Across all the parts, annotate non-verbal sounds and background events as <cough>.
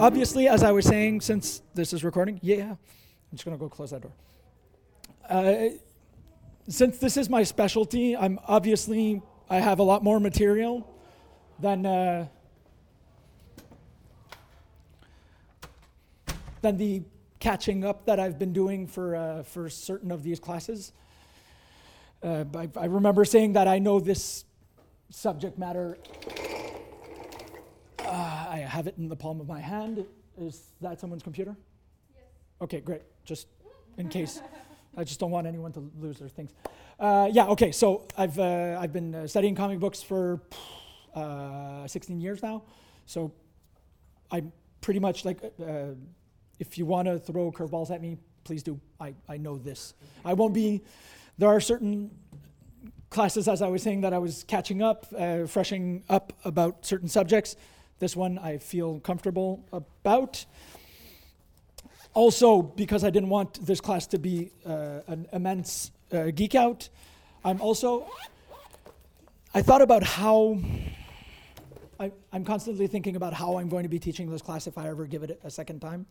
Obviously, as I was saying, since this is recording, yeah, I'm just gonna go close that door. Uh, since this is my specialty, I'm obviously I have a lot more material than uh, than the catching up that I've been doing for uh, for certain of these classes. Uh, I, I remember saying that I know this subject matter uh, I have it in the palm of my hand. Is that someone's computer? Yes. Okay, great. Just in <laughs> case. I just don't want anyone to lose their things. Uh, yeah, okay, so I've, uh, I've been uh, studying comic books for uh, 16 years now. So I'm pretty much like, uh, if you want to throw curveballs at me, please do. I, I know this. I won't be, there are certain classes, as I was saying, that I was catching up, uh, freshening up about certain subjects. This one I feel comfortable about. Also, because I didn't want this class to be uh, an immense uh, geek out, I'm also, I thought about how, I, am constantly thinking about how I'm going to be teaching this class if I ever give it a second time.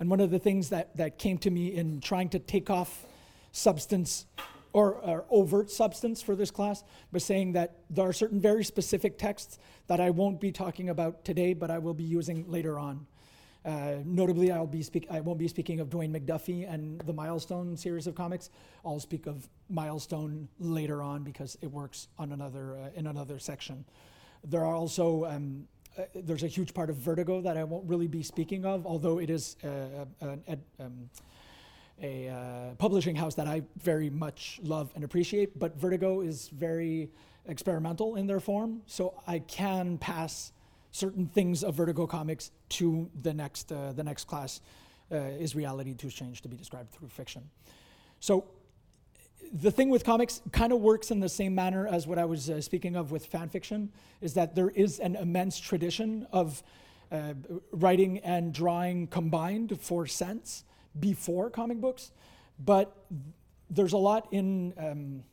And one of the things that, that came to me in trying to take off substance or, or, overt substance for this class, but saying that there are certain very specific texts that I won't be talking about today, but I will be using later on. Uh, notably, I'll be speak- I won't be speaking of Dwayne McDuffie and the Milestone series of comics. I'll speak of Milestone later on because it works on another uh, in another section. There are also um, uh, there's a huge part of Vertigo that I won't really be speaking of, although it is uh, an ed- um, a uh, publishing house that I very much love and appreciate, but Vertigo is very experimental in their form, so I can pass certain things of Vertigo comics to the next uh, the next class. Uh, is reality too strange to be described through fiction? So the thing with comics kind of works in the same manner as what I was uh, speaking of with fan fiction, is that there is an immense tradition of uh, writing and drawing combined for sense before comic books, but there's a lot in um,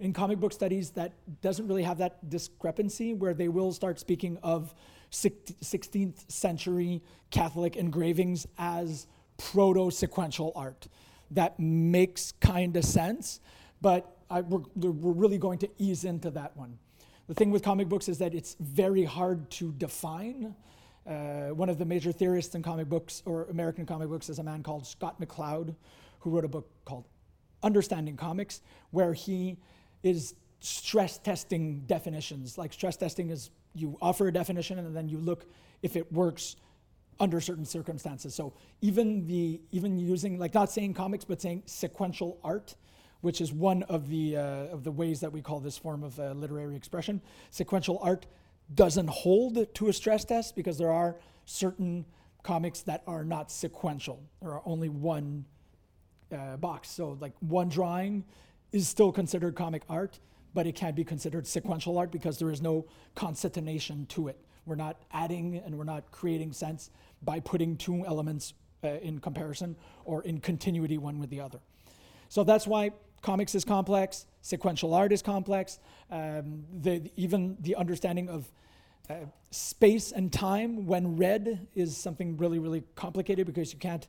in comic book studies that doesn't really have that discrepancy where they will start speaking of 16th century Catholic engravings as proto sequential art. That makes kind of sense, but I, we're, we're really going to ease into that one. The thing with comic books is that it's very hard to define uh, one of the major theorists in comic books or American comic books is a man called Scott McCloud, who wrote a book called Understanding Comics, where he is stress testing definitions. Like stress testing is you offer a definition and then you look if it works under certain circumstances. So even the even using like not saying comics but saying sequential art, which is one of the uh, of the ways that we call this form of uh, literary expression. Sequential art doesn't hold to a stress test because there are certain comics that are not sequential. There are only one uh, box. So, like one drawing is still considered comic art, but it can't be considered sequential art because there is no concatenation to it. We're not adding and we're not creating sense by putting two elements uh, in comparison or in continuity one with the other. So that's why comics is complex, sequential art is complex, um, the, even the understanding of uh, space and time when read is something really, really complicated because you can't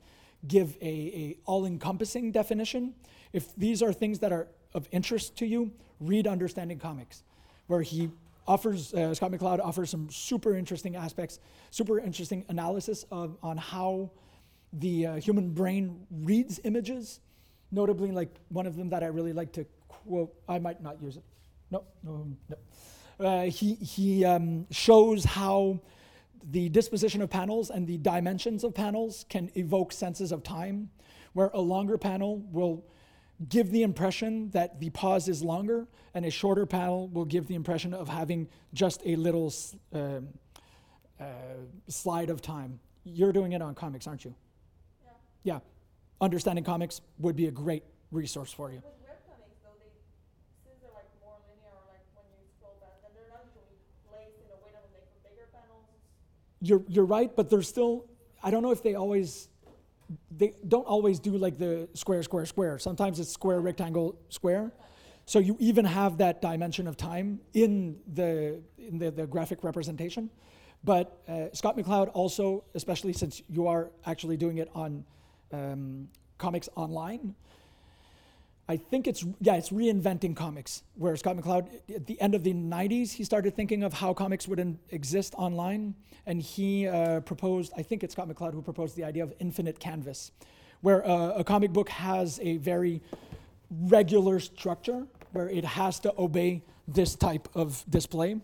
give a, a all-encompassing definition. If these are things that are of interest to you, read Understanding Comics, where he offers, uh, Scott McCloud offers some super interesting aspects, super interesting analysis of, on how the uh, human brain reads images. Notably, like one of them that I really like to quote, I might not use it. No, no, no. Uh, he he um, shows how the disposition of panels and the dimensions of panels can evoke senses of time, where a longer panel will give the impression that the pause is longer, and a shorter panel will give the impression of having just a little uh, uh, slide of time. You're doing it on comics, aren't you? Yeah. Yeah. Understanding comics would be a great resource for you. You're, you're right, but they're still, I don't know if they always, they don't always do like the square, square, square. Sometimes it's square, rectangle, square. So you even have that dimension of time in the, in the, the graphic representation. But uh, Scott McCloud also, especially since you are actually doing it on um, comics online, I think it's yeah, it's reinventing comics. Where Scott McCloud, at the end of the '90s, he started thinking of how comics would in, exist online, and he uh, proposed. I think it's Scott McCloud who proposed the idea of infinite canvas, where uh, a comic book has a very regular structure, where it has to obey this type of display.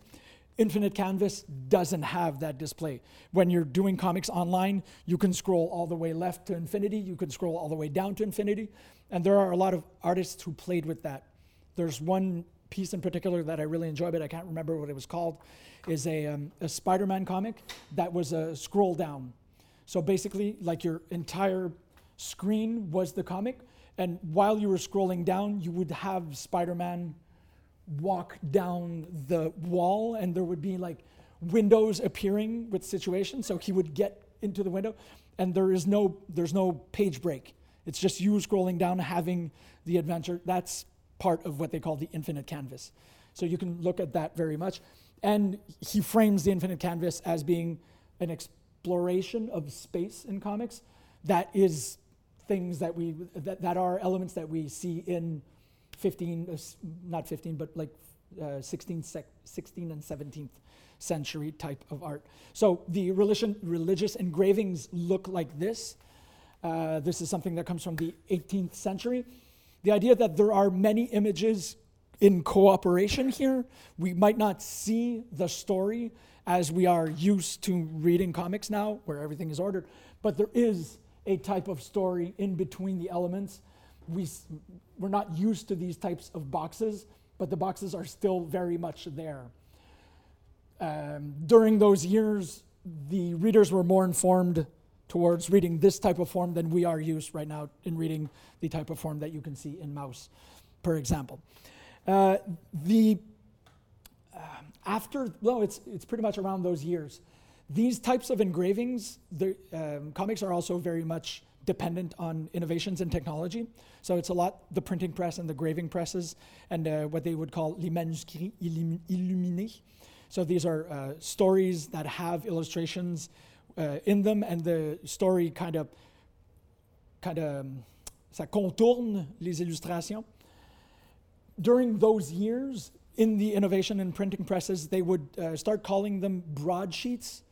Infinite Canvas doesn't have that display. When you're doing comics online, you can scroll all the way left to infinity, you can scroll all the way down to infinity, and there are a lot of artists who played with that. There's one piece in particular that I really enjoy, but I can't remember what it was called, is a, um, a Spider-Man comic that was a scroll down. So basically, like your entire screen was the comic, and while you were scrolling down, you would have Spider-Man walk down the wall and there would be like windows appearing with situations. So he would get into the window and there is no there's no page break. It's just you scrolling down having the adventure. That's part of what they call the infinite canvas. So you can look at that very much. And he frames the infinite canvas as being an exploration of space in comics. That is things that we that, that are elements that we see in 15, uh, not 15, but like uh, 16, 16 and 17th century type of art. So the religion, religious engravings look like this. Uh, this is something that comes from the 18th century. The idea that there are many images in cooperation here, we might not see the story as we are used to reading comics now, where everything is ordered, but there is a type of story in between the elements we, we're not used to these types of boxes, but the boxes are still very much there. Um, during those years, the readers were more informed towards reading this type of form than we are used right now in reading the type of form that you can see in Maus, for example. Uh, the uh, after well, it's it's pretty much around those years. These types of engravings, the um, comics are also very much dependent on innovations in technology. So it's a lot the printing press and the graving presses and uh, what they would call les manuscrits illuminés. So these are uh, stories that have illustrations uh, in them, and the story kind of kind of um, ça contourne les illustrations. During those years, in the innovation in printing presses, they would uh, start calling them broadsheets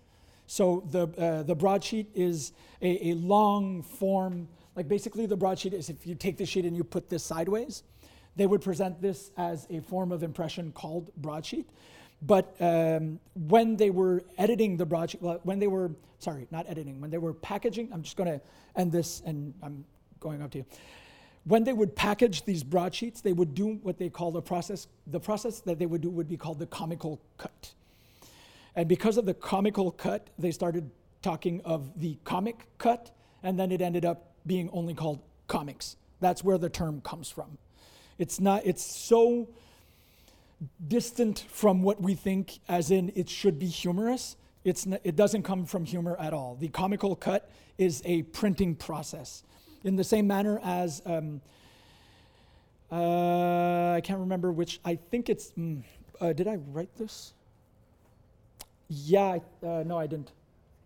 so the, uh, the broadsheet is a, a long form, like basically the broadsheet is if you take the sheet and you put this sideways, they would present this as a form of impression called broadsheet. But um, when they were editing the broadsheet, well, when they were, sorry, not editing, when they were packaging, I'm just to end this and I'm going up to you. When they would package these broadsheets, they would do what they call the process, the process that they would do would be called the comical cut. And because of the comical cut, they started talking of the comic cut, and then it ended up being only called comics. That's where the term comes from. It's not, it's so distant from what we think, as in it should be humorous. It's not, it doesn't come from humor at all. The comical cut is a printing process. In the same manner as, um, uh, I can't remember which, I think it's, mm, uh, did I write this? Yeah, uh, no, I didn't.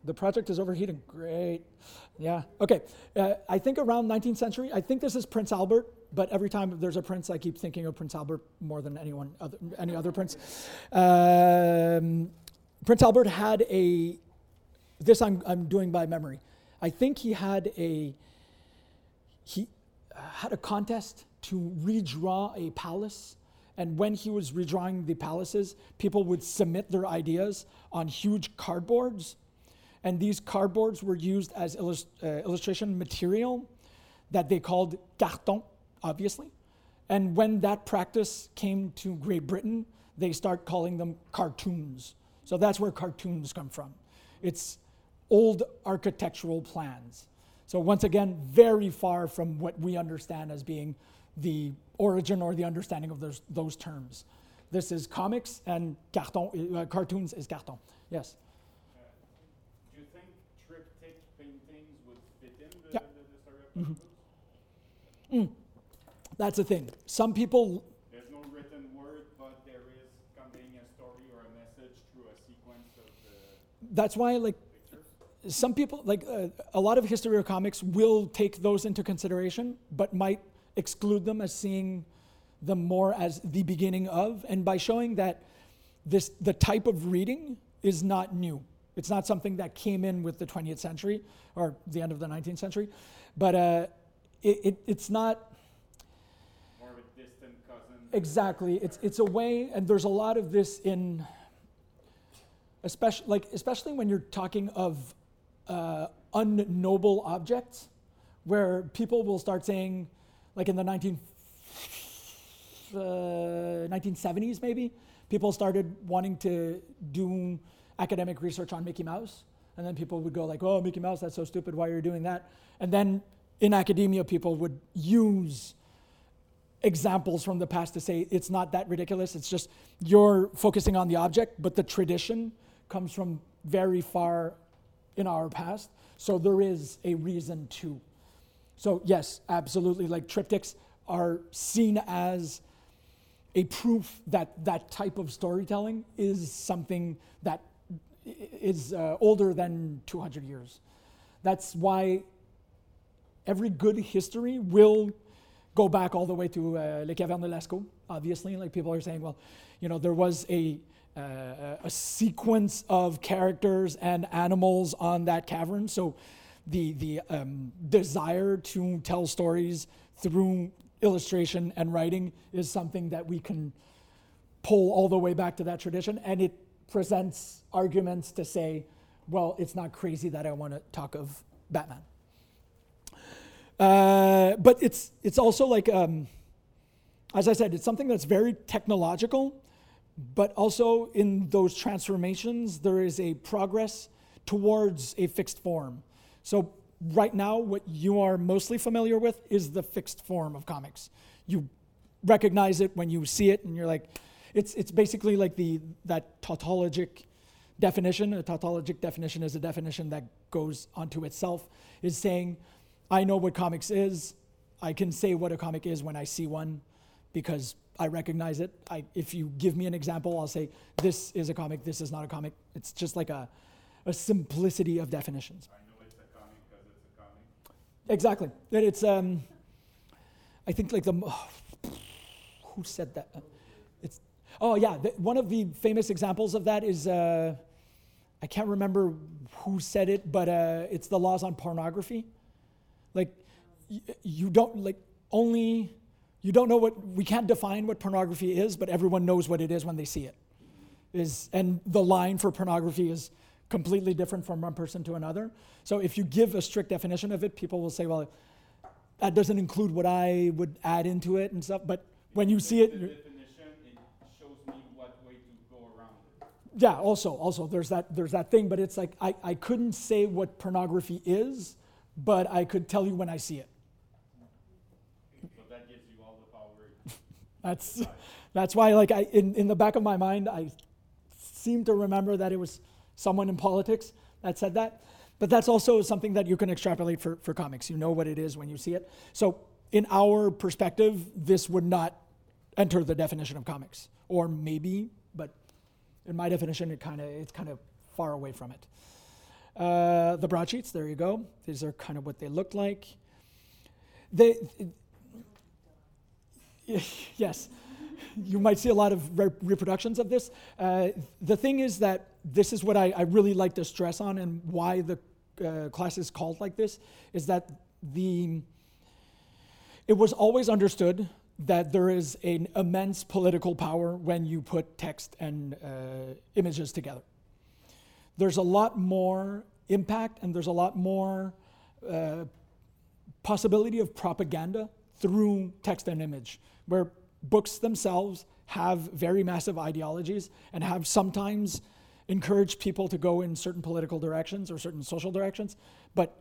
The project is overheating. Great. Yeah. Okay. Uh, I think around 19th century. I think this is Prince Albert, but every time there's a prince, I keep thinking of Prince Albert more than anyone other, any other prince. Um, prince Albert had a. This I'm I'm doing by memory. I think he had a. He uh, had a contest to redraw a palace and when he was redrawing the palaces, people would submit their ideas on huge cardboards. And these cardboards were used as illust- uh, illustration material that they called carton, obviously. And when that practice came to Great Britain, they start calling them cartoons. So that's where cartoons come from. It's old architectural plans. So once again, very far from what we understand as being the origin or the understanding of those, those terms. This is comics and carton, uh, cartoons is carton. Yes. Uh, do you think triptych paintings would fit in the, yeah. the, the of mm-hmm. mm. That's the thing. Some people. There's no written word, but there is conveying a story or a message through a sequence of the. that's why like some people like uh, a lot of history of comics will take those into consideration but might exclude them as seeing them more as the beginning of and by showing that this the type of reading is not new it's not something that came in with the 20th century or the end of the 19th century but uh, it, it, it's not More of a distant cousin. Exactly. It's it's a way, and there's a lot of this in, especially like especially when you're talking of uh, unknoble objects, where people will start saying, like in the 19, uh, 1970s maybe, people started wanting to do academic research on Mickey Mouse, and then people would go like, "Oh, Mickey Mouse, that's so stupid. Why are you doing that?" And then in academia, people would use examples from the past to say it's not that ridiculous. It's just you're focusing on the object, but the tradition comes from very far in our past. So there is a reason to. So, yes, absolutely. Like triptychs are seen as a proof that that type of storytelling is something that is uh, older than 200 years. That's why every good history will go back all the way to uh, Les Cavernes de Lascaux, obviously. Like people are saying, well, you know, there was a, uh, a sequence of characters and animals on that cavern. So the, the um, desire to tell stories through illustration and writing is something that we can pull all the way back to that tradition. And it presents arguments to say, well, it's not crazy that I want to talk of Batman. Uh, but it's it's also like um, as I said, it's something that's very technological, but also in those transformations there is a progress towards a fixed form. So right now, what you are mostly familiar with is the fixed form of comics. You recognize it when you see it, and you're like, it's it's basically like the that tautologic definition. A tautologic definition is a definition that goes onto itself, is saying, I know what comics is. I can say what a comic is when I see one because I recognize it. I, if you give me an example, I'll say, this is a comic, this is not a comic. It's just like a, a simplicity of definitions. I know it's a comic because it's a comic. Exactly. That it's, um, I think like the, <sighs> who said that? It's, oh yeah, the, one of the famous examples of that is, uh, I can't remember who said it, but uh, it's the laws on pornography. Like, y- you don't, like, only, you don't know what, we can't define what pornography is, but everyone knows what it is when they see it. Is, and the line for pornography is completely different from one person to another. So if you give a strict definition of it, people will say, well, that doesn't include what I would add into it and stuff. But when you see it, definition, it shows me what way to go around it. yeah. Also, also there's that there's that thing. But it's like I, I couldn't say what pornography is, but I could tell you when I see it. So that gives you all the power. <laughs> That's that's why like I in, in the back of my mind I seem to remember that it was someone in politics that said that. But that's also something that you can extrapolate for, for comics. You know what it is when you see it. So in our perspective, this would not enter the definition of comics. Or maybe, but in my definition it kinda it's kind of far away from it. Uh, the broadsheets, there you go. These are kind of what they look like. They, <laughs> yes, you might see a lot of re- reproductions of this. Uh, the thing is that this is what I, I really like to stress on, and why the uh, class is called like this is that the it was always understood that there is an immense political power when you put text and uh, images together. There's a lot more impact and there's a lot more uh, possibility of propaganda through text and image, where books themselves have very massive ideologies and have sometimes encouraged people to go in certain political directions or certain social directions. But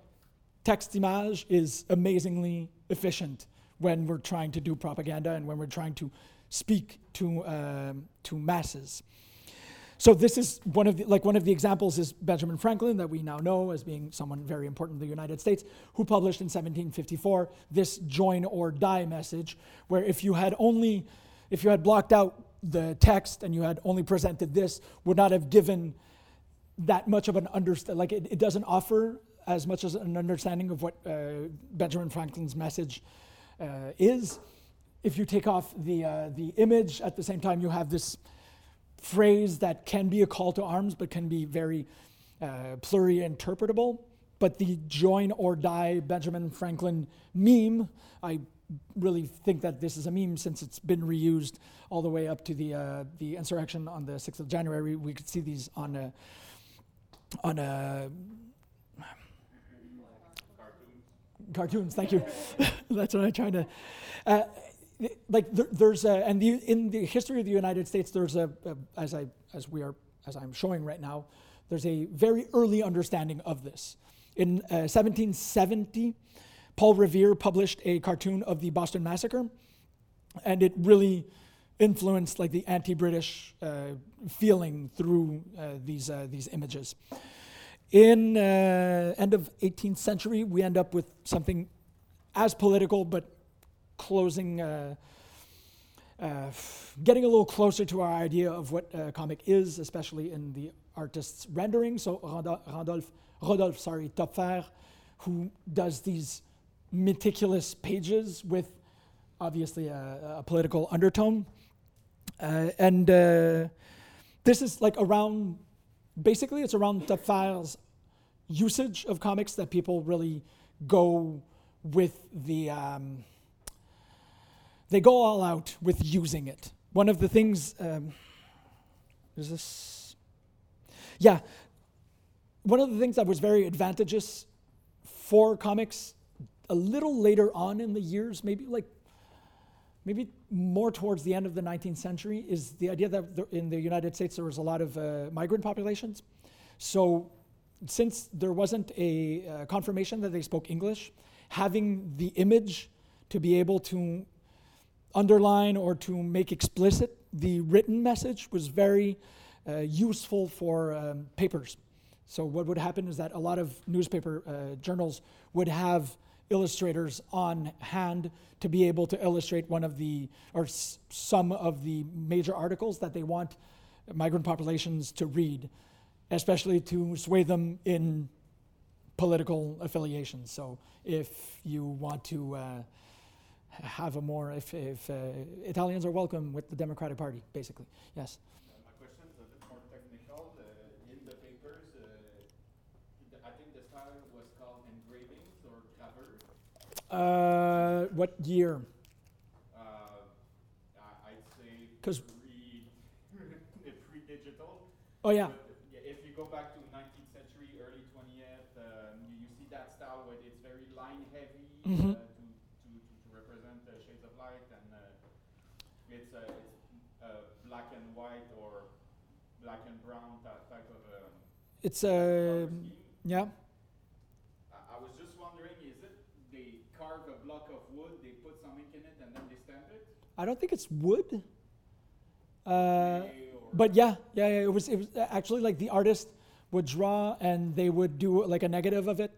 text image is amazingly efficient when we're trying to do propaganda and when we're trying to speak to, um, to masses. So this is one of the, like one of the examples is Benjamin Franklin that we now know as being someone very important in the United States, who published in 1754 this join or die message, where if you had only, if you had blocked out the text and you had only presented this, would not have given that much of an understand. Like it, it doesn't offer as much as an understanding of what uh, Benjamin Franklin's message uh, is. If you take off the uh, the image, at the same time you have this phrase that can be a call to arms, but can be very uh, pluri-interpretable. But the join or die Benjamin Franklin meme, I really think that this is a meme since it's been reused all the way up to the uh, the insurrection on the 6th of January. We could see these on a, on a cartoons. Thank you. <laughs> That's what I'm trying to. Uh, like there, there's a, and the, in the history of the United States, there's a, a as I as we are as I'm showing right now, there's a very early understanding of this. In uh, 1770, Paul Revere published a cartoon of the Boston Massacre, and it really influenced like the anti-British uh, feeling through uh, these uh, these images. In uh, end of 18th century, we end up with something as political, but closing, uh, uh, getting a little closer to our idea of what a comic is, especially in the artist's rendering. So Randolph, Rodolphe, sorry, Töpffer, who does these meticulous pages with obviously a, a political undertone. Uh, and uh, this is like around, basically, it's around Töpffer's usage of comics that people really go with the, um, they go all out with using it. One of the things, um, is this? Yeah, one of the things that was very advantageous for comics a little later on in the years, maybe like maybe more towards the end of the 19th century, is the idea that in the United States there was a lot of uh, migrant populations. So, since there wasn't a uh, confirmation that they spoke English, having the image to be able to underline or to make explicit the written message was very uh, useful for um, papers. So, what would happen is that a lot of newspaper uh, journals would have illustrators on hand to be able to illustrate one of the or s- some of the major articles that they want migrant populations to read, especially to sway them in political affiliations. So if you want to uh, have a more, if, if uh, Italians are welcome with the Democratic Party, basically, yes. Uh, my question is a bit more technical. Uh, in the papers, uh, I think the style was called engravings or gravures. Uh, what year? Uh, I'd say 'Cause- pre, <laughs> pre-digital. Oh, yeah. But, if you go back to 19th century, early 20th, um, you, you see that style where it's very line heavy Mhm. uh, to, to, to, to represent uh, shades of light, and uh, it's, uh, it's uh, black and white or black and brown type of um, It's color uh, yeah. I, I was just wondering, is it they carve a block of wood, they put some ink in it, and then they stamp it? I don't think it's wood. Uh, but yeah, yeah, yeah, it was. It was actually like the artist would draw, and they would do like a negative of it,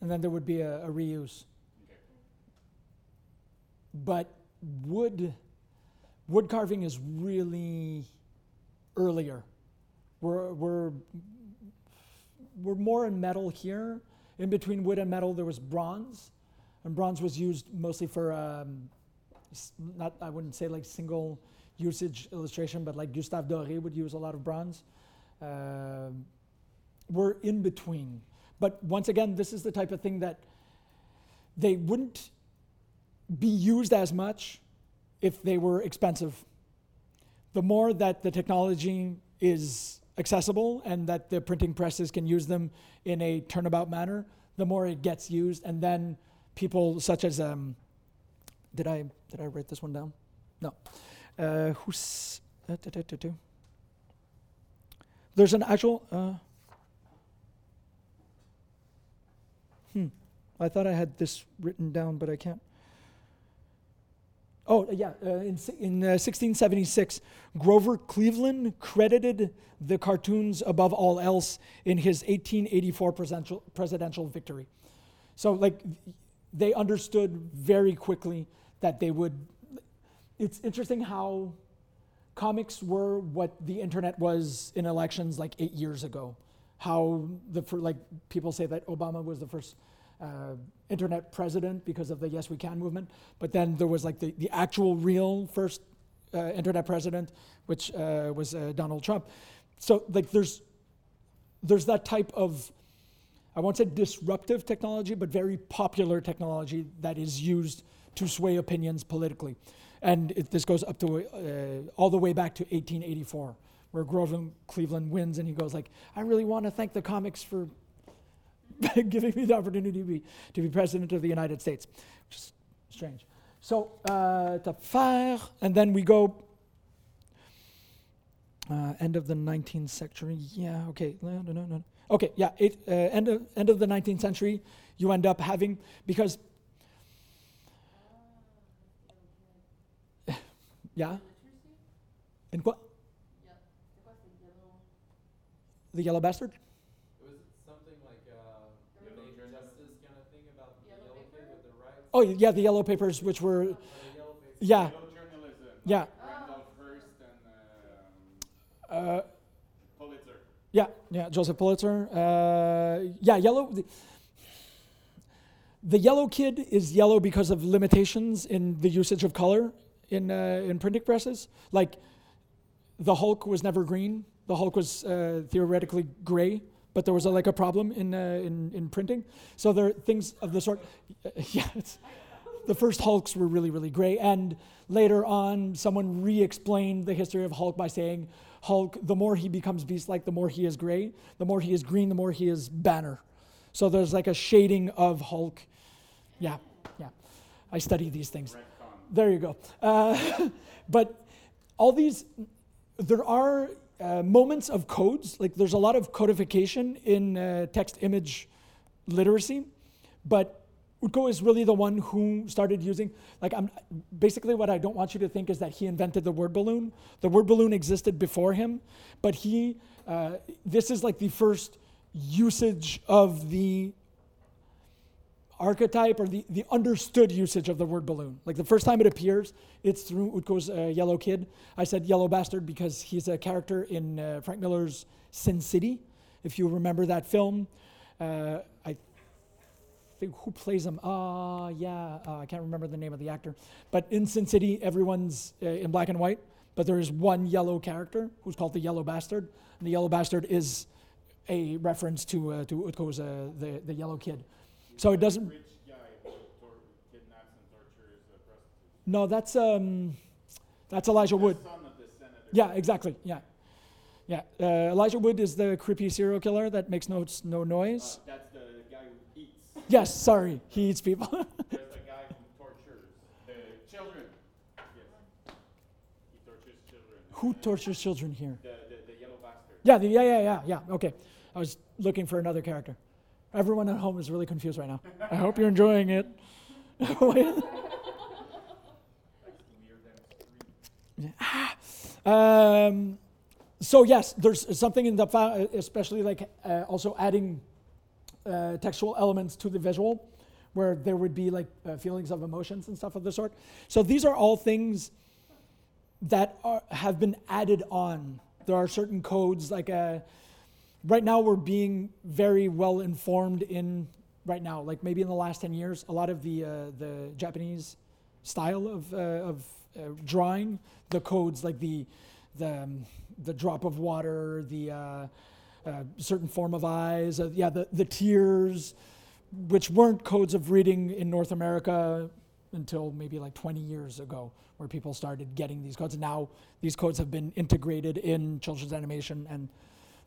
and then there would be a, a reuse. Okay. But wood, wood carving is really earlier. We're we're we're more in metal here. In between wood and metal, there was bronze, and bronze was used mostly for um, not I wouldn't say like single usage illustration, but like Gustave Doré would use a lot of bronze. Um, we're in between, but once again, this is the type of thing that they wouldn't be used as much if they were expensive. The more that the technology is accessible and that the printing presses can use them in a turnabout manner, the more it gets used. And then people such as um, did I did I write this one down? No. Uh, who's uh, duh, duh, duh. there's an actual. Uh, hmm. I thought I had this written down, but I can't. Oh, yeah, uh, in, in uh, 1676, Grover Cleveland credited the cartoons above all else in his 1884 presidential, presidential victory. So, like, they understood very quickly that they would. It's interesting how comics were what the internet was in elections like eight years ago. how the fir- like people say that Obama was the first uh, internet president because of the Yes We Can movement, but then there was like the, the actual real first uh, internet president, which uh, was uh, Donald Trump. So like there's there's that type of I won't say disruptive technology, but very popular technology that is used to sway opinions politically. And it, this goes up to uh, all the way back to 1884, where Grover Cleveland wins, and he goes like, "I really want to thank the comics for <laughs> giving me the opportunity to be to be president of the United States," which is strange. So uh, to faire, and then we go. Uh, end of the 19th century. Yeah. Okay. No. No. No. no. Okay. Yeah. It, uh, end of end of the 19th century, you end up having because. <sighs> Yeah. In what? The yellow bastard. Was it something like uh, Yellow Nate journal. Justice kind of thing about the Yellow yellow kid with the rights? Oh yeah, the yellow papers, which were Or the yellow paper? yeah. Yeah. like Randolph Hearst and um, uh, Pulitzer. yeah, yeah, Joseph Pulitzer. Uh, yeah, yellow. The, the yellow kid is yellow because of limitations in the usage of color in uh, in printing presses. Like the Hulk was never green. The Hulk was uh, theoretically gray, but there was a, like a problem in, uh, in in printing. So there are things of the sort. <laughs> yeah, it's, the first Hulks were really really gray, and later on, someone re-explained the history of Hulk by saying Hulk. The more he becomes beast-like, the more he is gray. The more he is green, the more he is Banner. So there's like a shading of Hulk. Yeah, yeah. I study these things. There you go. Uh, <laughs> but all these, there are uh, moments of codes. Like there's a lot of codification in uh, text image literacy, but Outcault is really the one who started using. Like I'm basically what I don't want you to think is that he invented the word balloon. The word balloon existed before him, but he. Uh, this is like the first usage of the archetype or the, the understood usage of the word balloon. Like the first time it appears, it's through Outcault's uh, Yellow Kid. I said Yellow Bastard because he's a character in uh, Frank Miller's Sin City. If you remember that film, uh, I think who plays him? Ah, yeah, uh, I can't remember the name of the actor. But in Sin City, everyone's uh, in black and white, but there is one yellow character who's called the Yellow Bastard. And the Yellow Bastard is a reference to, uh, to Outcault's the, the Yellow Kid. So it doesn't. Rich guy who tor- kidnaps and tortures a prostitute. No, that's um, that's Elijah Wood. The son of the senator. Yeah, exactly. Yeah, yeah. Uh, Elijah Wood is the creepy serial killer that makes no no Uh, noise. that's the guy who eats. Yes, sorry, he eats people. <laughs> There's the guy who tortures the children. Yes. He tortures children. Who tortures children here? The, the, the yellow bastard. Yeah, the, yeah, yeah, yeah, yeah. Okay, I was looking for another character. Everyone at home is really confused right now. I hope you're enjoying it. <laughs> Um, so yes, there's something in the especially like uh, also adding uh, textual elements to the visual, where there would be like uh, feelings of emotions and stuff of the sort. So these are all things that are, have been added on. There are certain codes like uh, right now we're being very well informed in right now, like maybe in the last ten years, a lot of the uh, the Japanese style of uh, of uh, drawing, the codes like the the um, the drop of water, the uh, uh, certain form of eyes, uh, yeah, the the tears, which weren't codes of reading in North America until maybe like 20 years ago, where people started getting these codes. Now these codes have been integrated in children's animation and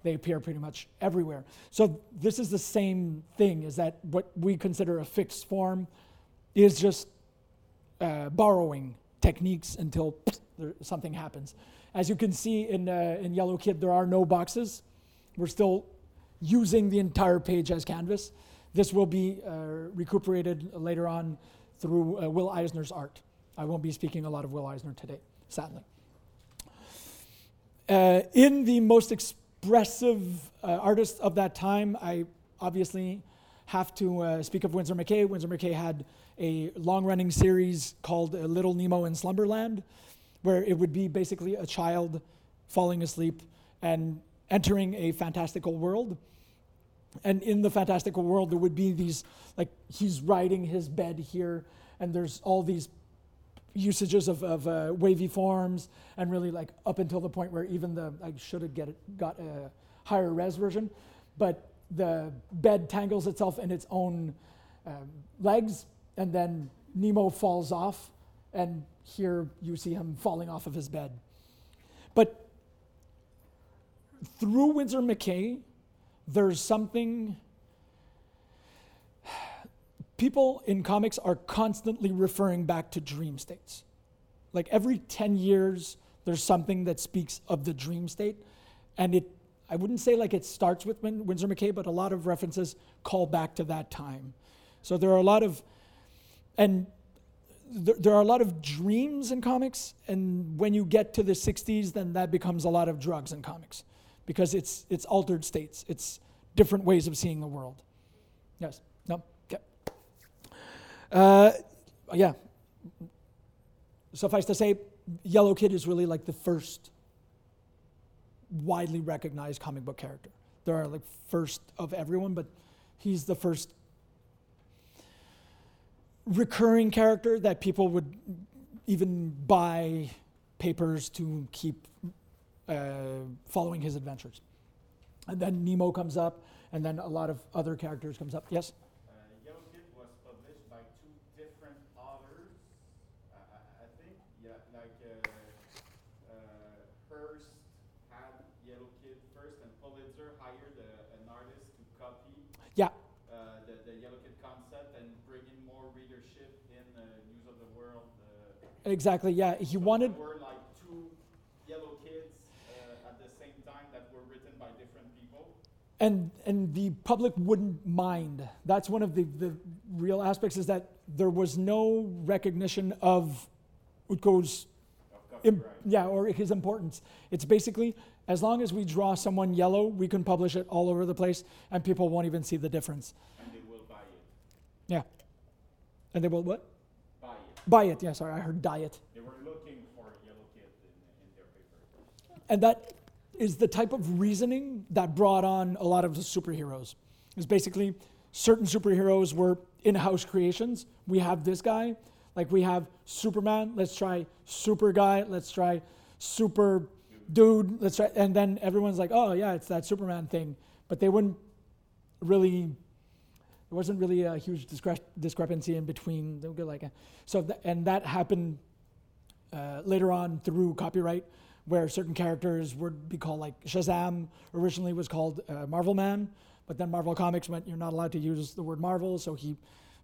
they appear pretty much everywhere. So this is the same thing, is that what we consider a fixed form is just uh, borrowing techniques until there, something happens. As you can see in, uh, in Yellow Kid, there are no boxes. We're still using the entire page as canvas. This will be uh, recuperated later on through uh, Will Eisner's art. I won't be speaking a lot of Will Eisner today, sadly. Uh, in the most expressive uh, artists of that time, I obviously have to uh, speak of Winsor McCay. Winsor McCay had a long running series called uh, Little Nemo in Slumberland, where it would be basically a child falling asleep and entering a fantastical world. and in the fantastical world, there would be these like he's riding his bed here, and there's all these usages of, of uh, wavy forms, and really like up until the point where even the I should have get it, got a higher res version, but the bed tangles itself in its own um, legs, and then Nemo falls off, and here you see him falling off of his bed. But through Winsor McCay, there's something. People in comics are constantly referring back to dream states. Like every 10 years, there's something that speaks of the dream state. And it, I wouldn't say like it starts with Win- Winsor McCay, but a lot of references call back to that time. So there are a lot of, and there, there are a lot of dreams in comics. And when you get to the 60s, then that becomes a lot of drugs in comics because it's, it's altered states, it's different ways of seeing the world. Yes? No? Uh, yeah. Suffice to say, Yellow Kid is really like the first widely recognized comic book character. There are like first of everyone, but he's the first recurring character that people would even buy papers to keep uh, following his adventures. And then Nemo comes up, and then a lot of other characters comes up. Yes. Uh, Yellow Kid was published by two different authors. I, I, I think, yeah, like uh, uh, Hearst had Yellow Kid first, and Pulitzer hired a, an artist to copy Yeah. uh, the, the Yellow Kid concept and bring in more readership in uh, News of the World. Uh, Exactly. Yeah. He so wanted. There were like two Yellow Kids uh, at the same time that were written by different people. and and the public wouldn't mind. That's one of the, the real aspects is that there was no recognition of Outcault's Of im- yeah or his importance. It's basically as long as we draw someone yellow, we can publish it all over the place, and people won't even see the difference. and they will buy it. Yeah, and they will what? Buy it. Yeah, sorry, I heard diet. They were looking for Yellow Kid in, in their paper. And that is the type of reasoning that brought on a lot of the superheroes. Is basically certain superheroes were in-house creations. We have this guy, like we have Superman. Let's try Super Guy. Let's try Super Dude. Let's try, and then everyone's like, oh yeah, it's that Superman thing. But they wouldn't really. There wasn't really a huge discre- discrepancy in between. Like, a, so, th- and that happened uh, later on through copyright, where certain characters would be called like Shazam originally was called uh, Marvel Man, but then Marvel Comics went, you're not allowed to use the word Marvel, so he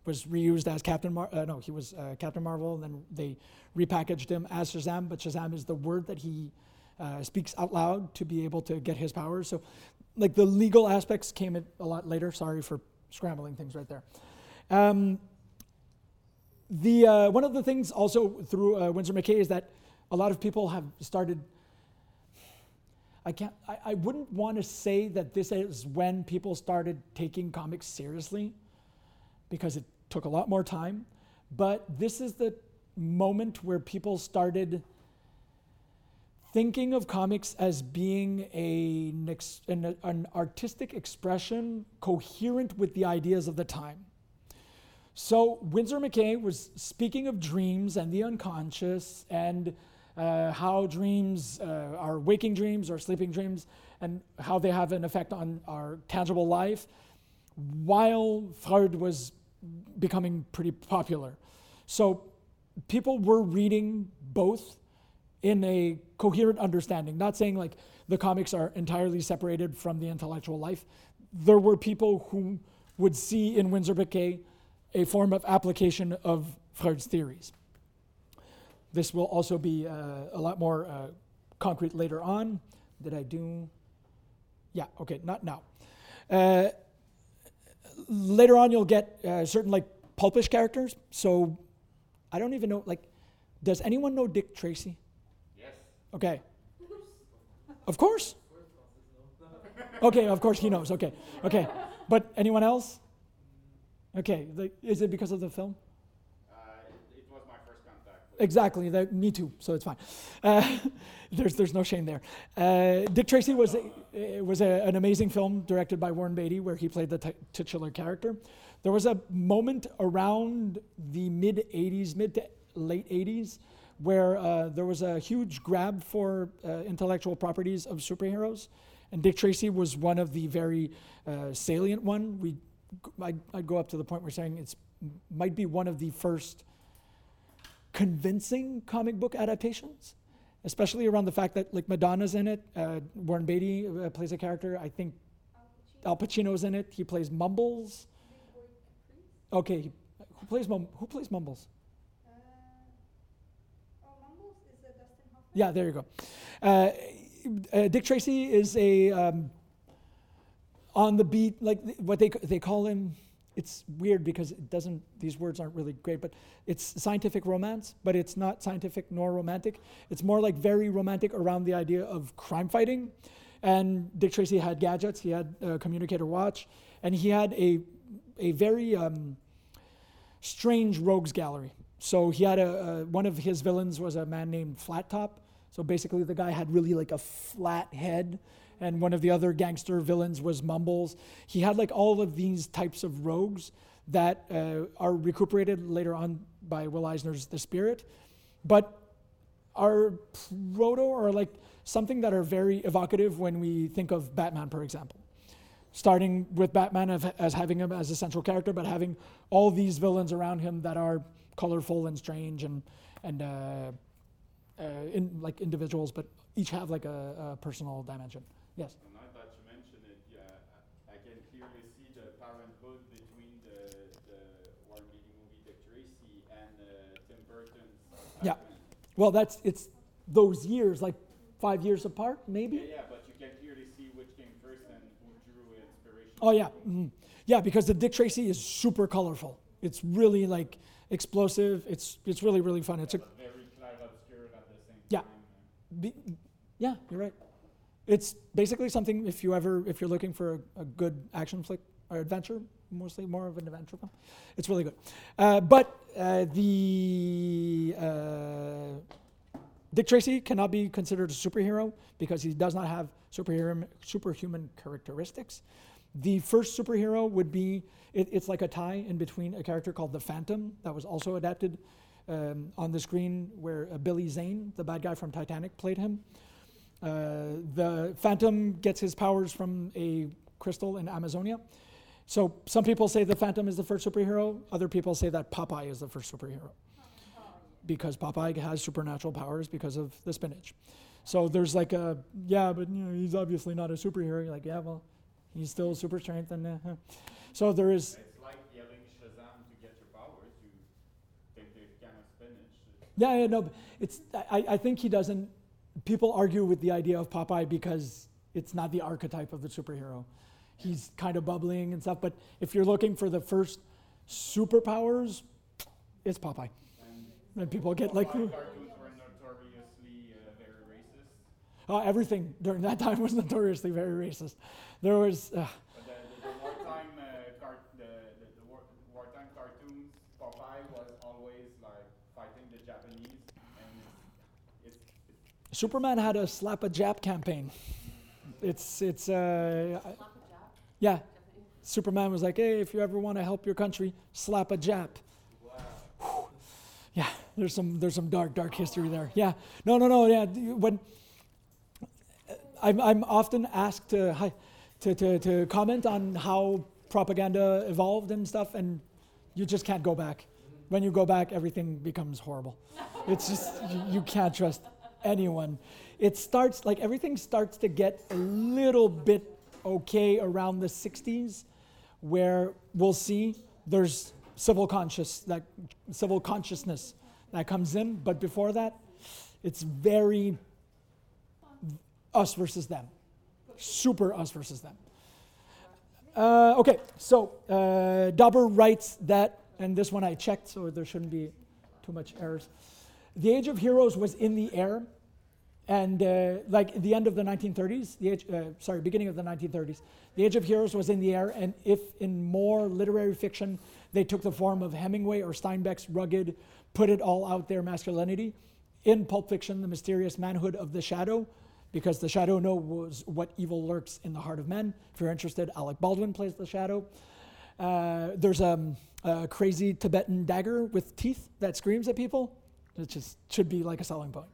was reused as Captain Mar- uh, no, he was uh, Captain Marvel, and then they repackaged him as Shazam, but Shazam is the word that he uh, speaks out loud to be able to get his powers. So, like the legal aspects came a lot later. Sorry for scrambling things right there. Um, the uh, one of the things also through uh, Winsor McCay is that a lot of people have started. I can't. I, I wouldn't want to say that this is when people started taking comics seriously, because it took a lot more time. But this is the moment where people started thinking of comics as being a, an, an artistic expression coherent with the ideas of the time. So Winsor McCay was speaking of dreams and the unconscious and uh, how dreams uh, are waking dreams or sleeping dreams and how they have an effect on our tangible life while Freud was becoming pretty popular. So people were reading both in a coherent understanding, not saying like the comics are entirely separated from the intellectual life. There were people who would see in Winsor McCay a form of application of Freud's theories. This will also be uh, a lot more uh, concrete later on. Did I do? Yeah, okay, not now. Uh, later on, you'll get uh, certain like pulpish characters. So I don't even know, like, does anyone know Dick Tracy? Okay. Of course. Okay, of course he knows. Okay, okay. But anyone else? Okay, the, is it because of the film? Uh, it, it was my first contact Exactly. That, me too. So it's fine. Uh, <laughs> there's there's no shame there. Uh, Dick Tracy was a, was a, an amazing film directed by Warren Beatty where he played the t- titular character. There was a moment around the mid '80s, mid to late '80s, where uh, there was a huge grab for uh, intellectual properties of superheroes, and Dick Tracy was one of the very uh, salient one. We I'd, I'd go up to the point where saying it's might be one of the first convincing comic book adaptations, especially around the fact that like Madonna's in it. Uh, Warren Beatty uh, plays a character. I think Al Pacino's in it. He plays Mumbles. Okay, who plays Mum- Who plays Mumbles? Uh, oh, Mumbles is uh, Dustin Hoffman. Yeah, there you go. Uh, uh, Dick Tracy is a um, on the beat, like th- what they they call him. It's weird because it doesn't. These words aren't really great, but it's scientific romance, but it's not scientific nor romantic. It's more like very romantic around the idea of crime fighting. And Dick Tracy had gadgets. He had a communicator watch, and he had a a very um, strange rogues gallery. So he had a, a one of his villains was a man named Flat Top. So basically, the guy had really like a flat head, and one of the other gangster villains was Mumbles. He had like all of these types of rogues that uh, are recuperated later on by Will Eisner's The Spirit, but are proto or like something that are very evocative when we think of Batman, for example starting with Batman as having him as a central character, but having all these villains around him that are colorful and strange and and uh, uh, in, like individuals, but each have like a, a personal dimension. Yes. Now that you mention it, yeah, I, I can clearly see the parenthood between the, the Warren Beatty movie Dick Tracy and uh, Tim Burton's Yeah. Batman. Well, that's it's those years, like five years apart, maybe. yeah, but you can clearly see which came first and who drew inspiration. Oh yeah, mhm. yeah, because the Dick Tracy is super colorful. It's really like explosive. It's it's really really fun. It's a but very clair obscure at the same Yeah. Be, yeah, you're right. It's basically something if you ever if you're looking for a, a good action flick or adventure, mostly more of an adventure film. It's really good. Uh, but uh, the uh, Dick Tracy cannot be considered a superhero because he does not have superhero superhuman characteristics. The first superhero would be it, it's like a tie in between a character called the Phantom that was also adapted um, on the screen where uh, Billy Zane, the bad guy from Titanic, played him. Uh, the Phantom gets his powers from a crystal in Amazonia. So some people say the Phantom is the first superhero. Other people say that Popeye is the first superhero because Popeye has supernatural powers because of the spinach. So there's like a yeah, but you know he's obviously not a superhero. You're like yeah, well, he's still super strength and uh, so there is It's like yelling Shazam to get your powers. You take the can of spinach. Yeah, yeah, no, it's. I, I think he doesn't. People argue with the idea of Popeye because it's not the archetype of the superhero. He's kind of bubbling and stuff. But if you're looking for the first superpowers, it's Popeye. And And people get like, Popeye cartoons were notoriously uh, very racist. Oh, everything during that time was <laughs> notoriously very racist. There was, uh, the, the, the wartime uh, car- the, the, the war, wartime cartoons, Popeye was always like fighting the Japanese, and it's, it's, it's Superman had a slap a Jap campaign. It's it's uh, yeah. Superman was like, hey, if you ever want to help your country, slap a Jap. Whew. Yeah, there's some there's some dark dark history there. Yeah, no no no yeah. When I'm I'm often asked to to to to comment on how propaganda evolved and stuff, and you just can't go back. When you go back, everything becomes horrible. It's just you, you can't trust anyone. It starts like everything starts to get a little bit okay around the 60s, where we'll see there's civil conscious that civil consciousness that comes in, but before that, it's very us versus them, super us versus them. Uh, okay, so uh, Dauber writes that, and this one I checked, so there shouldn't be too much errors. The Age of Heroes was in the air, and uh, like the end of the 1930s, the age, uh, sorry, beginning of the 1930s, the Age of Heroes was in the air, and if in more literary fiction they took the form of Hemingway or Steinbeck's rugged, put it all out there masculinity. In Pulp Fiction, the mysterious manhood of the shadow, because the shadow knows what evil lurks in the heart of men. If you're interested, Alec Baldwin plays the shadow. Uh, there's um, a crazy Tibetan dagger with teeth that screams at people. It just should be like a selling point.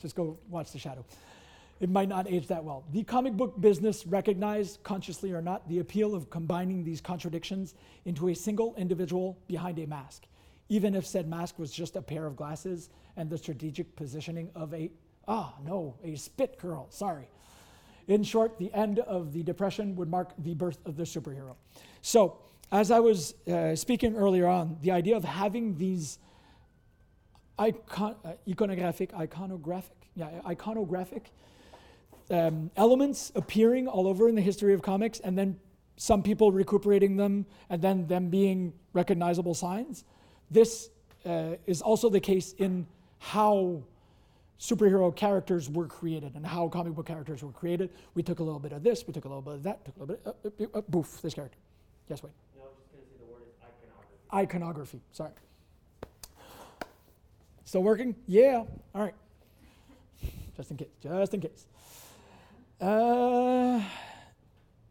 Just go watch The Shadow. It might not age that well. The comic book business recognized, consciously or not, the appeal of combining these contradictions into a single individual behind a mask, even if said mask was just a pair of glasses and the strategic positioning of a, ah, no, a spit curl, sorry. In short, the end of the Depression would mark the birth of the superhero. So, as I was uh, speaking earlier on, the idea of having these icon, uh, iconographic, iconographic, yeah, iconographic um, elements appearing all over in the history of comics, and then some people recuperating them, and then them being recognizable signs. This uh, is also the case in how superhero characters were created and how comic book characters were created. We took a little bit of this, we took a little bit of that, took a little bit, uh, uh, uh, boof, this character. Yes, wait. No, I was just gonna say the word is iconography. Iconography, sorry. Still working? Yeah. All right. Just in case. Just in case. Uh,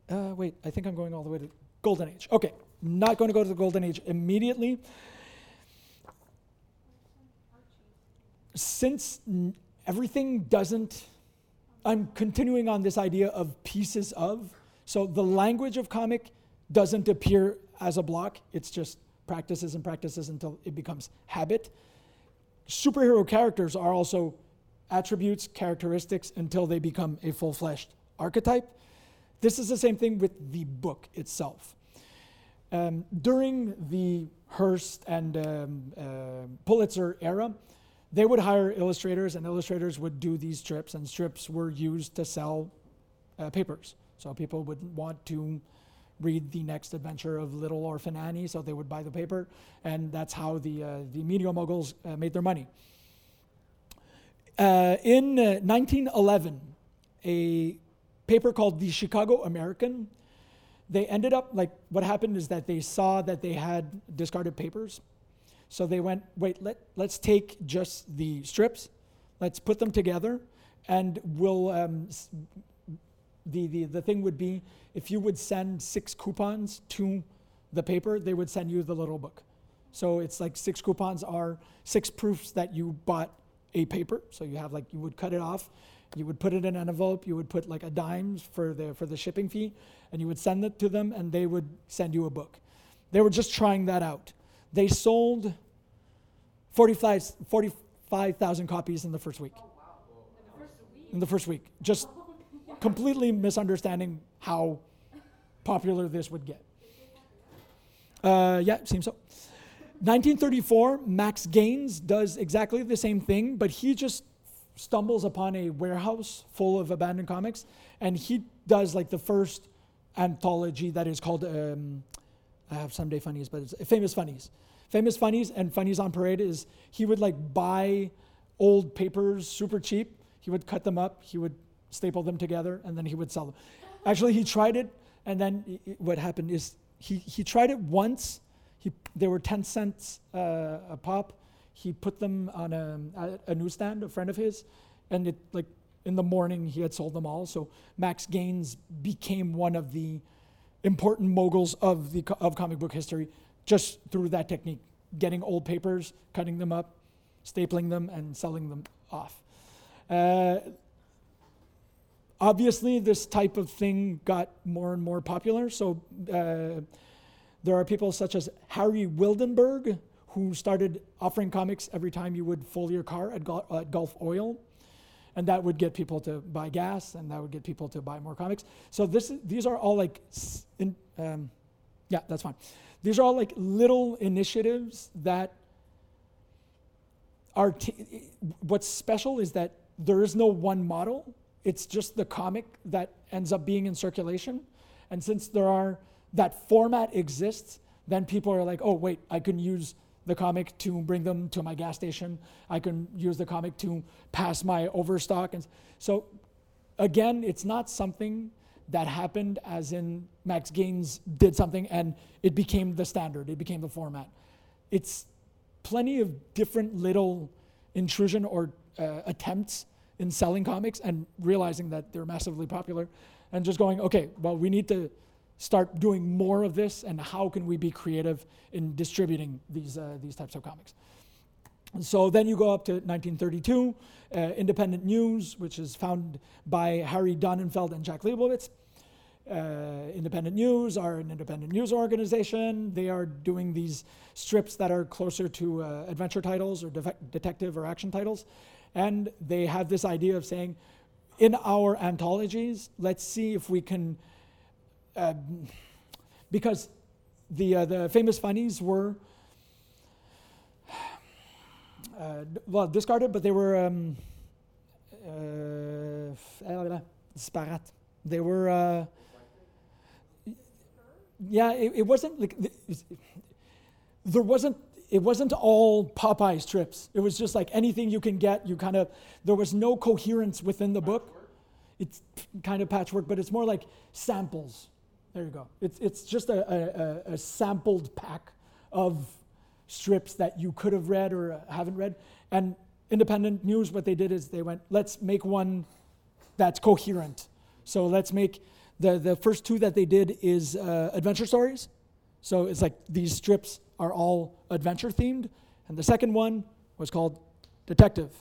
uh, wait, I think I'm going all the way to Golden Age. Okay, not going to go to the Golden Age immediately. Since everything doesn't, I'm continuing on this idea of pieces of. So the language of comic doesn't appear as a block, it's just practices and practices until it becomes habit. Superhero characters are also attributes, characteristics until they become a full fleshed archetype. This is the same thing with the book itself. Um, during the Hearst and um, uh, Pulitzer era, they would hire illustrators, and illustrators would do these strips, and strips were used to sell uh, papers. So people would want to read the next adventure of Little Orphan Annie, so they would buy the paper, and that's how the uh, the media moguls uh, made their money. Uh, in uh, 1911, a paper called the Chicago American, they ended up like what happened is that they saw that they had discarded papers, so they went, wait, let let's take just the strips, let's put them together, and we'll. Um, the, the, the thing would be if you would send six coupons to the paper, they would send you the little book. So it's like six coupons are six proofs that you bought a paper. So you have like you would cut it off, you would put it in an envelope, you would put like a dime for the for the shipping fee, and you would send it to them, and they would send you a book. They were just trying that out. They sold 45 45,000 copies in the first week. In the first week, just completely misunderstanding how popular this would get. Uh, yeah, seems so. 1934, Max Gaines does exactly the same thing, but he just stumbles upon a warehouse full of abandoned comics, and he does like the first anthology that is called um, I have Sunday Funnies, but it's Famous Funnies. Famous Funnies and Funnies on Parade is he would like buy old papers super cheap. He would cut them up, he would staple them together, and then he would sell them. Actually, he tried it, and then what happened is he, he tried it once. He, they were 10 cents uh, a pop. He put them on a, a newsstand, a friend of his, and it like in the morning he had sold them all. So Max Gaines became one of the important moguls of the of comic book history just through that technique, getting old papers, cutting them up, stapling them, and selling them off. Uh, obviously, this type of thing got more and more popular. So uh, there are people such as Harry Wildenberg who started offering comics every time you would fill your car at, at Gulf Oil. And that would get people to buy gas, and that would get people to buy more comics. So this, these are all like, in, um, yeah, that's fine. These are all like little initiatives that are. T- what's special is that there is no one model. It's just the comic that ends up being in circulation, and since there are that format exists, then people are like, oh wait, I can use the comic to bring them to my gas station. I can use the comic to pass my overstock, and so again, it's not something that happened as in Max Gaines did something and it became the standard, it became the format. It's plenty of different little intrusion or uh, attempts in selling comics and realizing that they're massively popular and just going, okay, well, we need to start doing more of this and how can we be creative in distributing these, uh, these types of comics. So then you go up to 1932, uh, Independent News, which is founded by Harry Donenfeld and Jack Liebowitz. Uh, independent News are an independent news organization. They are doing these strips that are closer to uh, adventure titles or detective or action titles. And they have this idea of saying, in our anthologies, let's see if we can, uh, because the, uh, the famous funnies were, <sighs> uh, well, discarded, but they were um, uh, disparate. They were, uh, yeah, it, it wasn't like th- there wasn't it wasn't all Popeye strips. It was just like anything you can get. You kind of there was no coherence within the book. It's kind of patchwork, but it's more like samples. There you go. It's it's just a, a, a sampled pack of strips that you could have read or haven't read. And independent news, what they did is they went, let's make one that's coherent. So let's make the the first two that they did is uh, adventure stories. So it's like these strips are all adventure themed, and the second one was called Detective,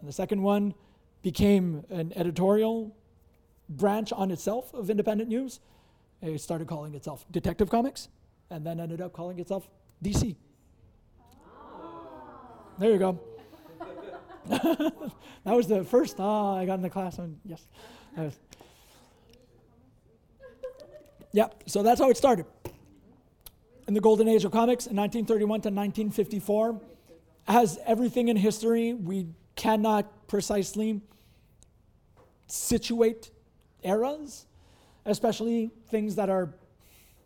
and the second one became an editorial branch on itself of independent news. It started calling itself Detective Comics, and then ended up calling itself DC. There you go. <laughs> that was the first ah I got in the class. And yes. Yep, so that's how it started. In the golden age of comics, in 1931 to 1954, as everything in history, we cannot precisely situate eras, especially things that are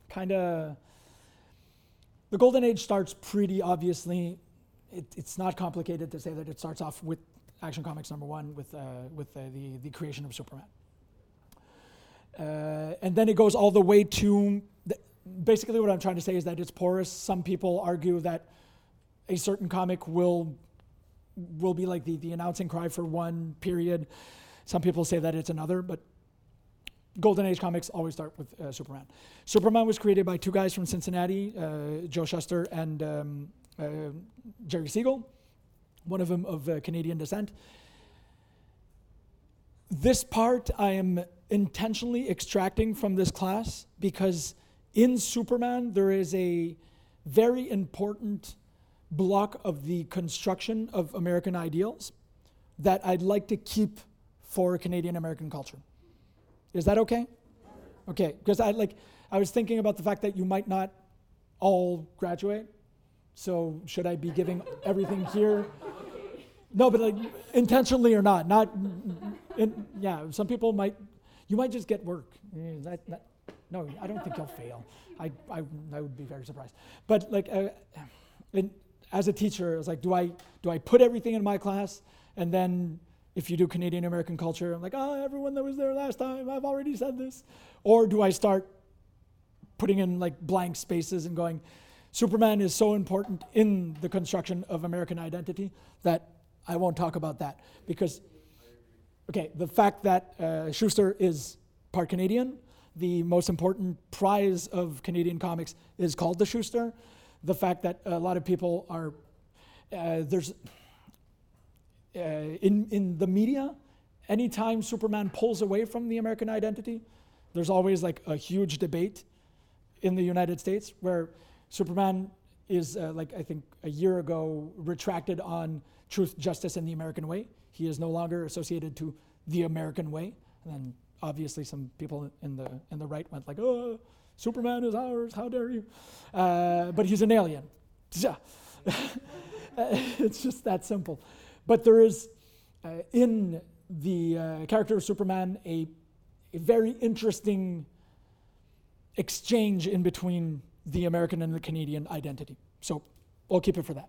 kind of. The golden age starts pretty obviously. It, it's not complicated to say that it starts off with Action Comics number one, with, uh, with uh, the, the creation of Superman. Uh, and then it goes all the way to the, basically what I'm trying to say is that it's porous. Some people argue that a certain comic will will be like the, the announcing cry for one period. Some people say that it's another, but Golden Age comics always start with uh, Superman. Superman was created by two guys from Cincinnati, uh, Joe Shuster and um, uh, Jerry Siegel, one of them of uh, Canadian descent. This part I am intentionally extracting from this class because in Superman there is a very important block of the construction of American ideals that I'd like to keep for Canadian American culture. Is that okay? Okay, because I like I was thinking about the fact that you might not all graduate. So should I be giving everything here? No, but like intentionally or not, not. In, yeah, some people might. You might just get work. That, that, no, I don't think you'll fail. I, I, I would be very surprised. But like, uh, in, as a teacher, I was like, do I do I put everything in my class, and then if you do Canadian American culture, I'm like, oh, everyone that was there last time, I've already said this, or do I start putting in like blank spaces and going, Superman is so important in the construction of American identity that I won't talk about that because, okay, the fact that uh, Shuster is part Canadian, the most important prize of Canadian comics is called the Shuster. The fact that a lot of people are, uh, there's, uh, in, in the media, anytime Superman pulls away from the American identity, there's always like a huge debate in the United States where Superman is, uh, like I think a year ago, retracted on truth, justice, and the American way. He is no longer associated to the American way. And then obviously some people in the in the right went like, "Oh, Superman is ours! How dare you?" Uh, but he's an alien. <laughs> <laughs> It's just that simple. But there is uh, in the uh, character of Superman a, a very interesting exchange in between the American and the Canadian identity. So I'll keep it for that.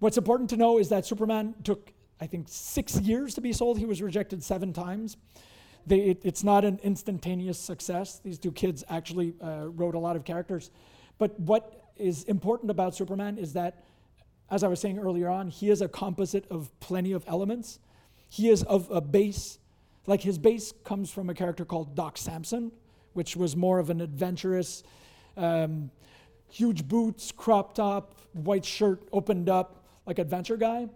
What's important to know is that Superman took, I think, six years to be sold. He was rejected seven times. They, it, it's not an instantaneous success. These two kids actually uh, wrote a lot of characters. But what is important about Superman is that as I was saying earlier on, he is a composite of plenty of elements. He is of a base, like his base comes from a character called Doc Samson, which was more of an adventurous, um, huge boots, crop top, white shirt, opened up, like adventure guy.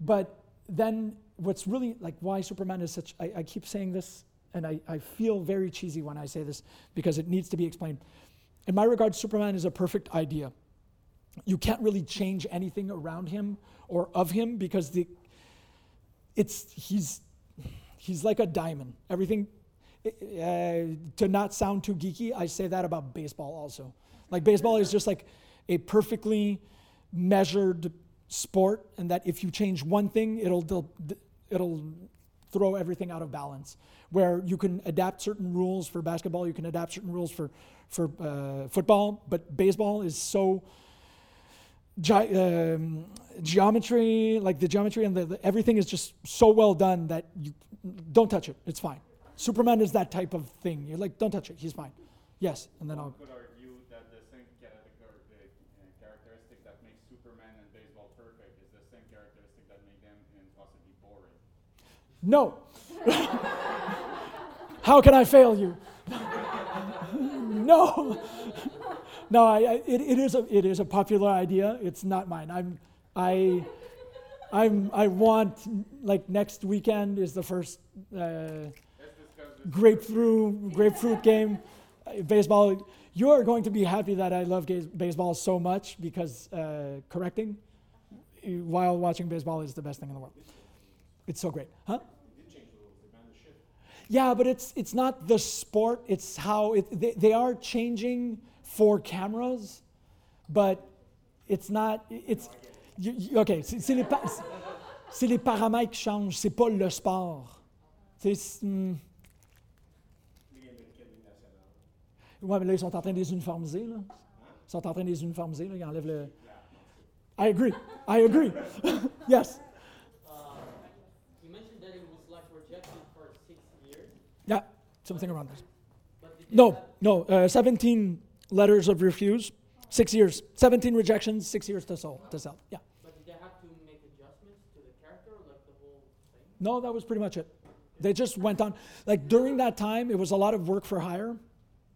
But then what's really like why Superman is such, I, I keep saying this, and I, I feel very cheesy when I say this because it needs to be explained. In my regard, Superman is a perfect idea. You can't really change anything around him or of him because the, it's, he's, he's like a diamond. Everything, uh, to not sound too geeky, I say that about baseball also. Like baseball is just like a perfectly measured sport, and that if you change one thing, it'll it'll throw everything out of balance. Where you can adapt certain rules for basketball, you can adapt certain rules for for uh, football, but baseball is so ge- um, geometry, like the geometry and the, the, everything is just so well done that you don't touch it. It's fine. Superman is that type of thing. You're like, don't touch it. He's fine. Yes, and then I'll. Could argue that the same uh, characteristic that makes Superman and baseball perfect is the same characteristic that make them impossibly boring. No. <laughs> How can I fail you? <laughs> no. No, I, I, it, it, is a, it is a popular idea. It's not mine. I'm, I, I'm, I want, like, next weekend is the first uh, grapefruit, grapefruit game. Uh, baseball. You are going to be happy that I love ga- baseball so much because uh, correcting while watching baseball is the best thing in the world. It's so great. Huh? Yeah, but it's it's not the sport. It's how it, they, they are changing for cameras, but it's not. It's you, okay. C'est, les, pa- paramètres qui changent. C'est pas le sport. Hmm. Ouais, mais là ils sont en train de les uniformiser là. Ils sont en train de les uniformiser là. Ils enlèvent le. I agree. I agree. <laughs> yes. Yeah, something around this. No, no, uh, 17 letters of refuse, six years. 17 rejections, six years to sell. To sell. Yeah. But did they have to make adjustments to the character, or like the whole thing? No, that was pretty much it. They just went on. Like during that time, it was a lot of work for hire.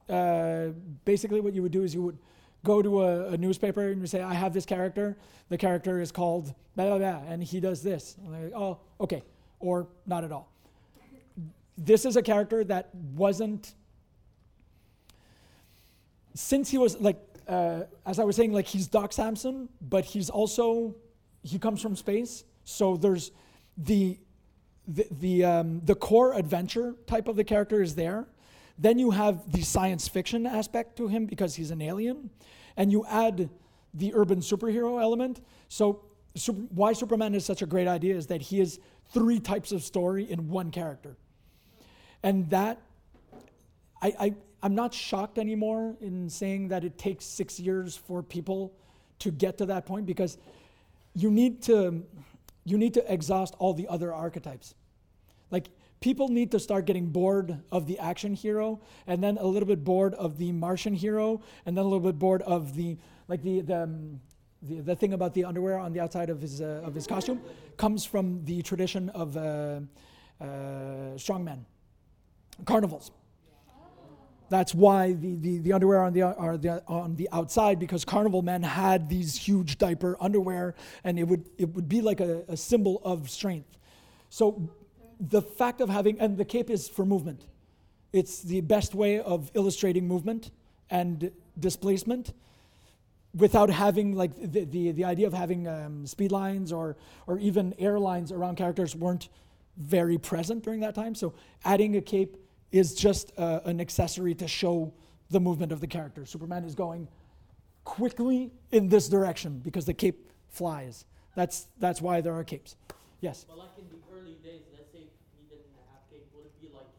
Uh, basically, what you would do is you would go to a, a, newspaper and you say, I have this character. The character is called blah, blah, blah, and he does this. And they're like, oh, okay. Or not at all this is a character that wasn't since he was like uh, as i was saying like he's doc samson but he's also he comes from space. So there's the the the, um, the core adventure type of the character is there. Then you have the science fiction aspect to him because he's an alien. And you add the urban superhero element. So super, why superman is such a great idea is that he is three types of story in one character. And that, I, I, I'm not shocked anymore in saying that it takes six years for people to get to that point because you need to, you need to exhaust all the other archetypes. Like, people need to start getting bored of the action hero and then a little bit bored of the Martian hero and then a little bit bored of the, like, the, the, um, the, the thing about the underwear on the outside of his, uh, of his costume comes from the tradition of uh, uh, strongmen carnivals. That's why the, the, the underwear on the, are the, on the outside, because carnival men had these huge diaper underwear, and it would, it would be like a, a symbol of strength. So the fact of having, and the cape is for movement. It's the best way of illustrating movement and displacement without having like the, the, the idea of having um, speed lines or, or even airlines around characters weren't very present during that time. So adding a cape is just uh, an accessory to show the movement of the character. Superman is going quickly in this direction because the cape flies. That's, that's why there are capes. Yes? But like in the early days, let's say he didn't have cape, would it be like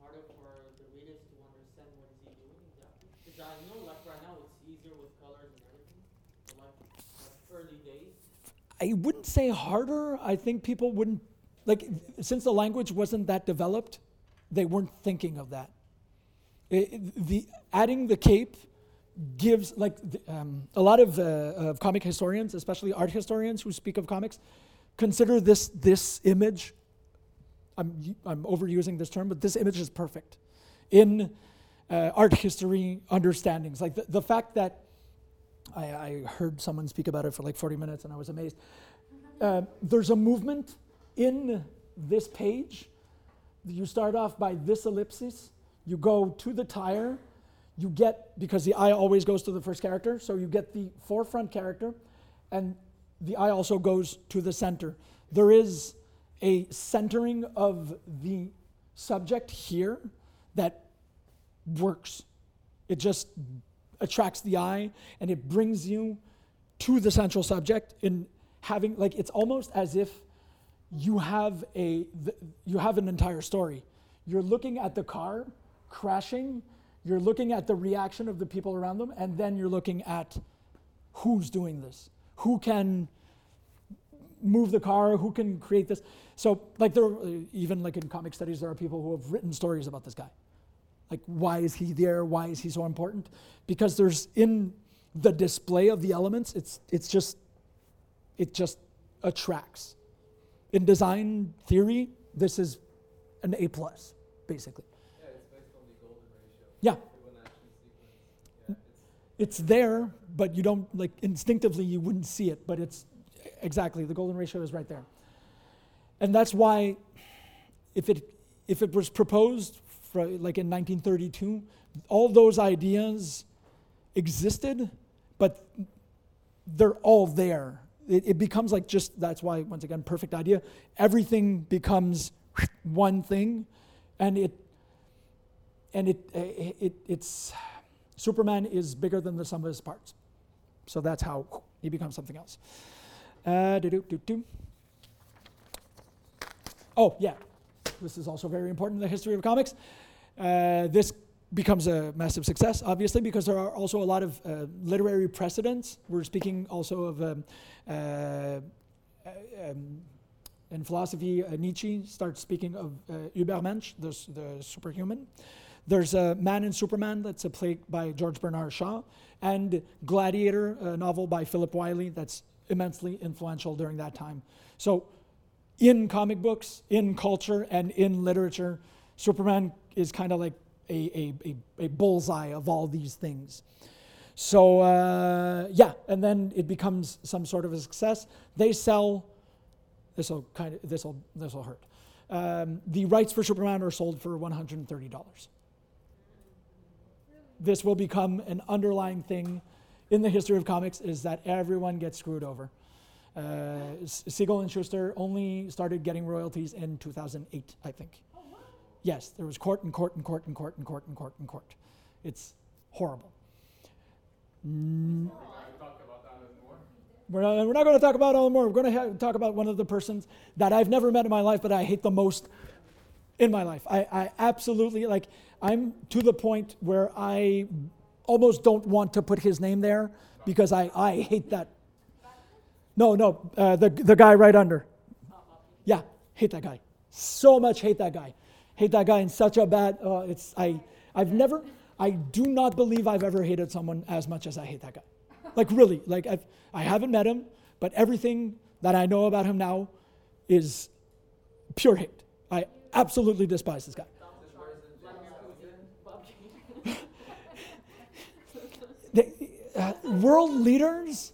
harder for the readers to understand what is he doing exactly? Because I know like right now it's easier with colors and everything, but like, like early days. I wouldn't say harder. I think people wouldn't, like, since the language wasn't that developed, they weren't thinking of that. It, the, adding the cape gives like the, um, a lot of, uh, of comic historians, especially art historians who speak of comics, consider this this image. I'm I'm overusing this term, but this image is perfect in uh, art history understandings. Like the, the fact that I, I heard someone speak about it for like 40 minutes, and I was amazed. Uh, there's a movement in this page. You start off by this ellipsis. You go to the tire. You get, because the eye always goes to the first character, so you get the forefront character, and the eye also goes to the center. There is a centering of the subject here that works. It just attracts the eye and it brings you to the central subject in having like it's almost as if you have a you have an entire story. You're looking at the car crashing, you're looking at the reaction of the people around them and then you're looking at who's doing this. Who can move the car, who can create this. So like there even like in comic studies there are people who have written stories about this guy. Like, why is he there? Why is he so important? Because there's in the display of the elements, it's, it's just, it just attracts. In design theory, this is an A plus, basically. Yeah, it's based on the golden ratio. Yeah. Yeah, it's mm. It's there, but you don't, like, instinctively, you wouldn't see it, but it's exactly, the golden ratio is right there. And that's why, if it, if it was proposed, fro- like in 1932, all those ideas existed, but they're all there. It, it becomes like just, that's why, once again, perfect idea. Everything becomes one thing, and it, and it, it, it it's, Superman is bigger than the sum of his parts. So that's how he becomes something else. Uh. Oh, yeah. This is also very important in the history of comics. Uh, this becomes a massive success, obviously, because there are also a lot of uh, literary precedents. We're speaking also of, um, uh, uh, um, in philosophy, uh, Nietzsche starts speaking of uh, Übermensch, the, the superhuman. There's a Man in Superman that's a play by George Bernard Shaw, and Gladiator, a novel by Philip Wylie that's immensely influential during that time. So, in comic books, in culture, and in literature, Superman is kind of like a, a, a, a bullseye of all these things. So, uh, yeah, and then it becomes some sort of a success. They sell, this will kind of, this will, this will hurt. Um, the rights for Superman are sold for $130 this will become an underlying thing in the history of comics is that everyone gets screwed over. Uh, Siegel and Shuster only started getting royalties in 2008, I think. Yes, there was court and court and court and court and court and court and court. It's horrible. Mm, We're not, we're not going to talk about all Alan Moore. We're going to ha- talk about one of the persons that I've never met in my life, but I hate the most in my life. I, I absolutely like. I'm to the point where I almost don't want to put his name there because I, I hate that. No, no, uh, the the guy right under. Yeah, hate that guy. So much hate that guy. Hate that guy in such a bad. Uh, it's I. I've never. I do not believe I've ever hated someone as much as I hate that guy. Like really. Like I've. I haven't met him, but everything that I know about him now is pure hate. I absolutely despise this guy. <laughs> The, uh, world leaders.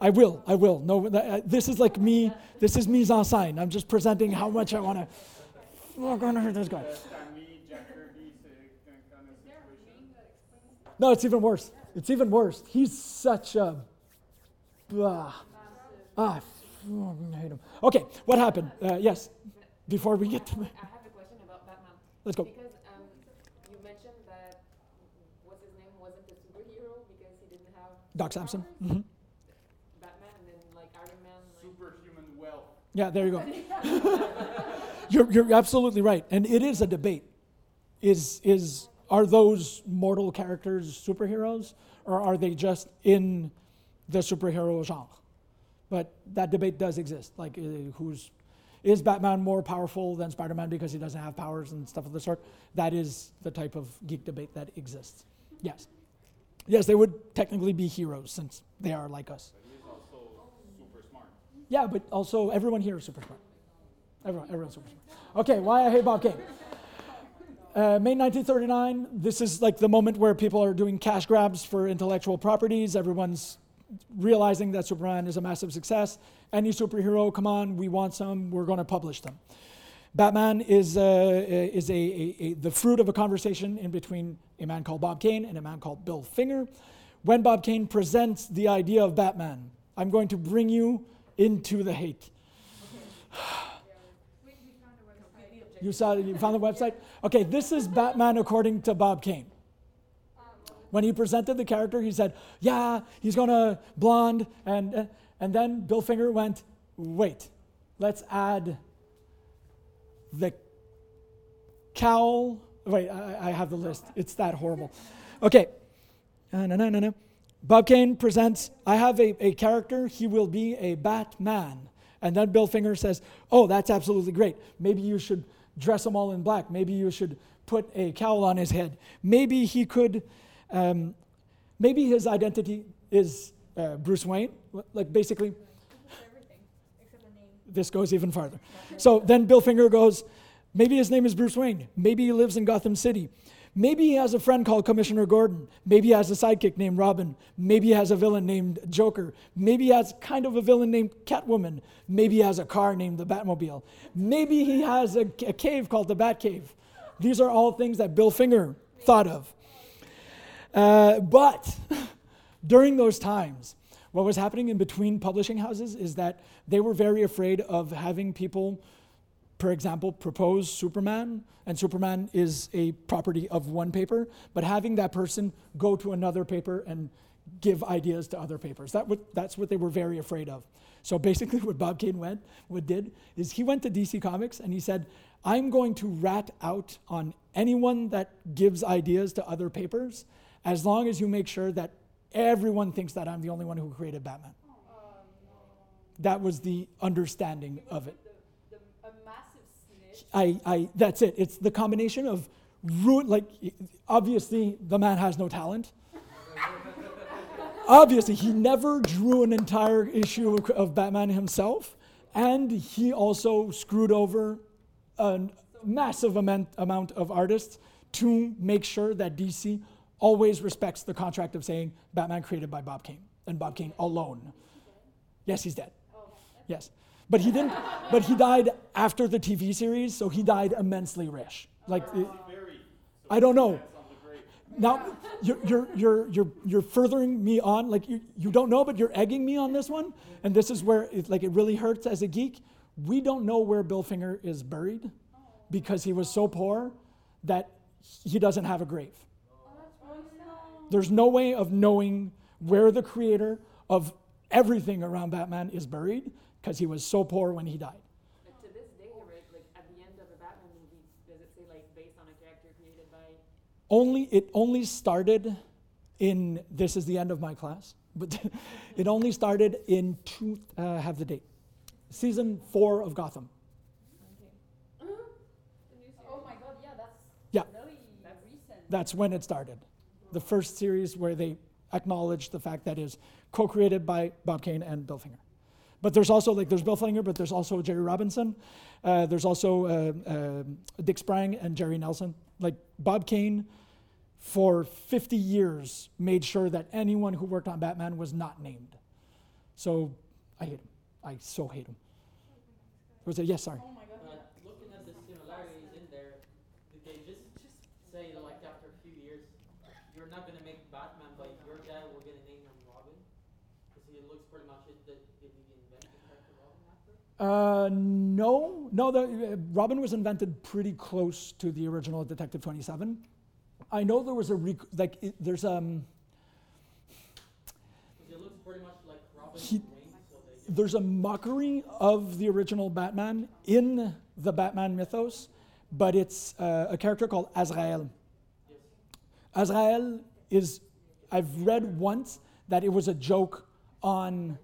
I will. I will. No, uh, this is like me. This is mise en scène. I'm just presenting how much I want to. I'm gonna hurt this guy. Stan Lee, Jack Kirby, c'est un kind of situation. No, it's even worse. It's even worse. He's such a. Blah. Ah, I hate him. Okay, what happened? Uh, yes, before we get to. I have a question about Batman. Let's go. Because um, you mentioned that what's his name wasn't a superhero because he didn't have Doc Samson. superpowers. hmm Batman and then like Iron Man. Like, Superhuman wealth. Yeah, there you go. <laughs> you're, you're absolutely right. And it is a debate. Is, is, are those mortal characters superheroes or are they just in the superhero genre? But that debate does exist. Like, uh, who's. is Batman more powerful than Spider Man because he doesn't have powers and stuff of the sort? That is the type of geek debate that exists. Yes. Yes, they would technically be heroes since they are like us. But he's also super smart. Yeah, but also everyone here is super smart. Everyone, everyone's super smart. Okay, why I hate Bob Kane. Uh, May 1939, this is like the moment where people are doing cash grabs for intellectual properties. Everyone's realizing that Superman is a massive success. Any superhero, come on, we want some, we're going to publish them. Batman is, uh, is a, a, a, the fruit of a conversation in between a man called Bob Kane and a man called Bill Finger. When Bob Kane presents the idea of Batman, I'm going to bring you into the hate. You saw you found the website? Okay, this is Batman according to Bob Kane. When he presented the character, he said, "Yeah, he's gonna blonde," and uh, and then Bill Finger went, "Wait, let's add the cowl." Wait, I, I have the list. It's that horrible. Okay, uh, no, no, no, no. Bob Kane presents, I have a, a character, he will be a Batman. And then Bill Finger says, Oh, that's absolutely great. Maybe you should dress him all in black. Maybe you should put a cowl on his head. Maybe he could, um, maybe his identity is uh, Bruce Wayne. Like basically, this goes even farther. So then Bill Finger goes, maybe his name is Bruce Wayne. Maybe he lives in Gotham City. Maybe he has a friend called Commissioner Gordon. Maybe he has a sidekick named Robin. Maybe he has a villain named Joker. Maybe he has kind of a villain named Catwoman. Maybe he has a car named the Batmobile. Maybe he has a, a cave called the Batcave. These are all things that Bill Finger thought of. Uh, but <laughs> during those times, what was happening in between publishing houses is that they were very afraid of having people, for example, propose Superman, and Superman is a property of one paper, but having that person go to another paper and give ideas to other papers. That what, that's what they were very afraid of. So basically, <laughs> what Bob Kane went, what did, is he went to DC Comics and he said, I'm going to rat out on anyone that gives ideas to other papers as long as you make sure that everyone thinks that I'm the only one who created Batman. That was the understanding of it. The, the, a massive snitch. I, I, that's it. It's the combination of ruin, like, obviously, the man has no talent. <laughs> obviously, he never drew an entire issue of, of Batman himself, and he also screwed over a massive amount, amount of artists to make sure that DC always respects the contract of saying Batman created by Bob Kane and Bob Kane alone. Yes, he's dead. Oh, yes. But he didn't but he died after the TV series, so he died immensely rich. Like it- I don't know. That's on the grave. Now you're you're you're you're, you're furthering me on like you, you don't know but you're egging me on this one and this is where it like it really hurts as a geek. We don't know where Bill Finger is buried because he was so poor that he doesn't have a grave. There's no way of knowing where the creator of everything around Batman is buried because he was so poor when he died. But to this day, right, like at the end of a Batman movie, does it say like based on a character created by? Only it only started in this is the end of my class, but <laughs> it only started in two uh, have the date, season four of Gotham. Oh my God, yeah, that's Yeah, really that's recent. that's when it started. The first series where they acknowledged the fact that is co-created by Bob Kane and Bill Finger. But there's also like there's Bill Finger, but there's also Jerry Robinson. Uh, there's also uh, uh, Dick Sprang and Jerry Nelson. Like Bob Kane, for 50 years, made sure that anyone who worked on Batman was not named. So I hate him. I so hate him. Was it yes? Sorry. But looking at the similarities in there, did they just just say like after a few years, you're not gonna make Batman, but your guy we're gonna name him Robin? Because he looks pretty much it. Did, did he invent the character Robin after? Uh, no, no. The, uh, Robin was invented pretty close to the original Detective Twenty Seven. I know there was a rec- like it, there's um Because it looks pretty much like He- and Wayne, so they just there's a mockery of the original Batman in the Batman mythos, but it's uh, a character called Azrael. Azrael is I've read once that it was a joke on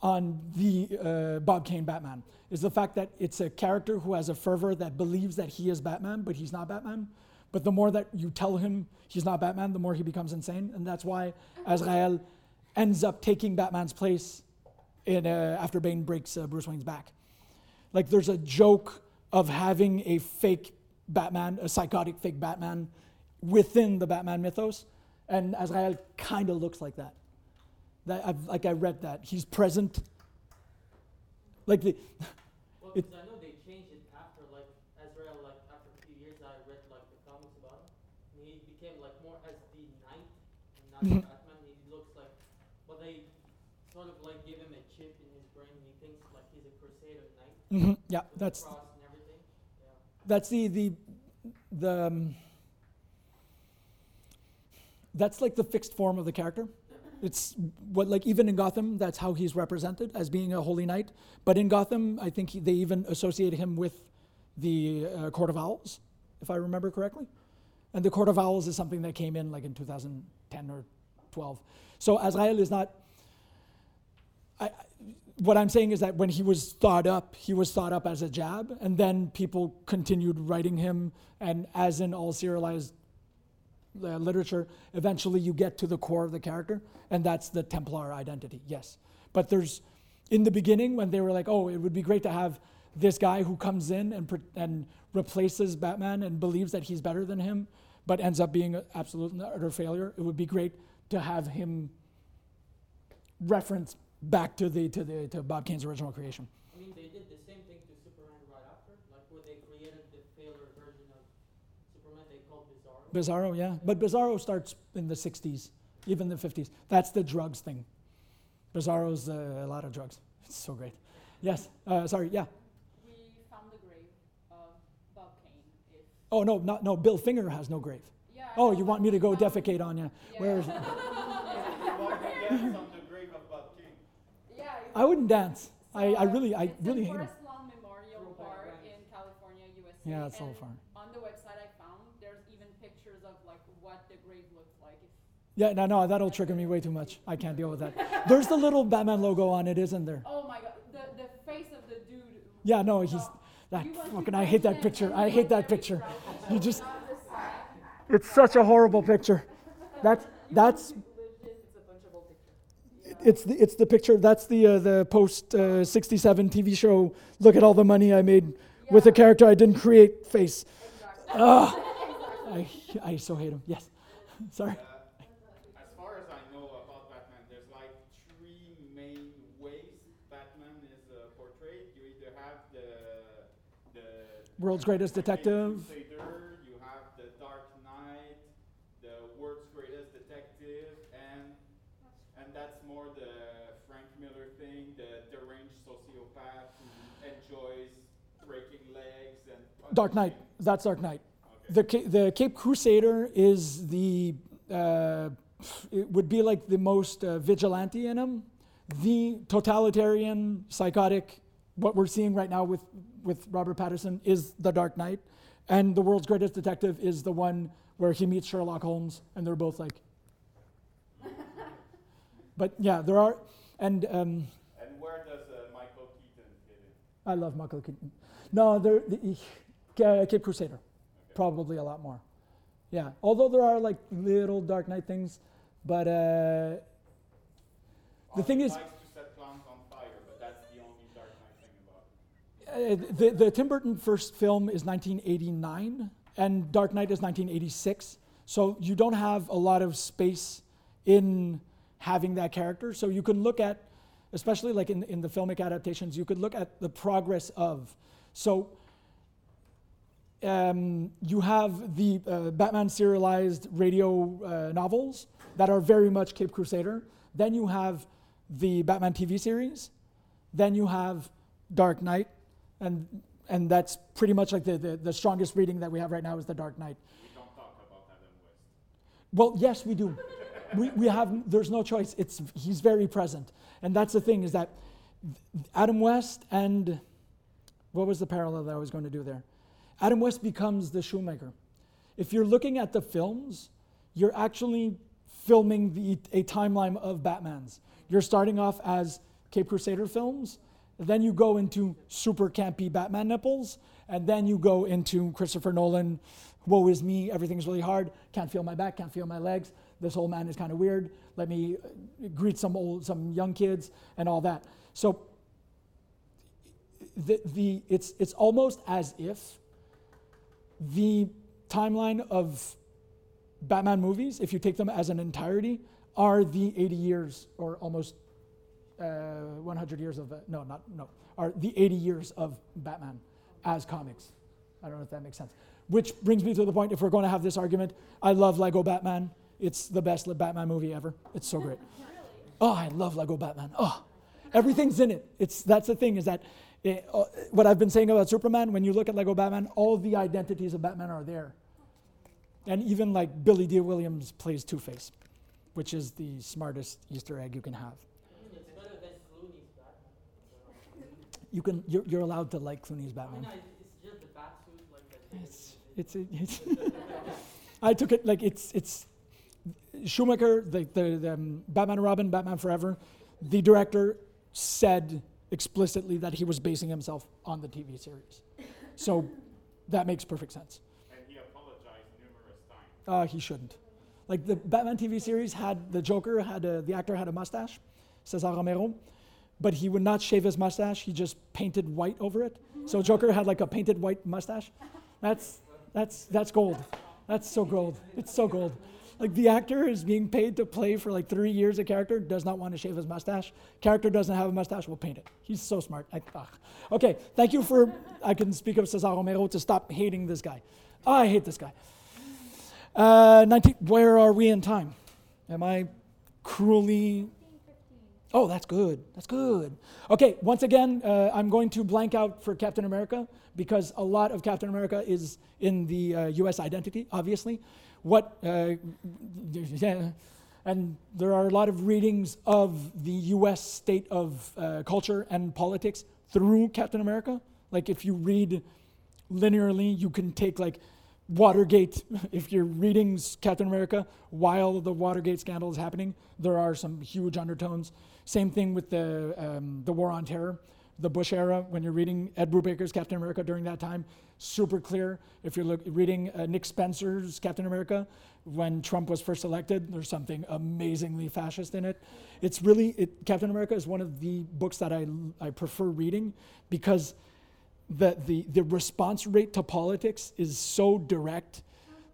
on the uh, Bob Kane Batman is the fact that it's a character who has a fervor that believes that he is Batman, but he's not Batman. But the more that you tell him he's not Batman, the more he becomes insane, and that's why Azrael ends up taking Batman's place in uh, after Bane breaks uh, Bruce Wayne's back. Like there's a joke of having a fake Batman, a psychotic fake Batman, within the Batman mythos, and Azrael kind of looks like that. That I've, like I read that he's present. Like the, Well, It- because I know they changed it after, like, Azrael, like, after a few years, I read, like, the comics about him. And he became, like, more as the knight, and not Mhm. Batman. He looks like, well, they sort of, like, give him a chip in his brain. And He thinks, like, he's a crusader knight. Mhm, yeah, that's the cross and everything. Yeah. that's the the the um, that's like the fixed form of the character. It's what like even in Gotham, that's how he's represented as being a holy knight. But in Gotham, I think he, they even associate him with the uh, Court of Owls, if I remember correctly. And the Court of Owls is something that came in like in 2010 or 12. So Azrael is not. I, what I'm saying is that when he was thought up, he was thought up as a jab, and then people continued writing him. And as in all serialized uh, literature, eventually you get to the core of the character, and that's the Templar identity. Yes, but there's in the beginning when they were like, "Oh, it would be great to have this guy who comes in and pre- and replaces Batman and believes that he's better than him, but ends up being an absolute utter failure." It would be great to have him reference back to the to the to Bob Kane's original creation. I mean, they did the same thing to Superman right after, like, where they created the failure version of Superman they called Bizarro. Bizarro, yeah, but Bizarro starts in the '60s, even the '50s. That's the drugs thing. Bizarro's uh, a lot of drugs. It's so great. Yes, uh, sorry, yeah. We found the grave of Bob Kane. Oh no, not no. Bill Finger has no grave. yeah. Oh, you want me to go defecate on you? Yeah. Where is it? You want to dance on the grave of Bob Kane. Yeah. I wouldn't dance. I, I really, I it's really in hate him. Forest Lawn Memorial Park in California, USA. Yeah, it's so far. On the website I found, there's even pictures of like what the grave looks like. If, Yeah, no, no, that'll trigger me way too much. I can't deal with that. There's the little Batman logo on it, isn't there? oh my god, the, the face of the dude. Yeah, no, he's that You want to fucking. I hate that picture. I hate that picture. You just, on the side. it's such a horrible picture. That's that's It's a punchable picture. it's the it's the picture. That's the uh, the post uh, '67 TV show. Look at all the money I made with a character I didn't create. Face. Exactly. Ah, I I so hate him. Yes, <laughs> sorry. Uh, as far as I know about Batman, there's like three main ways Batman is uh, portrayed. You either have the the World's greatest detective. Crusader, you have the Dark Knight, the world's greatest detective, and and that's more the Frank Miller thing, the deranged sociopath who enjoys breaking legs and Dark Knight. That's Dark Knight. Okay. The the Cape Crusader is the uh, it would be like the most uh, vigilante in him, the totalitarian, psychotic. What we're seeing right now with with Robert Pattinson is the Dark Knight, and the world's greatest detective is the one where he meets Sherlock Holmes, and they're both like. <laughs> but yeah, there are, and um, And where does uh, Michael Keaton fit in? I love Michael Keaton. No, there, the, uh, Cape Crusader, probably a lot more. Yeah, although there are like little Dark Knight things, but uh, the thing is, to set clowns on fire, but that's the only Dark Knight thing about it. The, the Tim Burton first film is 1989, and Dark Knight is 1986. So you don't have a lot of space in having that character. So you can look at, especially like in, in the filmic adaptations, you could look at the progress of. So um, you have the uh, Batman serialized radio uh, novels that are very much Cape Crusader. Then you have the Batman TV series. Then you have Dark Knight, and and that's pretty much like the, the, the strongest reading that we have right now is the Dark Knight. We don't talk about Adam West. Well, yes, we do. we, we have there's no choice. It's he's very present, and that's the thing is that Adam West and what was the parallel that I was going to do there? Adam West becomes the Schumacher. If you're looking at the films, you're actually filming the, a timeline of Batman's. You're starting off as Cape Crusader films. Then you go into super campy Batman nipples, and then you go into Christopher Nolan, woe is me, everything's really hard, can't feel my back, can't feel my legs, this old man is kind of weird, let me uh, greet some old, some young kids, and all that. So the, the, it's, it's almost as if the timeline of Batman movies, if you take them as an entirety, are the 80 years or almost uh, 100 years of, uh, no, not, no, are the 80 years of Batman as comics. I don't know if that makes sense. Which brings me to the point if we're going to have this argument, I love Lego Batman. It's the best Batman movie ever. It's so great. <laughs> Oh, I love Lego Batman. Oh, everything's in it. It's that's the thing is that eh, uh, what I've been saying about Superman. When you look at Lego Batman, all the identities of Batman are there, and even like Billy Dee Williams plays Two Face, which is the smartest Easter egg you can have. I mean, it's better than Clooney's Batman. You can you're, you're allowed to like Clooney's I Batman. mean, I, it's just the bat suit, like that. It's it's it's. <laughs> I took it like it's it's Schumacher, the the, the um, Batman and Robin, Batman Forever. The director said explicitly that he was basing himself on the TV series, so that makes perfect sense. And he apologized numerous times. Uh, he shouldn't. Like the Batman TV series had the Joker had a, the actor had a mustache, Cesar Romero, but he would not shave his mustache. He just painted white over it. So Joker had like a painted white mustache. That's that's that's gold. That's so gold. It's so gold. Like the actor is being paid to play for like three years a character, does not want to shave his mustache. Character doesn't have a mustache, we'll paint it. He's so smart. I. Okay, thank you for I can speak of Cesar Romero to stop hating this guy. I hate this guy. Uh, 19, where are we in time? Am I cruelly? Oh, that's good. That's good. Okay, once again, uh, I'm going to blank out for Captain America because a lot of Captain America is in the uh, US identity, obviously. What, uh, <laughs> and there are a lot of readings of the US state of uh, culture and politics through Captain America. Like if you read linearly, you can take like Watergate, <laughs> if you're reading Captain America while the Watergate scandal is happening, there are some huge undertones. Same thing with the, um, the War on Terror, the Bush era, when you're reading Ed Brubaker's Captain America during that time, super clear. If you're look, reading uh, Nick Spencer's Captain America, when Trump was first elected, there's something amazingly fascist in it. It's really, it, Captain America is one of the books that I, I prefer reading because the, the, the response rate to politics is so direct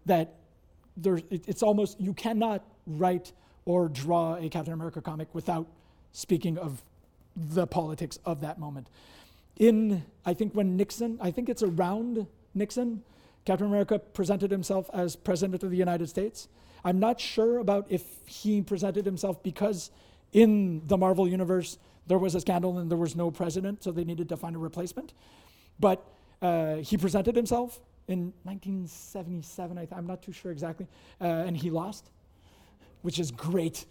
that there, it, it's almost, you cannot write or draw a Captain America comic without speaking of the politics of that moment. In, I think when Nixon, I think it's around Nixon, Captain America presented himself as President of the United States. I'm not sure about if he presented himself because in the Marvel Universe there was a scandal and there was no president, so they needed to find a replacement. But uh, he presented himself in 1977, I I'm not too sure exactly, uh, and he lost, which is great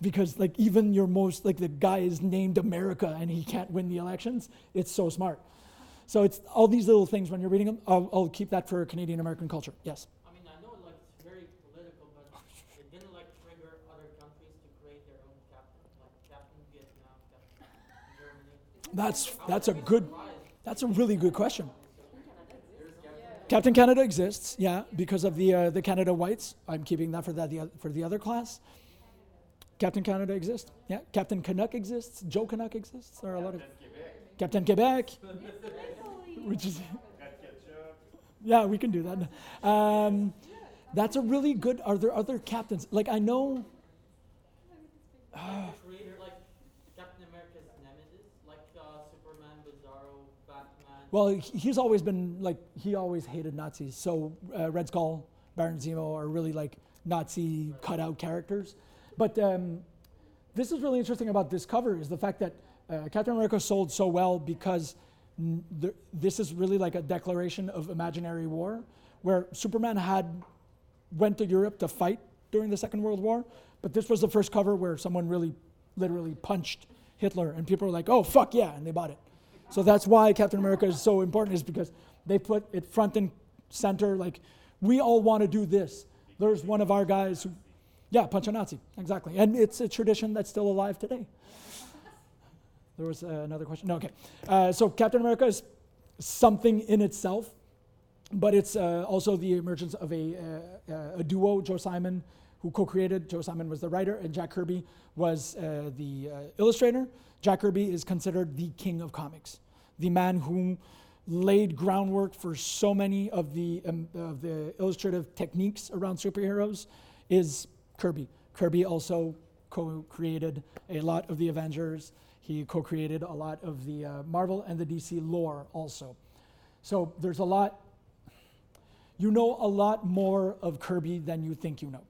because like even your most like the guy is named America and he can't win the elections. It's so smart. So it's all these little things when you're reading them. I'll, I'll keep that for Canadian American culture. Yes. I mean, I know like it's very political, but it didn't like trigger other countries to create their own captain, like Captain Vietnam, Captain Germany. That's that's a good. That's a really good question. Captain Canada exists, yeah, because of the uh, the Canada Whites. I'm keeping that for that the, for the other class. Captain Canada exists, yeah. Captain Canuck exists. Joe Canuck exists. There are a lot of Captain Quebec, which is <laughs> yeah, we can do that. Um, that's a really good. Are there other captains? Like I know. Like the creator, like Captain America's nemesis, like uh, Superman, Bizarro, Batman. Well, he's always been like he always hated Nazis. So uh, Red Skull, Baron Zemo are really like Nazi cutout characters. But um, this is really interesting about this cover is the fact that uh, Captain America sold so well because th- this is really like a declaration of imaginary war, where Superman had went to Europe to fight during the Second World War, but this was the first cover where someone really, literally punched Hitler, and people were like, "Oh fuck yeah!" and they bought it. So that's why Captain America is so important, is because they put it front and center. Like, we all want to do this. There's one of our guys who, yeah, punch a Nazi, exactly. And it's a tradition that's still alive today. <laughs> There was uh, another question. No, okay. Uh, so Captain America is something in itself, but it's uh, also the emergence of a, uh, uh, a duo, Joe Simon, who co-created. Joe Simon was the writer, and Jack Kirby was uh, the uh, illustrator. Jack Kirby is considered the king of comics, the man who laid groundwork for so many of the um, of the illustrative techniques around superheroes. Is Kirby. Kirby also co-created a lot of the Avengers. He co-created a lot of the uh, Marvel and the DC lore also. So there's a lot. You know a lot more of Kirby than you think you know.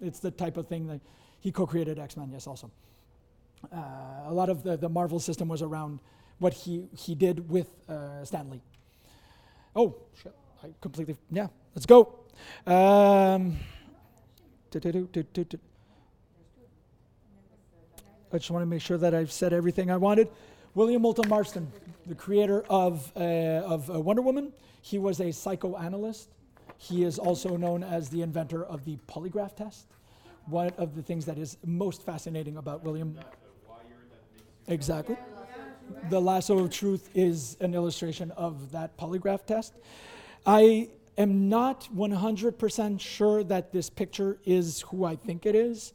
It's the type of thing that he co-created X-Men, yes, also. Uh, a lot of the, the Marvel system was around what he, he did with uh, Stan Lee. Oh, shit. I completely, yeah, let's go. Um. I just want to make sure that I've said everything I wanted. William Moulton Marston, the creator of, uh, of uh, Wonder Woman, he was a psychoanalyst. He is also known as the inventor of the polygraph test. One of the things that is most fascinating about William. Exactly. The lasso of truth is an illustration of that polygraph test. I am not 100% sure that this picture is who I think it is.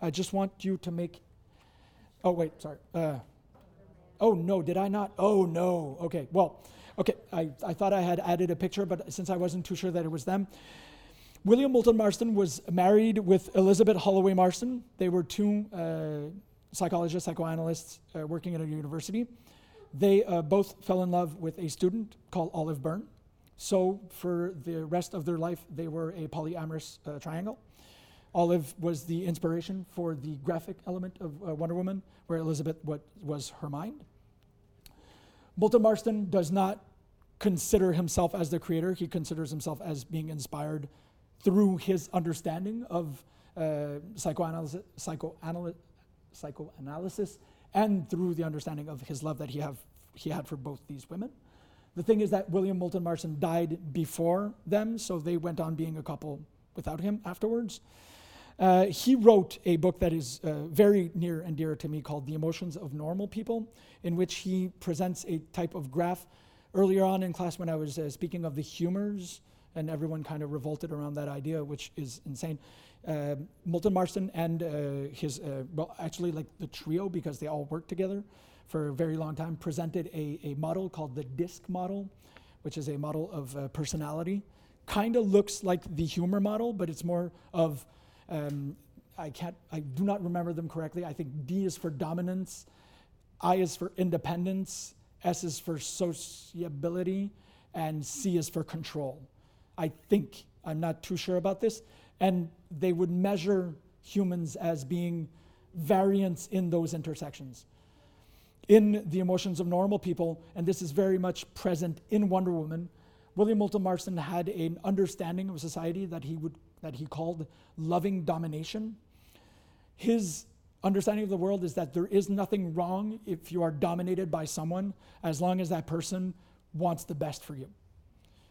I just want you to make. Oh, wait, sorry. Uh, oh, no, did I not? Oh, no. Okay, well, okay, I, I thought I had added a picture, but since I wasn't too sure that it was them. William Moulton Marston was married with Elizabeth Holloway Marston. They were two uh, psychologists, psychoanalysts uh, working at a university. They uh, both fell in love with a student called Olive Byrne. So, for the rest of their life, they were a polyamorous uh, triangle. Olive was the inspiration for the graphic element of uh, Wonder Woman, where Elizabeth what, was her mind. Moulton Marston does not consider himself as the creator, he considers himself as being inspired through his understanding of uh, psychoanalysis, psychoanalysis, psychoanalysis and through the understanding of his love that he, have, he had for both these women. The thing is that William Moulton Marston died before them, so they went on being a couple without him afterwards. Uh, he wrote a book that is uh, very near and dear to me called The Emotions of Normal People, in which he presents a type of graph. Earlier on in class, when I was uh, speaking of the humors, and everyone kind of revolted around that idea, which is insane. Uh, Moulton Marston and uh, his, uh, well, actually, like the trio, because they all worked together for a very long time, presented a, a model called the DISC model, which is a model of uh, personality. Kind of looks like the humor model, but it's more of, um, I can't, I do not remember them correctly. I think D is for dominance, I is for independence, S is for sociability, and C is for control. I think, I'm not too sure about this, and they would measure humans as being variants in those intersections. In the emotions of normal people, and this is very much present in Wonder Woman, William Moulton Marston had an understanding of society that he would that he called loving domination. His understanding of the world is that there is nothing wrong if you are dominated by someone as long as that person wants the best for you.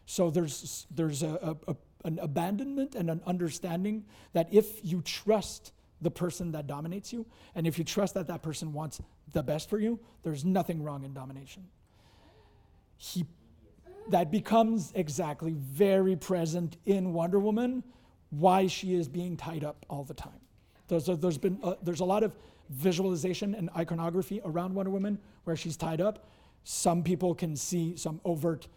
So there's there's a, a, a an abandonment and an understanding that if you trust the person that dominates you, and if you trust that that person wants the best for you, there's nothing wrong in domination. He, that becomes exactly very present in Wonder Woman, why she is being tied up all the time. There's a, there's been a, there's a lot of visualization and iconography around Wonder Woman where she's tied up. Some people can see some overt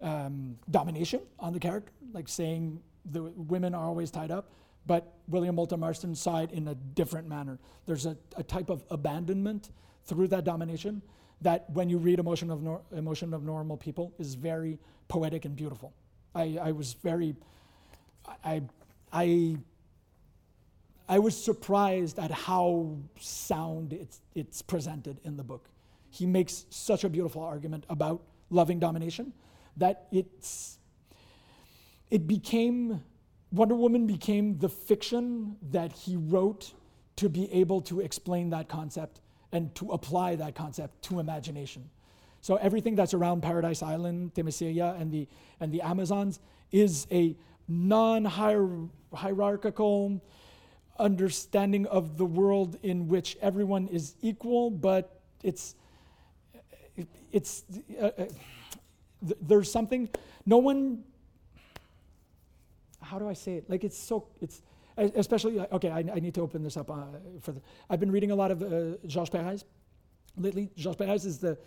um, domination on the character, like saying the women are always tied up. But William Moulton Marston saw it in a different manner. There's a, a type of abandonment through that domination that, when you read Emotion of, Nor- Emotion of Normal People, is very poetic and beautiful. I, I was very, I, I, I was surprised at how sound it's, it's presented in the book. He makes such a beautiful argument about loving domination that it's it became Wonder Woman became the fiction that he wrote to be able to explain that concept and to apply that concept to imagination. So everything that's around Paradise Island, Themyscira, and the and the Amazons is a non-hierarchical understanding of the world in which everyone is equal, but it's it, it's uh, uh, th- there's something no one how do i say it like it's so it's especially uh, okay i, I need to open this up uh, for the i've been reading a lot of uh, georges perez. Lately georges perez is the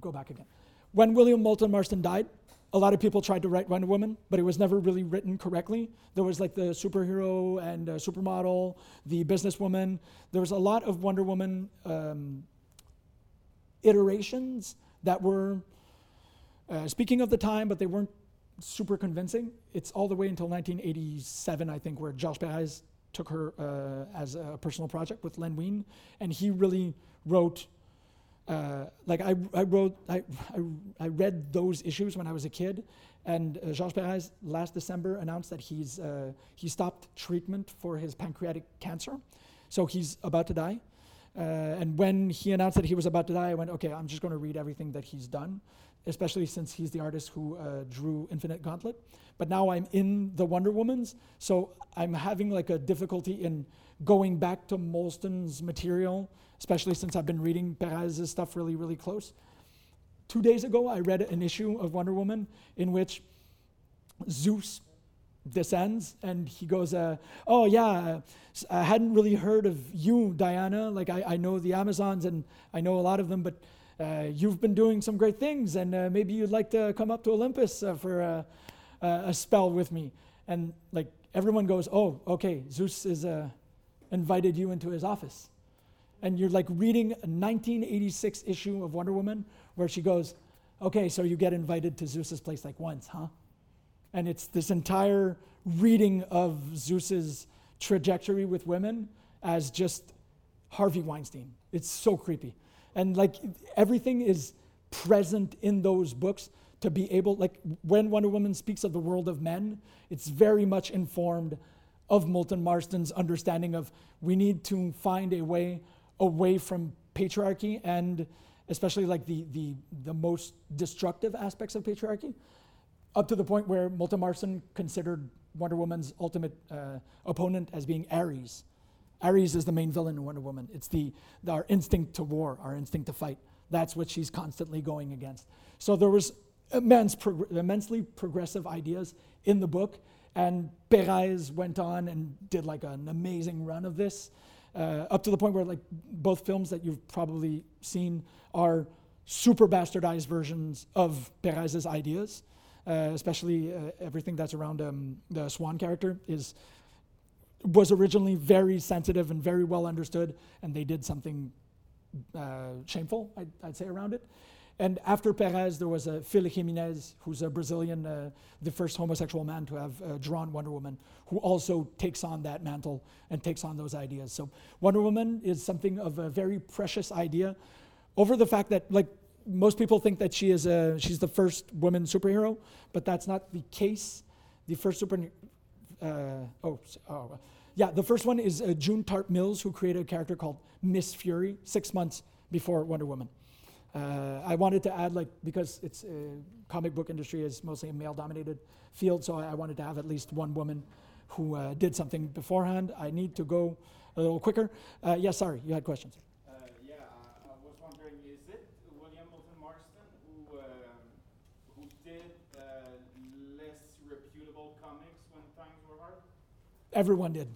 go back again. When william moulton marston died a lot of people tried to write wonder woman but it was never really written correctly. There was like the superhero and uh, supermodel the businesswoman. There was a lot of wonder woman um, iterations that were uh, speaking of the time, but they weren't super convincing. It's all the way until 1987, I think, where Georges Perez took her uh, as a personal project with Len Wein, and he really wrote. Uh, like I, I wrote, I, I, I read those issues when I was a kid, and uh, Georges Perez last December announced that he's uh, he stopped treatment for his pancreatic cancer, so he's about to die. Uh, and when he announced that he was about to die, I went, okay, I'm just going to read everything that he's done, especially since he's the artist who uh, drew Infinity Gauntlet. But now I'm in the Wonder Womans, so I'm having like a difficulty in going back to Molston's material, especially since I've been reading Perez's stuff really, really close. Two days ago, I read an issue of Wonder Woman in which Zeus descends and he goes, uh, Oh, yeah, I hadn't really heard of you, Diana. Like, I, I know the Amazons and I know a lot of them, but uh, you've been doing some great things and uh, maybe you'd like to come up to Olympus uh, for a, a spell with me. And like, everyone goes, Oh, okay, Zeus has uh, invited you into his office. And you're like reading a 1986 issue of Wonder Woman where she goes, Okay, so you get invited to Zeus's place like once, huh? and it's this entire reading of Zeus's trajectory with women as just Harvey Weinstein. It's so creepy. And like everything is present in those books to be able like when Wonder Woman speaks of the world of men, it's very much informed of Moulton Marston's understanding of we need to find a way away from patriarchy and especially like the the the most destructive aspects of patriarchy up to the point where Moulton Marston considered Wonder Woman's ultimate uh, opponent as being Ares. Ares is the main villain in Wonder Woman. It's the, the- our instinct to war, our instinct to fight. That's what she's constantly going against. So there was immense, prog- immensely progressive ideas in the book, and Perez went on and did like an amazing run of this, uh, up to the point where like both films that you've probably seen are super bastardized versions of Perez's ideas uh, especially uh, everything that's around um, the Swan character, is was originally very sensitive and very well understood, and they did something uh, shameful, I'd, I'd say, around it. And after Perez, there was a Phil Jimenez, who's a Brazilian, uh, the first homosexual man to have uh, drawn Wonder Woman, who also takes on that mantle and takes on those ideas. So Wonder Woman is something of a very precious idea over the fact that, like, most people think that she is a, she's the first woman superhero, but that's not the case. The first super, uh, oh, oh, yeah, the first one is uh, June Tarp Mills, who created a character called Miss Fury six months before Wonder Woman. Uh, I wanted to add, like, because it's uh, comic book industry is mostly a male-dominated field, so I, I wanted to have at least one woman who uh, did something beforehand. I need to go a little quicker. Uh, yes, sorry, you had questions. Uh, yeah, I, I was wondering, is it William Moulton Marston who um, who did uh, less reputable comics when times were hard? Everyone did.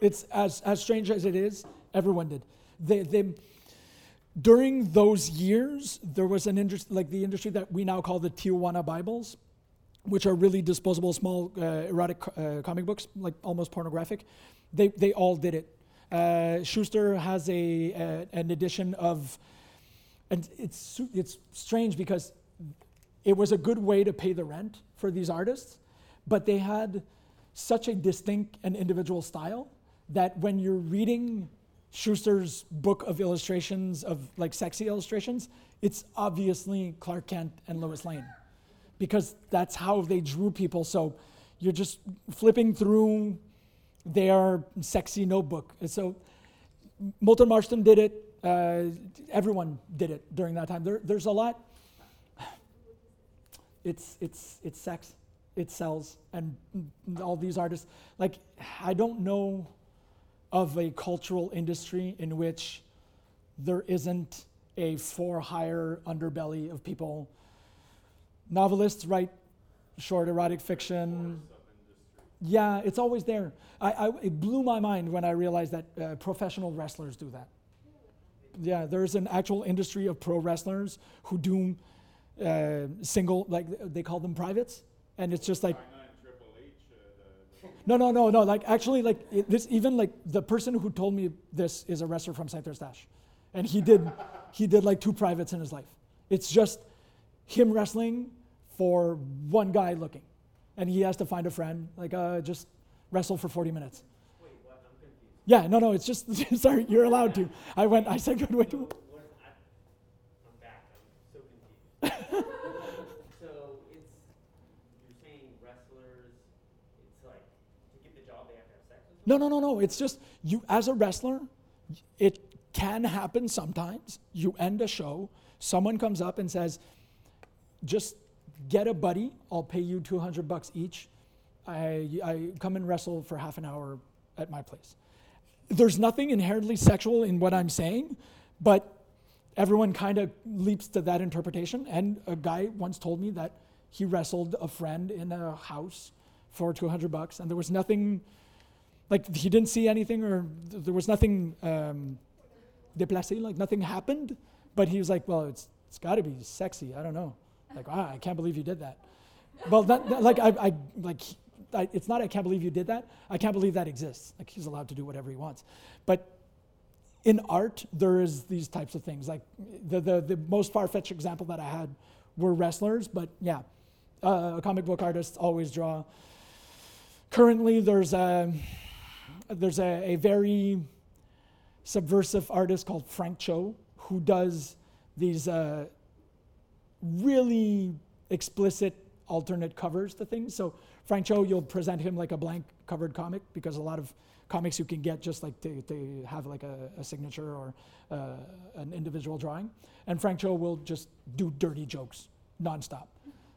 It's as as strange as it is. Everyone did. They they during those years there was an industry like the industry that we now call the Tijuana Bibles, which are really disposable small uh, erotic uh, comic books, like almost pornographic. They they all did it. Uh, Shuster has a, a an edition of, and it's it's strange because it was a good way to pay the rent for these artists, but they had such a distinct and individual style that when you're reading Shuster's book of illustrations of like sexy illustrations, it's obviously Clark Kent and Lois Lane because that's how they drew people. So you're just flipping through their sexy notebook. So Moulton Marston did it. Uh, everyone did it during that time. There, there's a lot. It's it's it's sex. It sells, and all these artists. Like I don't know of a cultural industry in which there isn't a for hire underbelly of people. Novelists write short erotic fiction. Yeah, it's always there. I, I, it blew my mind when I realized that uh, professional wrestlers do that. Yeah, there's an actual industry of pro wrestlers who do uh, single, like they call them privates, and it's just like Chyna and Triple H, the, the no, no, no, no. Like actually, like it, this. Even like the person who told me this is a wrestler from Saint Eustache, and he did, <laughs> he did like two privates in his life. It's just him wrestling for one guy looking, and he has to find a friend. Like uh, just wrestle for forty minutes. Wait, what? I'm confused. Yeah, no, no. It's just <laughs> sorry. You're allowed to. I went. I said good way to. What is, I, I'm back. I'm so confused. so it's you're saying wrestlers, it's like to get the job they have to have sex with. No, no, no, no. It's just you as a wrestler, it can happen sometimes. You end a show, someone comes up and says, "Just get a buddy. I'll pay you 200 bucks each. I I come and wrestle for half an hour at my place." There's nothing inherently sexual in what I'm saying, but everyone kind of leaps to that interpretation. And a guy once told me that he wrestled a friend in a house for 200 bucks, and there was nothing like he didn't see anything or th- there was nothing um, déplacé, like nothing happened. But he was like, well, it's it's got to be sexy. I don't know. Like, wow, I can't believe you did that. Well, like I, I like I, it's not I can't believe you did that. I can't believe that exists. Like he's allowed to do whatever he wants. But in art, there is these types of things. Like the the, the most far fetched example that I had were wrestlers. But yeah, uh, comic book artists always draw. Currently, there's a there's a, a very subversive artist called Frank Cho who does these uh, really explicit alternate covers to things. So Frank Cho, you'll present him like a blank covered comic because a lot of comics you can get just like to, to have like a, a signature or uh, an individual drawing. And Frank Cho will just do dirty jokes nonstop.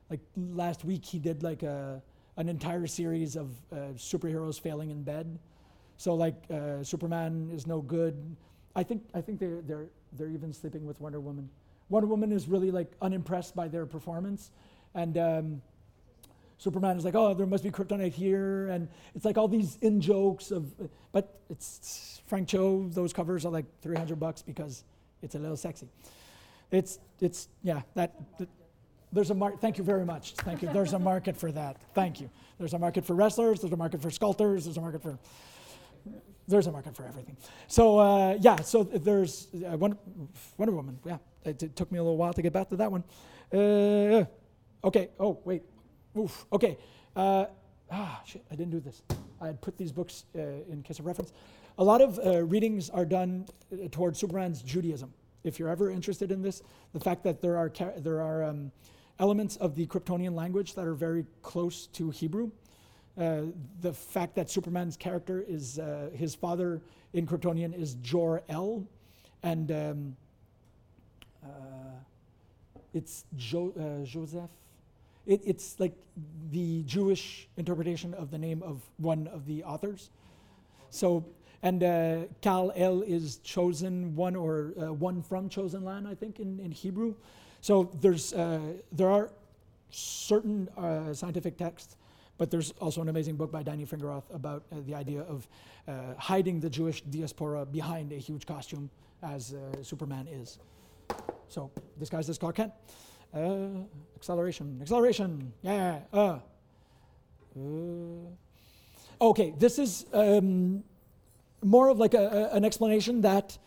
Like last week, he did like a, an entire series of uh, superheroes failing in bed. So like uh, Superman is no good. I think I think they're they're they're even sleeping with Wonder Woman. Wonder Woman is really like unimpressed by their performance, and um, Superman is like, oh, there must be kryptonite here, and it's like all these in jokes of, but it's Frank Cho. Those covers are like 300 bucks because it's a little sexy. It's it's yeah that. that there's a market. Thank you very much. Thank you. There's a market for that. Thank you. There's a market for wrestlers. There's a market for sculptors. There's a market for. There's a market for everything. So uh, yeah. So there's uh, Wonder, Wonder Woman. Yeah. It, it took me a little while to get back to that one. Uh, okay. Oh wait. Oof. Okay. Uh, ah shit. I didn't do this. I had put these books uh, in case of reference. A lot of uh, readings are done towards Superman's Judaism. If you're ever interested in this, the fact that there are ca- there are um, elements of the Kryptonian language that are very close to Hebrew. Uh, the fact that Superman's character is uh, his father in Kryptonian is Jor El, and um, uh, it's jo- uh, Joseph. It, it's like the Jewish interpretation of the name of one of the authors. So, and uh, Kal El is chosen one or one from chosen land, I think, in, in Hebrew. So there's there are certain scientific texts, but there's also an amazing book by Danny Fingeroth about uh, the idea of uh, hiding the Jewish diaspora behind a huge costume, as uh, Superman is. So disguised as Clark Kent. Uh, acceleration, acceleration, yeah. Uh. Okay, this is um, more of like a, a- an explanation that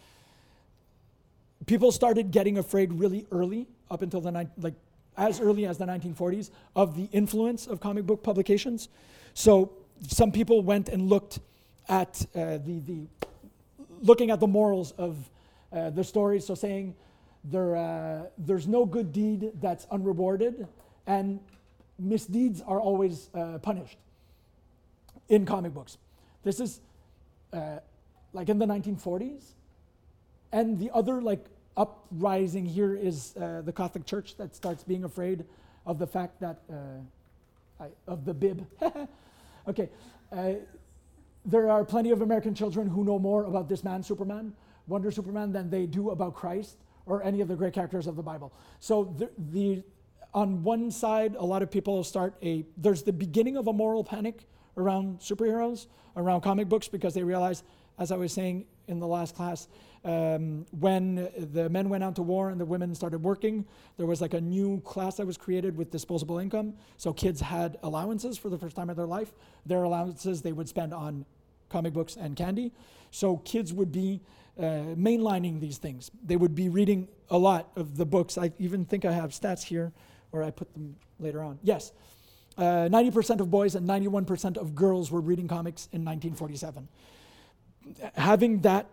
people started getting afraid really early, up until the nine, like as early as the 1940s, of the influence of comic book publications. So some people went and looked at uh, the the looking at the morals of uh, the stories. So saying there uh, there's no good deed that's unrewarded, and misdeeds are always uh, punished in comic books. This is uh, like in the 1940s. And the other like uprising here is uh, the Catholic Church that starts being afraid of the fact that uh, I, of the bib. <laughs> okay, uh, there are plenty of American children who know more about this man, Superman, Wonder Superman, than they do about Christ or any of the great characters of the Bible. So the, the on one side, a lot of people start a there's the beginning of a moral panic around superheroes, around comic books, because they realize, as I was saying in the last class, um, when the men went out to war and the women started working, there was like a new class that was created with disposable income. So kids had allowances for the first time in their life. Their allowances they would spend on comic books and candy. So kids would be uh, mainlining these things. They would be reading a lot of the books. I even think I have stats here, or I put them later on. Yes. Uh, 90% of boys and 91% of girls were reading comics in 1947. Having that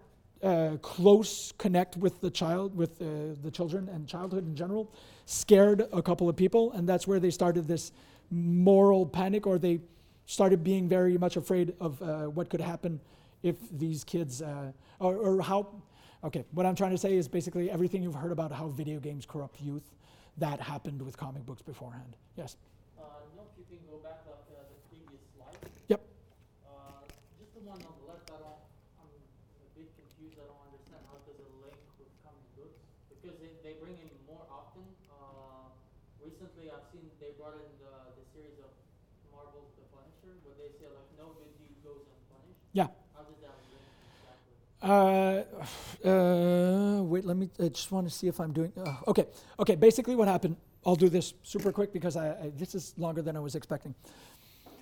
uh, close connect with the child, with uh, the children and childhood in general, scared a couple of people, and that's where they started this moral panic, or they started being very much afraid of uh, what could happen if these kids, uh, or, or how. Okay, what I'm trying to say is basically everything you've heard about how video games corrupt youth, that happened with comic books beforehand. Yes. Uh, no, if you can go back like uh, the previous slide. Yep. Uh, just the one on the left, I don't, I'm a bit confused, I don't understand how does it link with comic books? Because they, they bring in more often, uh, recently I've seen they brought in the, the series of Marvel's The Punisher, where they say like, no good deed goes unpunished. Yeah. How does that link exactly? Uh, <sighs> uh, wait, let me. I just want to see if I'm doing. Uh, okay, okay. Basically, what happened? I'll do this super quick because I, I, this is longer than I was expecting.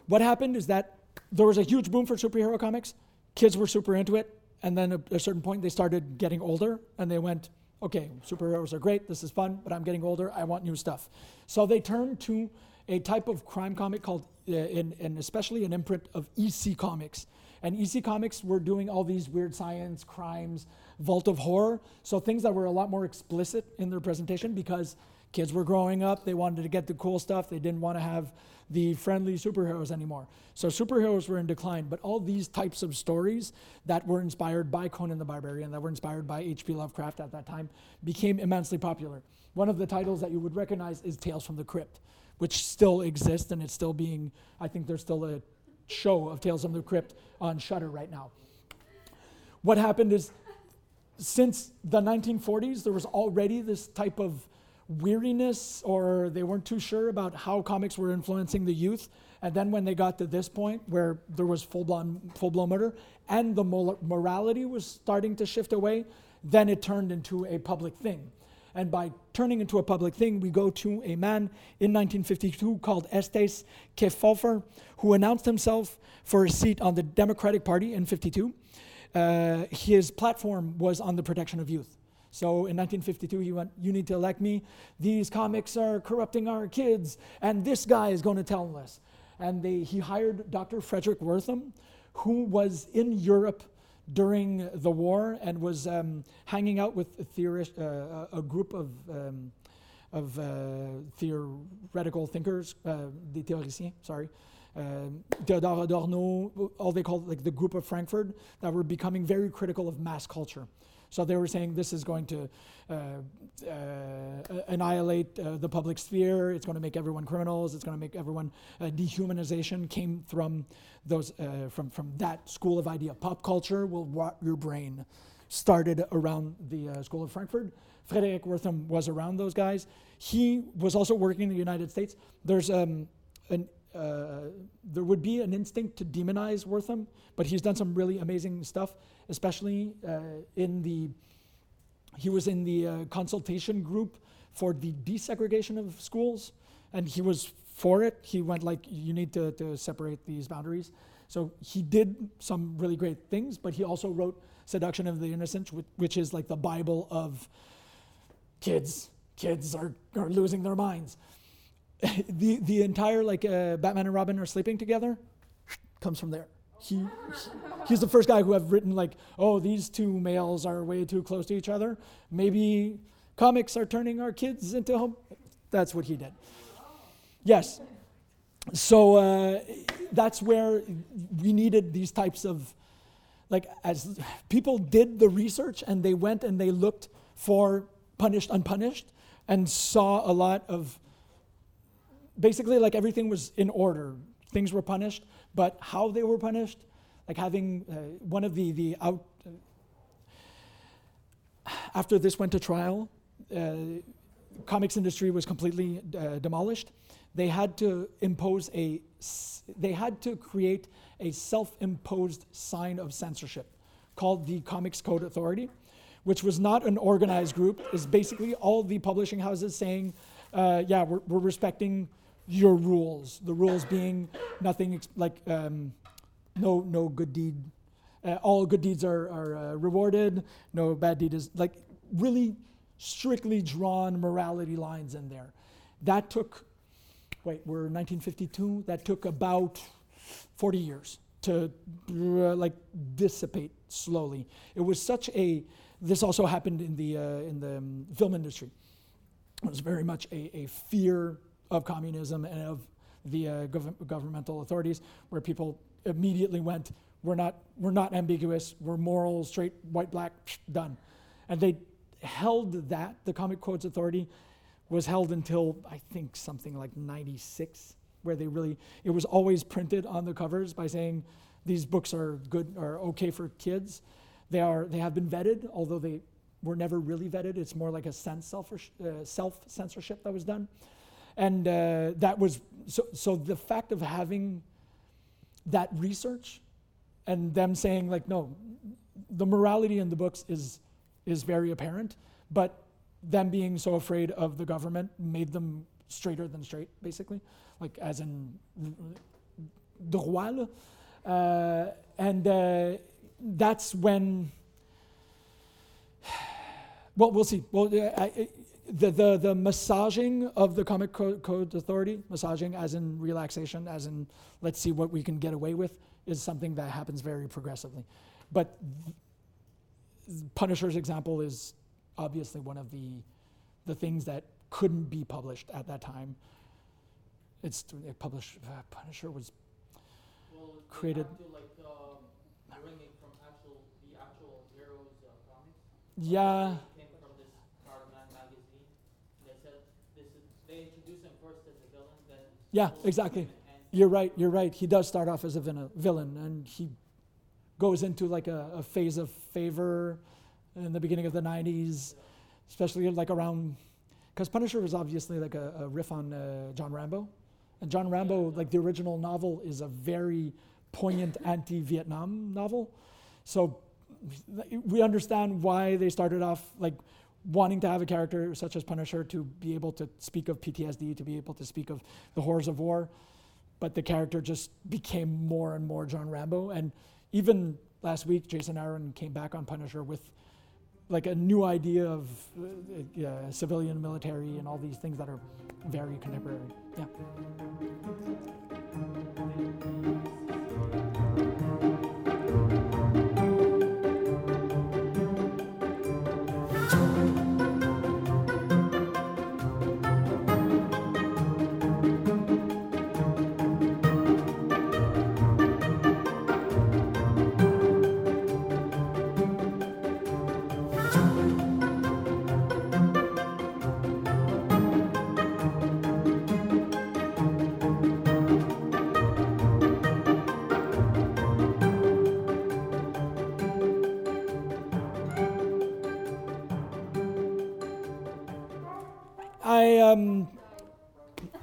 What happened is that there was a huge boom for superhero comics. Kids were super into it, and then at a certain point, they started getting older, and they went, "Okay, superheroes are great. This is fun, but I'm getting older. I want new stuff." So they turned to a type of crime comic called, uh, in, and especially an imprint of EC Comics. And EC Comics were doing all these weird science, crimes, vault of horror. So things that were a lot more explicit in their presentation because kids were growing up. They wanted to get the cool stuff. They didn't want to have the friendly superheroes anymore. So superheroes were in decline. But all these types of stories that were inspired by Conan the Barbarian, that were inspired by H.P. Lovecraft at that time, became immensely popular. One of the titles that you would recognize is Tales from the Crypt, which still exists and it's still being, I think there's still a show of Tales from the Crypt on Shudder right now. What happened is, since the 1940s, there was already this type of weariness, or they weren't too sure about how comics were influencing the youth. And then when they got to this point where there was full blown full blown murder, and the mor- morality was starting to shift away, then it turned into a public thing. And by turning into a public thing, we go to a man in 1952 called Estes Kefauver, who announced himself for a seat on the Democratic Party in 52. Uh, his platform was on the protection of youth. So in 1952, he went, You need to elect me. These comics are corrupting our kids, and this guy is going to tell us. And they, he hired Dr. Fredric Wertham, who was in Europe during the war and was um, hanging out with a, theorist, uh, a group of, um, of uh, theoretical thinkers, uh, théoriciens, sorry, um, Theodore Adorno, all they called like the group of Frankfurt, that were becoming very critical of mass culture. So they were saying this is going to uh, uh, annihilate uh, the public sphere. It's going to make everyone criminals. It's going to make everyone uh, dehumanization. Came from those uh, from from that school of idea. Pop culture will rot your brain. Started around the uh, School of Frankfurt. Fredric Wertham was around those guys. He was also working in the United States. There's um, an uh, there would be an instinct to demonize Wertham, but he's done some really amazing stuff, especially uh, in the. He was in the uh, consultation group for the desegregation of schools, and he was for it. He went like, "You need to, to separate these boundaries." So he did some really great things, but he also wrote "Seduction of the Innocent," which, which is like the Bible of kids. Kids are, are losing their minds <laughs> the the entire like uh, Batman and Robin are sleeping together comes from there. He he's the first guy who have written like, oh, these two males are way too close to each other. Maybe comics are turning our kids into home. That's what he did. Yes. So uh, that's where we needed these types of like as people did the research and they went and they looked for punished unpunished and saw a lot of basically like everything was in order. Things were punished, but how they were punished, like having uh, one of the the out. after this went to trial, uh, comics industry was completely uh, demolished, they had to impose a. they had to create a self-imposed sign of censorship called the Comics Code Authority, which was not an organized group. Is basically all the publishing houses saying, uh, "Yeah, we're, we're respecting your rules." The rules being nothing ex- like um, no no good deed. Uh, all good deeds are, are uh, rewarded. No bad deed is like really strictly drawn morality lines in there. That took, wait, we're 1952. That took about 40 years to uh, like dissipate slowly. It was such a. This also happened in the uh, in the um, film industry. It was very much a, a fear of communism and of the uh, gov- governmental authorities, where people immediately went, "We're not, we're not ambiguous. We're moral, straight, white, black, psh, done," and they held that. The Comics Code Authority was held until I think something like '96, where they really it was always printed on the covers by saying these books are good are okay for kids. They are they have been vetted, although they were never really vetted. It's more like a self uh, self censorship that was done, and uh, that was so. So the fact of having that research and them saying like no, the morality in the books is is very apparent, but them being so afraid of the government made them straighter than straight, basically, like as in là. Uh, and uh, that's when <sighs> well, we'll see. Well, I- the, the, the massaging of the Comic Co- Code Authority, massaging as in relaxation, as in let's see what we can get away with, is something that happens very progressively. But th- Punisher's example is obviously one of the, the things that couldn't be published at that time. It's it published, uh, Punisher was Well, Created- like um, bring it from actual actual heroes uh, yeah. They came from this Spider-Man magazine. They said this is they introduced him first as a villain, then Yeah, exactly. became an anti- You're right. You're right. He does start off as a villain, and he goes into like a, a phase of favor in the beginning of the '90s, especially like around because Punisher was obviously like a, a riff on uh, John Rambo, and John Rambo, like the original novel, is a very poignant anti-Vietnam novel. So we understand why they started off like wanting to have a character such as Punisher to be able to speak of PTSD, to be able to speak of the horrors of war. But the character just became more and more John Rambo. And even last week, Jason Aaron came back on Punisher with like a new idea of uh, uh, civilian military and all these things that are very contemporary. Yeah.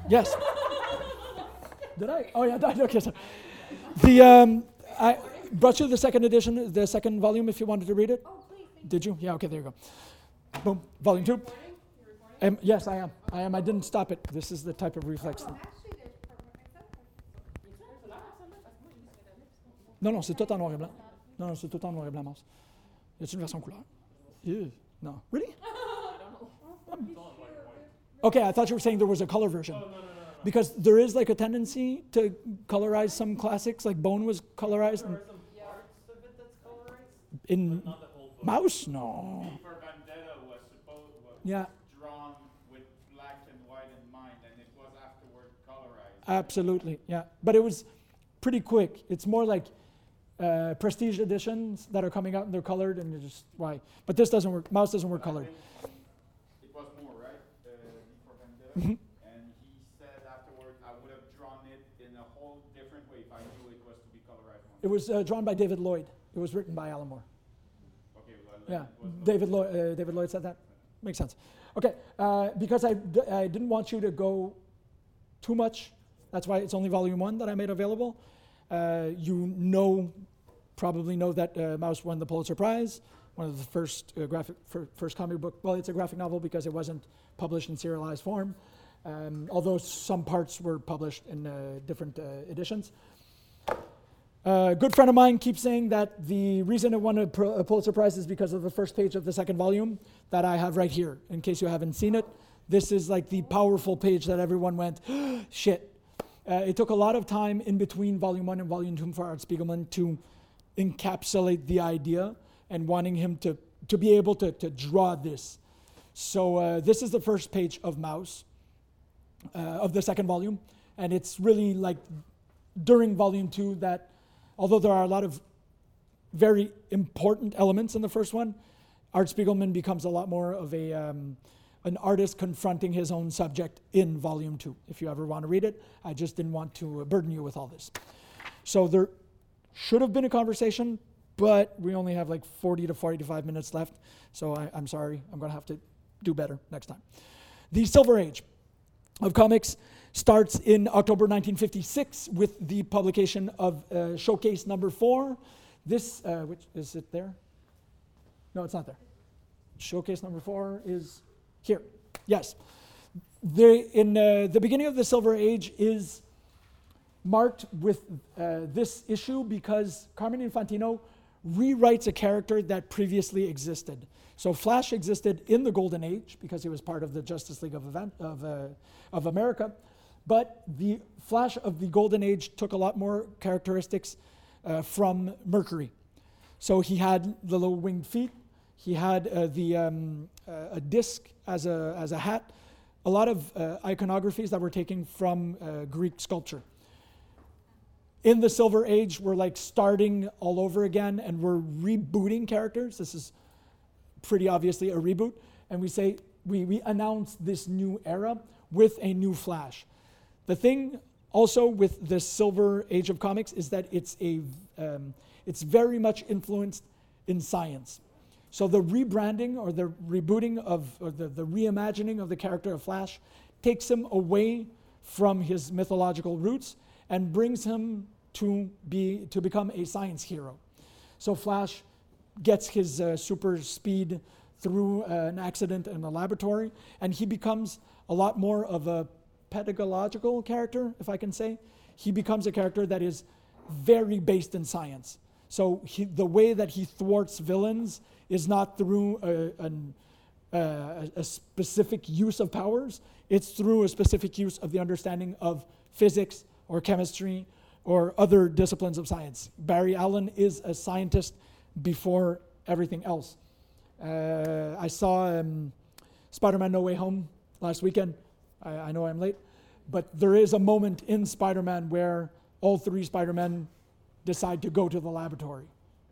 Yes. Did I? Oh yeah, I- okay. So the um I brought you the second edition, the second volume, if you wanted to read it. Oh, please, Did you? Yeah. Okay. There you go. Boom. Volume two. Um, yes, I am. I am. I didn't stop it. This is the type of reflex. Oh, Thing. perma- Non, non, c'est tout en noir et blanc. Non, non, c'est tout en noir et blanc, Mars. Y a-t-il une version couleur? Ew. No. Really? <laughs> Okay, I thought you were saying there was a color version. Because there is like a tendency to colorize some classics, like Bone was colorized in, some parts of it that's colorized, in not the whole book. Maus. No. Was supposed was Yeah, drawn with black and white in mind, and it was afterward colorized. absolutely. Yeah, but it was pretty quick. It's more like uh, prestige editions that are coming out and they're colored, and you're just why. But this doesn't work. Maus doesn't work colored. think It was more, right? Uh, V And he said afterward, I would have drawn it in a whole different way if I knew it was to be colorized. It was uh, drawn by David Lloyd. It was written by Alan Moore. Okay, well, Yeah, David Lloyd. Uh, David Lloyd said that. Makes sense. Okay, uh, because I, d- I didn't want you to go too much, that's why it's only volume one that I made available. Uh, you know, probably know that uh, Maus won the Pulitzer Prize, one of the first uh, graphic, fir- first comic book. Well, it's a graphic novel because it wasn't published in serialized form, um, although some parts were published in uh, different uh, editions. A good friend of mine keeps saying that the reason it won a, Pro- a Pulitzer Prize is because of the first page of the second volume that I have right here. In case you haven't seen it, this is like the powerful page that everyone went, <gasps> shit. Uh, it took a lot of time in between volume one and volume two for Art Spiegelman to encapsulate the idea and wanting him to, to be able to, to draw this. So, uh, this is the first page of Maus, uh, of the second volume. And it's really like during volume two that, although there are a lot of very important elements in the first one, Art Spiegelman becomes a lot more of a um, an artist confronting his own subject in volume two. If you ever want to read it, I just didn't want to uh, burden you with all this. So there should have been a conversation, but we only have like 40 to 45 minutes left. So I, I'm sorry. I'm going to have to do better next time. The Silver Age of comics starts in October 1956 with the publication of uh, Showcase number four. This, uh, which is it there? No, it's not there. Showcase number four is here. Yes. The, in uh, the beginning of the Silver Age is marked with uh, this issue because Carmen Infantino rewrites a character that previously existed. So Flash existed in the Golden Age because he was part of the Justice League of, event, of, uh, of America, but the Flash of the Golden Age took a lot more characteristics uh, from Mercury. So he had the little winged feet, he had uh, the, um, uh, a disc as a, as a hat, a lot of uh, iconographies that were taken from uh, Greek sculpture in the Silver Age, we're like starting all over again and we're rebooting characters. This is pretty obviously a reboot. And we say, we, we announce this new era with a new Flash. The thing also with the Silver Age of comics is that it's, a, um, it's very much influenced in science. So the rebranding or the rebooting of, or the, the reimagining of the character of Flash takes him away from his mythological roots and brings him to be to become a science hero. So Flash gets his uh, super speed through uh, an accident in a laboratory, and he becomes a lot more of a pedagogical character, if I can say. He becomes a character that is very based in science. So he, the way that he thwarts villains is not through a, an, uh, a specific use of powers. It's through a specific use of the understanding of physics or chemistry or other disciplines of science. Barry Allen is a scientist before everything else. Uh, I saw um, Spider Man No Way Home last weekend. I, I know I'm late, but there is a moment in Spider Man where all three Spider Men decide to go to the laboratory.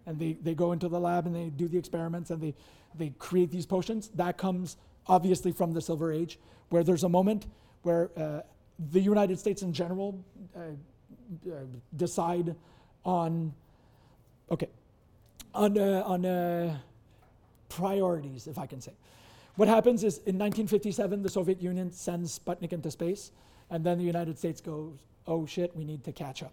And they, they go into the lab and they do the experiments and they, they create these potions. That comes obviously from the Silver Age, where there's a moment where uh, the United States in general uh, uh, decide on, okay, on, uh, on uh, priorities, if I can say. What happens is in 1957, the Soviet Union sends Sputnik into space, and then the United States goes, oh shit, we need to catch up.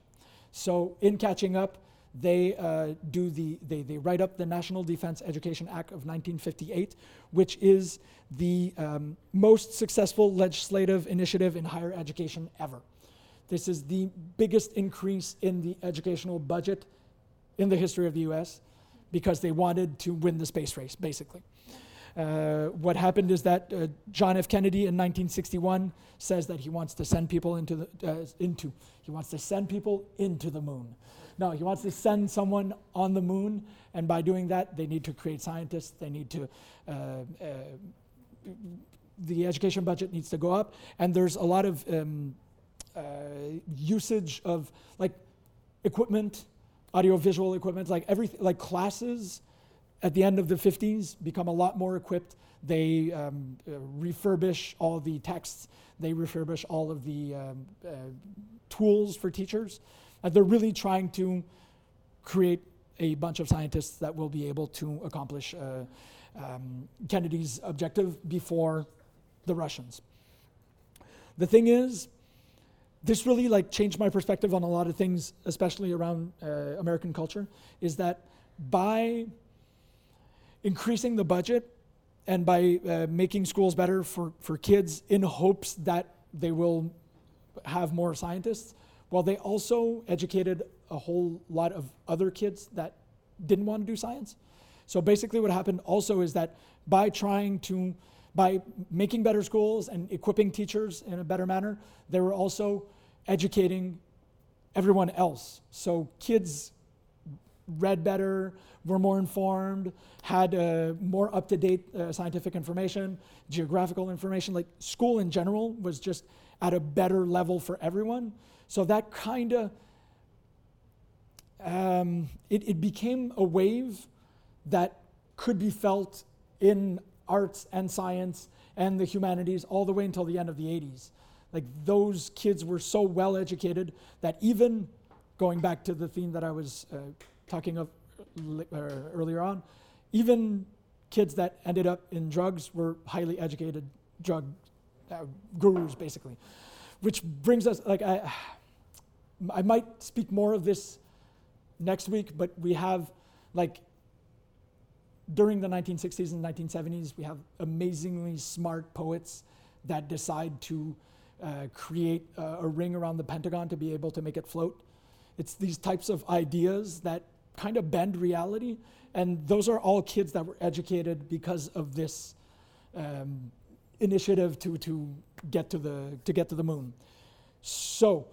So, in catching up, they uh, do the they, they write up the National Defense Education Act of 1958, which is the um, most successful legislative initiative in higher education ever. This is the biggest increase in the educational budget in the history of the U.S. because they wanted to win the space race, basically. Uh, what happened is that uh, John F. Kennedy in 1961 says that he wants to send people into the uh, into he wants to send people into the moon. No, he wants to send someone on the moon, and by doing that, they need to create scientists. They need to uh, uh, the education budget needs to go up, and there's a lot of um, uh, usage of like equipment, audiovisual equipment, like everything, like classes at the end of the 50s become a lot more equipped. They um, uh, refurbish all the texts, they refurbish all of the um, uh, tools for teachers. And they're really trying to create a bunch of scientists that will be able to accomplish uh, um, Kennedy's objective before the Russians. The thing is, this really like changed my perspective on a lot of things, especially around uh, American culture. Is that by increasing the budget and by uh, making schools better for, for kids in hopes that they will have more scientists, while they also educated a whole lot of other kids that didn't want to do science. So basically, what happened also is that by trying to, by making better schools and equipping teachers in a better manner, they were also educating everyone else. So kids read better, were more informed, had uh, more up to date uh, scientific information, geographical information. Like school in general was just at a better level for everyone. So that kind of um, it, it became a wave that could be felt in arts and science and the humanities all the way until the end of the 80s. Like those kids were so well educated that even going back to the theme that I was uh, talking of li- uh, earlier on, even kids that ended up in drugs were highly educated drug uh, gurus, basically. Which brings us, like, I, I might speak more of this next week, but we have, like, during the 1960s and 1970s, we have amazingly smart poets that decide to uh, create a, a ring around the Pentagon to be able to make it float. It's these types of ideas that kind of bend reality, and those are all kids that were educated because of this um, initiative to, to get to the to get to the moon. So,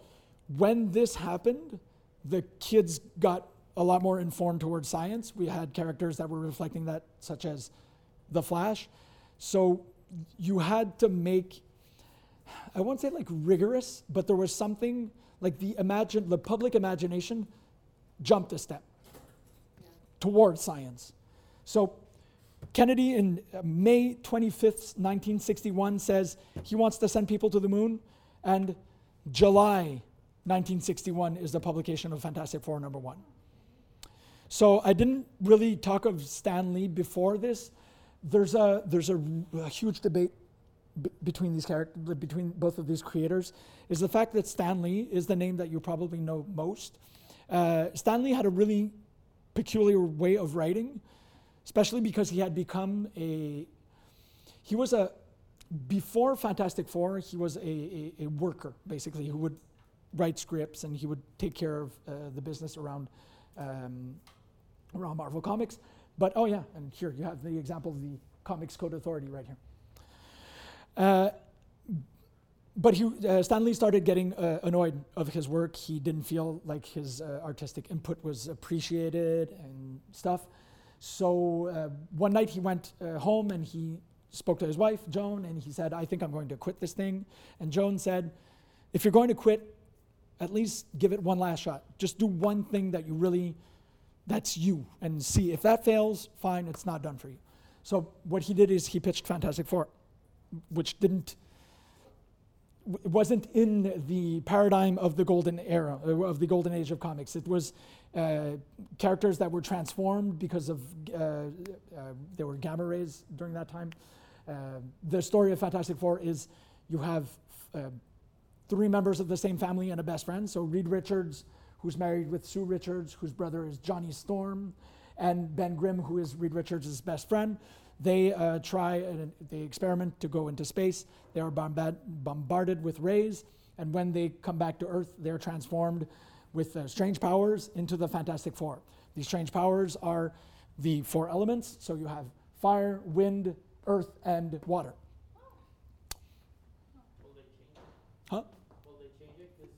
when this happened, the kids got a lot more informed towards science. We had characters that were reflecting that, such as the Flash. So you had to make, I won't say like rigorous, but there was something like the imagine, the public imagination jumped a step towards science. So Kennedy in uh, May 25th, 1961 says he wants to send people to the moon, and July 1961 is the publication of Fantastic Four number one. So I didn't really talk of Stan Lee before this. There's a there's a, a huge debate b- between these characters, between both of these creators, is the fact that Stan Lee is the name that you probably know most. Uh, Stan Lee had a really peculiar way of writing, especially because he had become a he was a before Fantastic Four, he was a, a, a worker basically who would write scripts and he would take care of uh, the business around um, around Marvel Comics. But oh yeah, and here you have the example of the Comics Code Authority right here. Uh, but he, uh, Stan Lee started getting uh, annoyed of his work. He didn't feel like his uh, artistic input was appreciated and stuff. So uh, one night he went uh, home and he spoke to his wife, Joan, and he said, I think I'm going to quit this thing. And Joan said, If you're going to quit, at least give it one last shot. Just do one thing that you really, that's you, and see. If that fails, fine, it's not done for you. So what he did is he pitched Fantastic Four, which didn't, w- wasn't in the paradigm of the golden era, of the golden age of comics. It was uh, characters that were transformed because of, uh, uh, there were gamma rays during that time. Uh, the story of Fantastic Four is you have uh, three members of the same family and a best friend. So Reed Richards, who's married with Sue Richards, whose brother is Johnny Storm, and Ben Grimm, who is Reed Richards' best friend. They uh, try and they experiment to go into space. They are bombard- bombarded with rays, and when they come back to Earth, they're transformed with uh, strange powers into the Fantastic Four. These strange powers are the four elements. So you have fire, wind, earth, and water. Will they change it? Huh? Will they change it? Cause,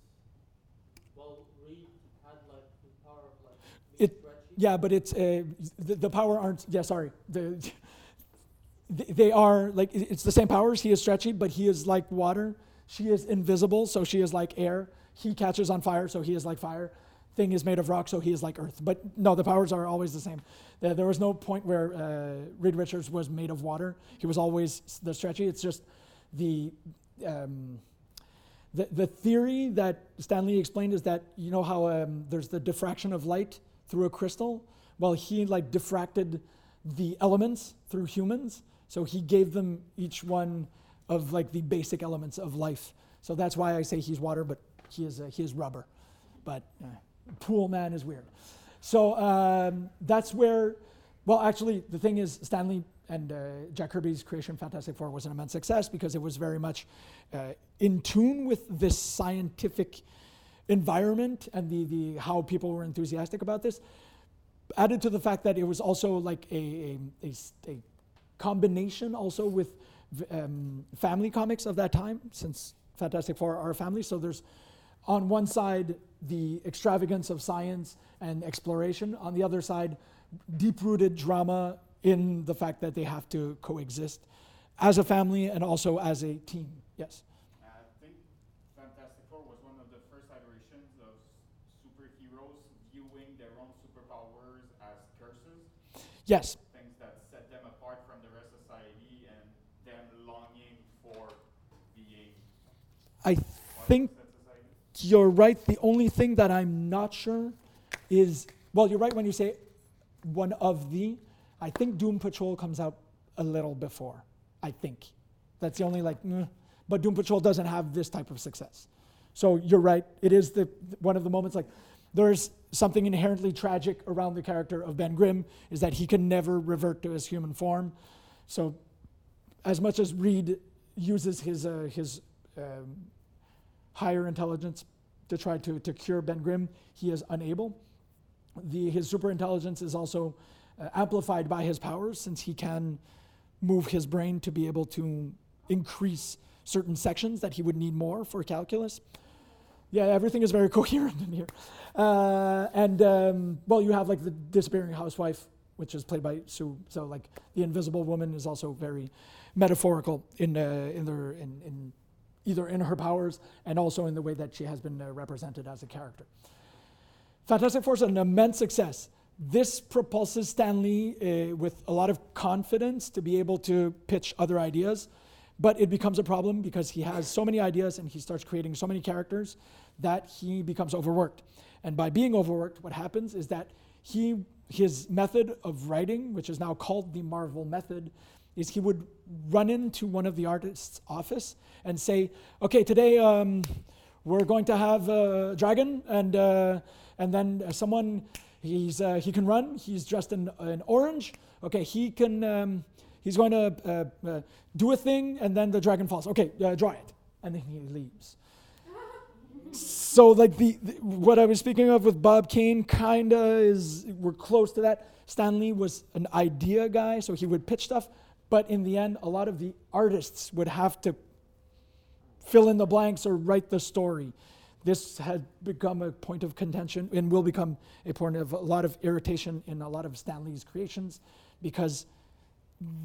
well, Reed had like the power of like It- Yeah, but it's uh, the, the power aren't. Yeah, sorry. The, they are like it's the same powers. He is stretchy, but he is like water. She is invisible, so she is like air. He catches on fire, so he is like fire. Thing is made of rock, so he is like earth. But no, the powers are always the same. There, was no point where uh, Reed Richards was made of water. He was always the stretchy. It's just the um, the, the theory that Stan Lee explained is that you know how um, there's the diffraction of light through a crystal. Well, he like diffracted the elements through humans, so he gave them each one of like the basic elements of life. So that's why I say he's water, but he is uh, he is rubber. But uh, pool man is weird. So um, that's where, well, actually, the thing is, Stan Lee and uh, Jack Kirby's creation, Fantastic Four, was an immense success because it was very much uh, in tune with this scientific environment and the, the how people were enthusiastic about this. Added to the fact that it was also like a a combination also with um, family comics of that time, since Fantastic Four are a family. So there's on one side the extravagance of science and exploration, on the other side, deep rooted drama in the fact that they have to coexist as a family and also as a team. Yes. I think Fantastic Four was one of the first iterations of superheroes viewing their own superpowers as curses, Yes. things that set them apart from the rest of society and them longing for being I think you're right. The only thing that I'm not sure is well, you're right when you say one of the. I think Doom Patrol comes out a little before. I think that's the only like, mm, but Doom Patrol doesn't have this type of success. So you're right. It is the one of the moments like there's something inherently tragic around the character of Ben Grimm is that he can never revert to his human form. So as much as Reed uses his uh, his um, higher intelligence to try to, to cure Ben Grimm, he is unable. The, his super intelligence is also uh, amplified by his powers since he can move his brain to be able to increase certain sections that he would need more for calculus. Yeah, everything is very <laughs> coherent in here. Uh, and, um, well, you have like the disappearing housewife, which is played by Sue. So, like, the invisible woman is also very metaphorical in, uh, in, their, in, in either in her powers and also in the way that she has been uh, represented as a character. Fantastic Four is an immense success. This propulses Stan Lee uh, with a lot of confidence to be able to pitch other ideas, but it becomes a problem because he has so many ideas and he starts creating so many characters that he becomes overworked. And by being overworked, what happens is that he his method of writing, which is now called the Marvel method, is he would run into one of the artist's office and say, "Okay, today um, we're going to have a dragon, and uh, and then uh, someone he's uh, he can run. He's dressed in, in orange. Okay, he can. Um, he's going to uh, uh, do a thing, and then the dragon falls. Okay, uh, draw it, and then he leaves. So like the, the what I was speaking of with Bob Kane kinda is we're close to that. Stan Lee was an idea guy, so he would pitch stuff, but in the end, a lot of the artists would have to fill in the blanks or write the story. This had become a point of contention and will become a point of a lot of irritation in a lot of Stan Lee's creations because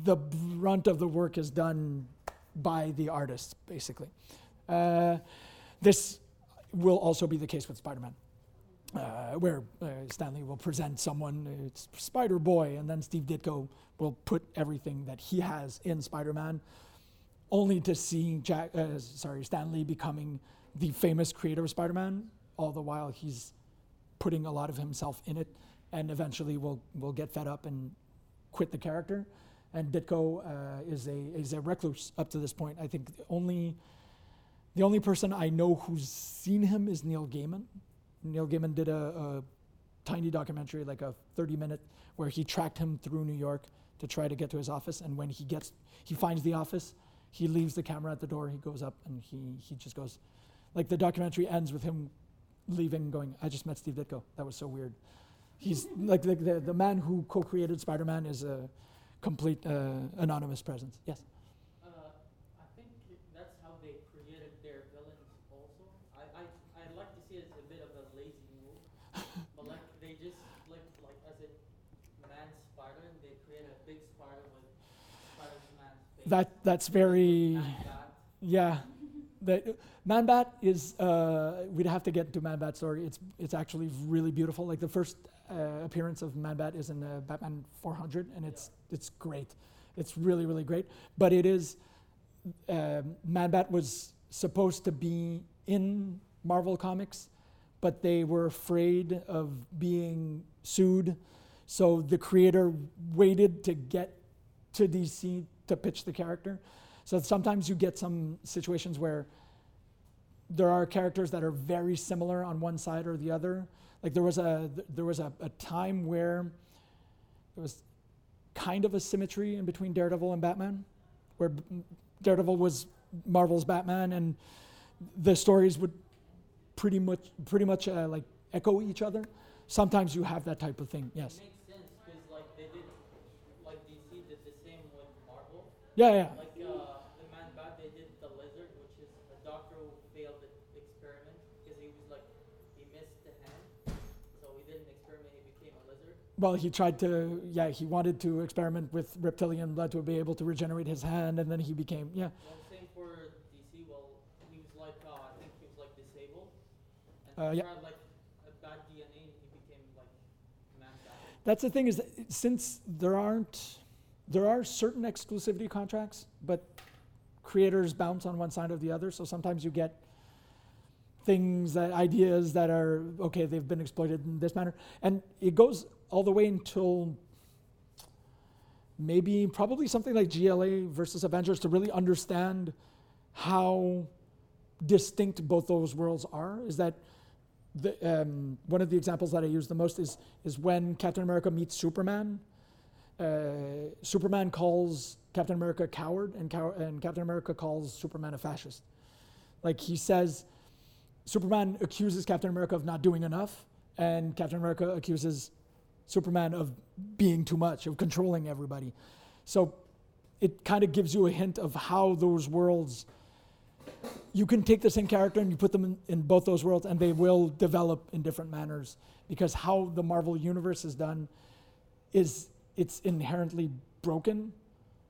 the brunt of the work is done by the artists, basically. Uh, this will also be the case with Spider-Man, uh, where uh, Stan Lee will present someone, uh, it's Spider Boy, and then Steve Ditko will put everything that he has in Spider-Man, only to see Jack, uh, sorry, Stan Lee becoming the famous creator of Spider-Man. All the while he's putting a lot of himself in it, and eventually will will get fed up and quit the character. And Ditko uh, is a is a recluse up to this point. I think only the only person I know who's seen him is Neil Gaiman. Neil Gaiman did a, a tiny documentary, like a 30 minute, where he tracked him through New York to try to get to his office. And when he gets, he finds the office, he leaves the camera at the door, he goes up and he, he just goes, like the documentary ends with him leaving, going, I just met Steve Ditko. That was so weird. He's like the, the, the man who co created Spider Man is a complete uh, anonymous presence. Yes. Uh, I think that's how they created their villains also. I, I, I'd like to see it as a bit of a lazy move. but like, they just, like, like as a man spider, and they created a big spider with Spider-Man's face. That, that's very. that. Yeah, the Man-Bat is. Uh, we'd have to get into Man-Bat story. It's it's actually really beautiful. Like the first uh, appearance of Man-Bat is in uh, Batman 400, and it's it's great. It's really really great. But it is. Um, Man-Bat was supposed to be in Marvel Comics, but they were afraid of being sued, so the creator waited to get to DC to pitch the character. So sometimes you get some situations where there are characters that are very similar on one side or the other. Like there was a there was a, a time where there was kind of a symmetry in between Daredevil and Batman, where Daredevil was Marvel's Batman, and the stories would pretty much pretty much uh, like echo each other. Sometimes you have that type of thing. Yes. It makes sense because like they did, like DC did the same with Marvel. Yeah, yeah. Like uh, the Man Bat, they did the lizard, which is a doctor who failed the experiment because he was like he missed the hand, so he did an experiment. He became a lizard. Well, he tried to. Yeah, he wanted to experiment with reptilian blood to be able to regenerate his hand, and then he became. Yeah. Well, same for DC. Well, he was like uh, I think he was like disabled, and Uh, he yeah. tried like a bad DNA, and he became like That's the thing is that since there aren't there are certain exclusivity contracts, but creators bounce on one side or the other. So sometimes you get things that ideas that are okay, they've been exploited in this manner. And it goes all the way until maybe probably something like JLA versus Avengers to really understand how distinct both those worlds are. Is that the, um, one of the examples that I use the most is is when Captain America meets Superman. Uh, Superman calls Captain America a coward, and, cow- and Captain America calls Superman a fascist. Like he says, Superman accuses Captain America of not doing enough, and Captain America accuses Superman of being too much, of controlling everybody. So it kind of gives you a hint of how those worlds you can take the same character and you put them in, in both those worlds and they will develop in different manners because how the marvel universe is done is it's inherently broken.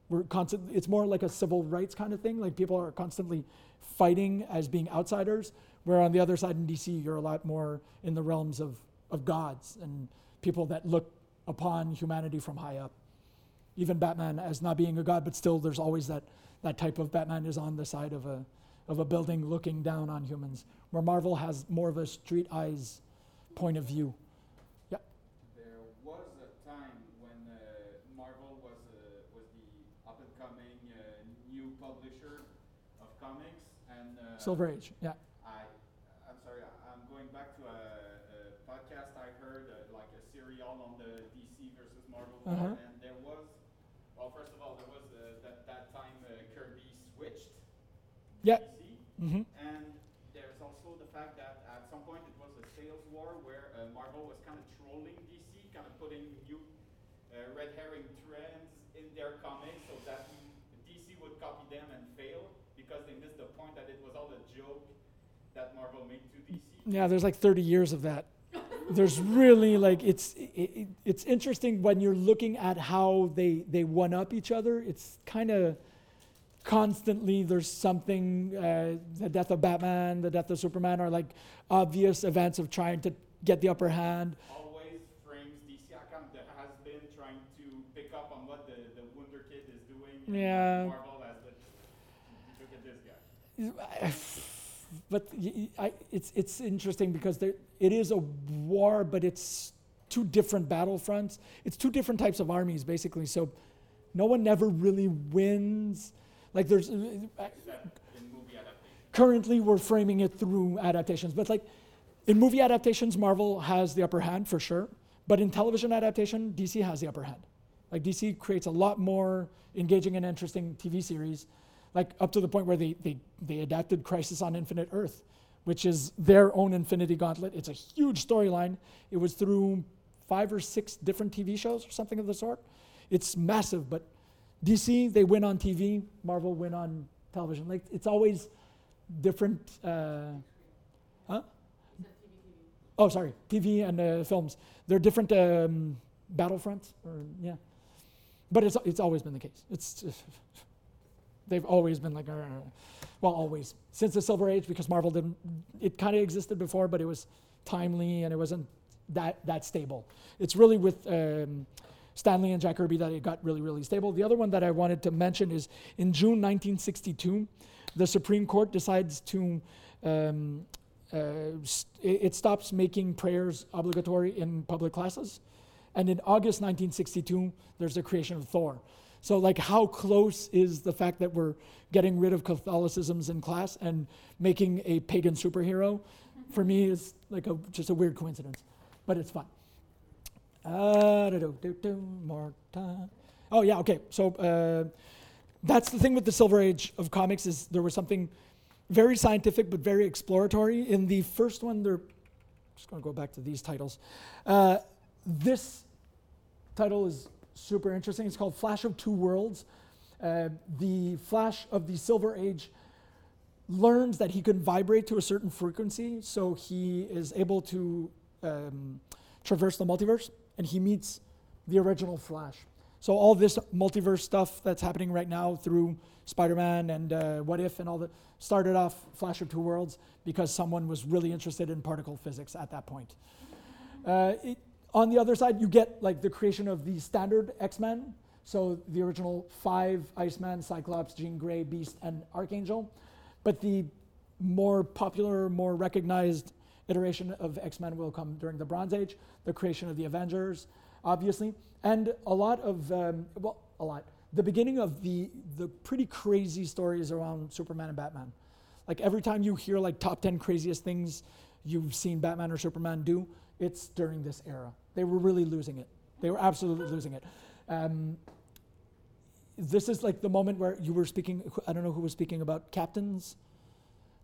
We're constant it's more like a civil rights kind of thing. Like people are constantly fighting as being outsiders where on the other side in dc you're a lot more in the realms of, of gods and people that look upon humanity from high up. Even batman as not being a god but still there's always that that type of batman is on the side of a of a building looking down on humans where marvel has more of a street eyes point of view There was a time when uh, Marvel was uh, was the up and coming uh, new publisher of comics, and uh, silver age yeah I I'm sorry, I'm going back to a, a podcast I heard, uh, like a serial on the DC versus Marvel, Uh-huh. and there was, well, first of all, there was uh, that that time uh, Kirby switched. Yeah. DC, hmm and there's also the fact that at some point it was a sales war where uh, Marvel was kind of trolling DC, kind of putting new uh, red herring trends in their comics so that DC would copy them and fail because they missed the point that it was all a joke that Marvel made to DC. yeah there's like 30 years of that there's really like it's it, it, it's interesting when you're looking at how they they one up each other it's kind of constantly there's something uh, the death of batman the death of superman are like obvious events of trying to get the upper hand Always frames DC account that has been trying to pick up on what the, the Wonder Kid is doing. Yeah. Marvel has the, look at this guy. But it's it's interesting because there it is a war, but it's two different battlefronts. It's two different types of armies, basically. So no one never really wins. Like there's uh, adaptation. currently we're framing it through adaptations, but like in movie adaptations, Marvel has the upper hand for sure. But in television adaptation, DC has the upper hand. Like DC creates a lot more engaging and interesting TV series, like up to the point where they they, they adapted Crisis on Infinite Earth, which is their own Infinity Gauntlet. It's a huge storyline. It was through five or six different TV shows or something of the sort. It's massive, but DC they win on TV, Marvel win on television. Like it's always different. Uh, huh? Oh, sorry, TV and uh, films. They're different um, battlefronts, or yeah. But it's it's always been the case. It's <laughs> they've always been like, uh, well, always since the Silver Age because Marvel didn't. It kind of existed before, but it was timely and it wasn't that that stable. It's really with. Um, Stan Lee and Jack Kirby that it got really, really stable. The other one that I wanted to mention is in June 1962, the Supreme Court decides to um, uh, it stops making prayers obligatory in public classes. And in August 1962, there's the creation of Thor. So, like, how close is the fact that we're getting rid of Catholicisms in class and making a pagan superhero? For me, is like a, just a weird coincidence, but it's fun. More time. Oh yeah, okay. So uh, that's the thing with the Silver Age of comics is there was something very scientific but very exploratory. In the first one, they're just going to go back to these titles. Uh, this title is super interesting. It's called Flash of Two Worlds. Uh, the Flash of the Silver Age learns that he can vibrate to a certain frequency, so he is able to um, traverse the multiverse, and he meets the original Flash. So all this multiverse stuff that's happening right now through Spider-Man and uh, What If and all that started off Flash of Two Worlds because someone was really interested in particle physics at that point. Uh, it, on the other side, you get like the creation of the standard X-Men. So the original five: Iceman, Cyclops, Jean Grey, Beast, and Archangel. But the more popular, more recognized iteration of X-Men will come during the Bronze Age, the creation of the Avengers, obviously, and a lot of um, well, a lot. The beginning of the the pretty crazy stories around Superman and Batman. Like every time you hear like top ten craziest things you've seen Batman or Superman do, it's during this era. They were really losing it. They were absolutely losing it. Um, this is like the moment where you were speaking. I don't know who was speaking about captains.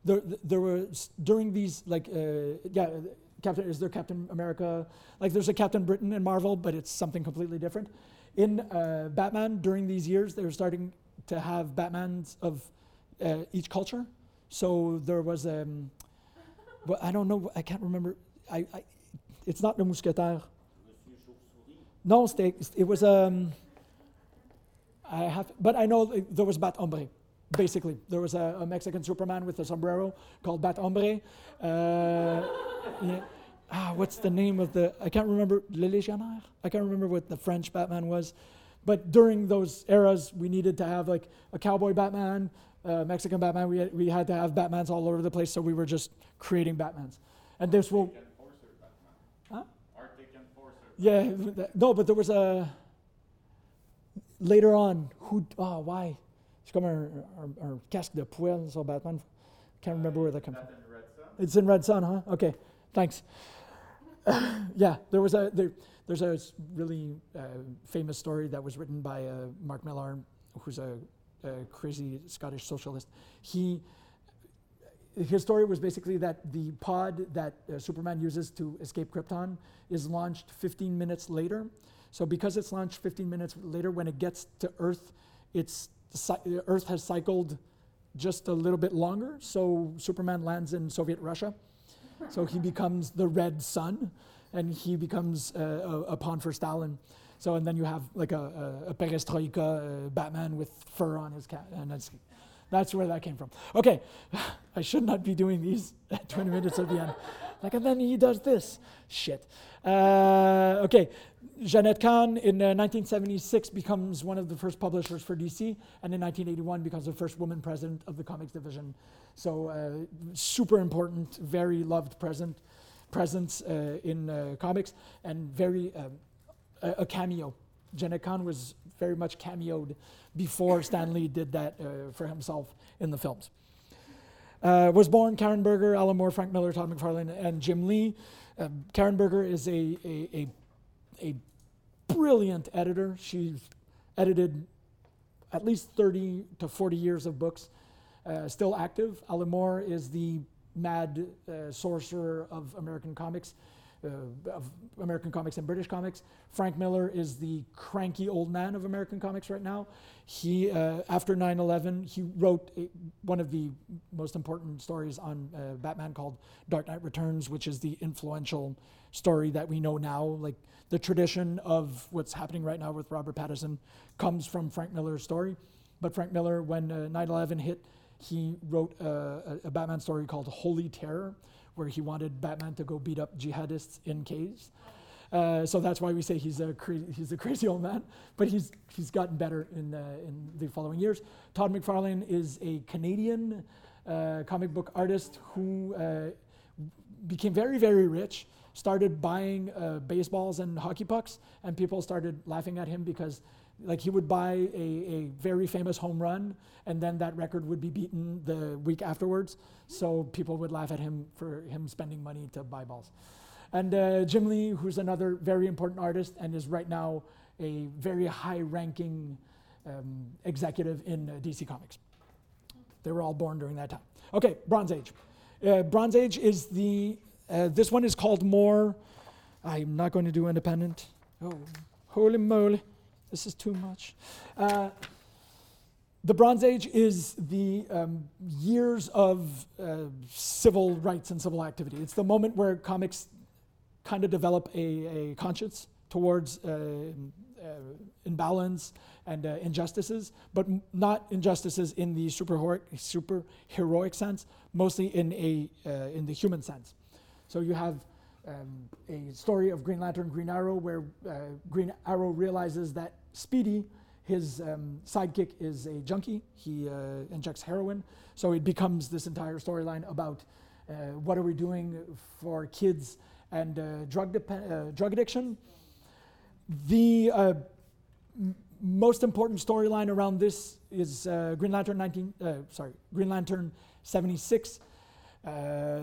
There, there was during these like uh, yeah, Captain is there Captain America? Like there's a Captain Britain in Marvel, but it's something completely different. In uh, Batman, during these years, they were starting to have Batmans of uh, each culture. So there was um, but I don't know. I can't remember. I, I it's not the Mousquetaire. No, c'était, it was um, I have, but I know there was Bat Hombre. Basically, there was a, a Mexican Superman with a sombrero called Bat Hombre. Uh, yeah. Ah, what's the name of the? I can't remember. Le Légionnaire. I can't remember what the French Batman was. But during those eras, we needed to have like a cowboy Batman, uh, Mexican Batman. We had, we had to have Batmans all over the place, so we were just creating Batmans. And this will, yeah, no, but there was a later on who. Oh, why? it's comme un, un, un casque de poêle sur Batman. Can't remember where that comes from. In. It's in Red Son, huh? Okay, thanks. <laughs> yeah, there was a there, there's a really uh, famous story that was written by uh, Mark Millar, who's a, a crazy Scottish socialist. He his story was basically that the pod that uh, Superman uses to escape Krypton is launched 15 minutes later. So because it's launched 15 minutes later, when it gets to Earth, it's cy- Earth has cycled just a little bit longer. So Superman lands in Soviet Russia. So he <laughs> becomes the Red Son, and he becomes uh, a, a pawn for Stalin. So and then you have like a, a, a perestroika uh, Batman with fur on his cat, and that's that's where that came from. Okay, <sighs> I should not be doing these at <laughs> 20 minutes at the end. Like, and then he does this. Shit. Uh, okay, Jenette Kahn in uh, 1976 becomes one of the first publishers for DC, and in 1981 becomes the first woman president of the comics division. So, uh, super important, very loved present, presence uh, in uh, comics, and very um, a, a cameo. Jenette Kahn was very much cameoed before Stan Lee did that uh, for himself in the films. Uh, was born Karen Berger, Alan Moore, Frank Miller, Todd McFarlane, and Jim Lee. Um, Karen Berger is a, a, a, a brilliant editor. She's edited at least 30 to 40 years of books, uh, still active. Alan Moore is the mad uh, sorcerer of American comics, uh, of American comics and British comics. Frank Miller is the cranky old man of American comics right now. He, uh, after 9/11, he wrote a, one of the most important stories on uh, Batman called Dark Knight Returns, which is the influential story that we know now. Like the tradition of what's happening right now with Robert Pattinson comes from Frank Miller's story. But Frank Miller, when uh, 9/11 hit, he wrote uh, a, a Batman story called Holy Terror, where he wanted Batman to go beat up jihadists in caves. Uh, so that's why we say he's a cra- he's a crazy old man, but he's he's gotten better in uh, in the following years. Todd McFarlane is a Canadian uh, comic book artist who uh, became very very rich. Started buying uh, baseballs and hockey pucks, and people started laughing at him because Like he would buy a, a very famous home run, and then that record would be beaten the week afterwards. So people would laugh at him for him spending money to buy balls. And uh, Jim Lee, who's another very important artist and is right now a very high ranking um, executive in uh, DC Comics. They were all born during that time. Okay, Bronze Age. Uh, Bronze Age is the, uh, this one is called more, I'm not going to do independent. Oh, holy moly, this is too much. Uh, the Bronze Age is the um, years of uh, civil rights and civil activity. It's the moment where comics kind of develop a, a conscience towards uh, uh, imbalance and uh, injustices, but m- not injustices in the superheroic, superheroic sense, mostly in, a, uh, in the human sense. So you have um, a story of Green Lantern, Green Arrow, where uh, Green Arrow realizes that Speedy, his um, sidekick, is a junkie. He uh, injects heroin. So it becomes this entire storyline about uh, what are we doing for kids and uh, drug, dep- uh, drug addiction. The uh, m- most important storyline around this is Green Lantern 19, uh, sorry, Green Lantern 76, uh,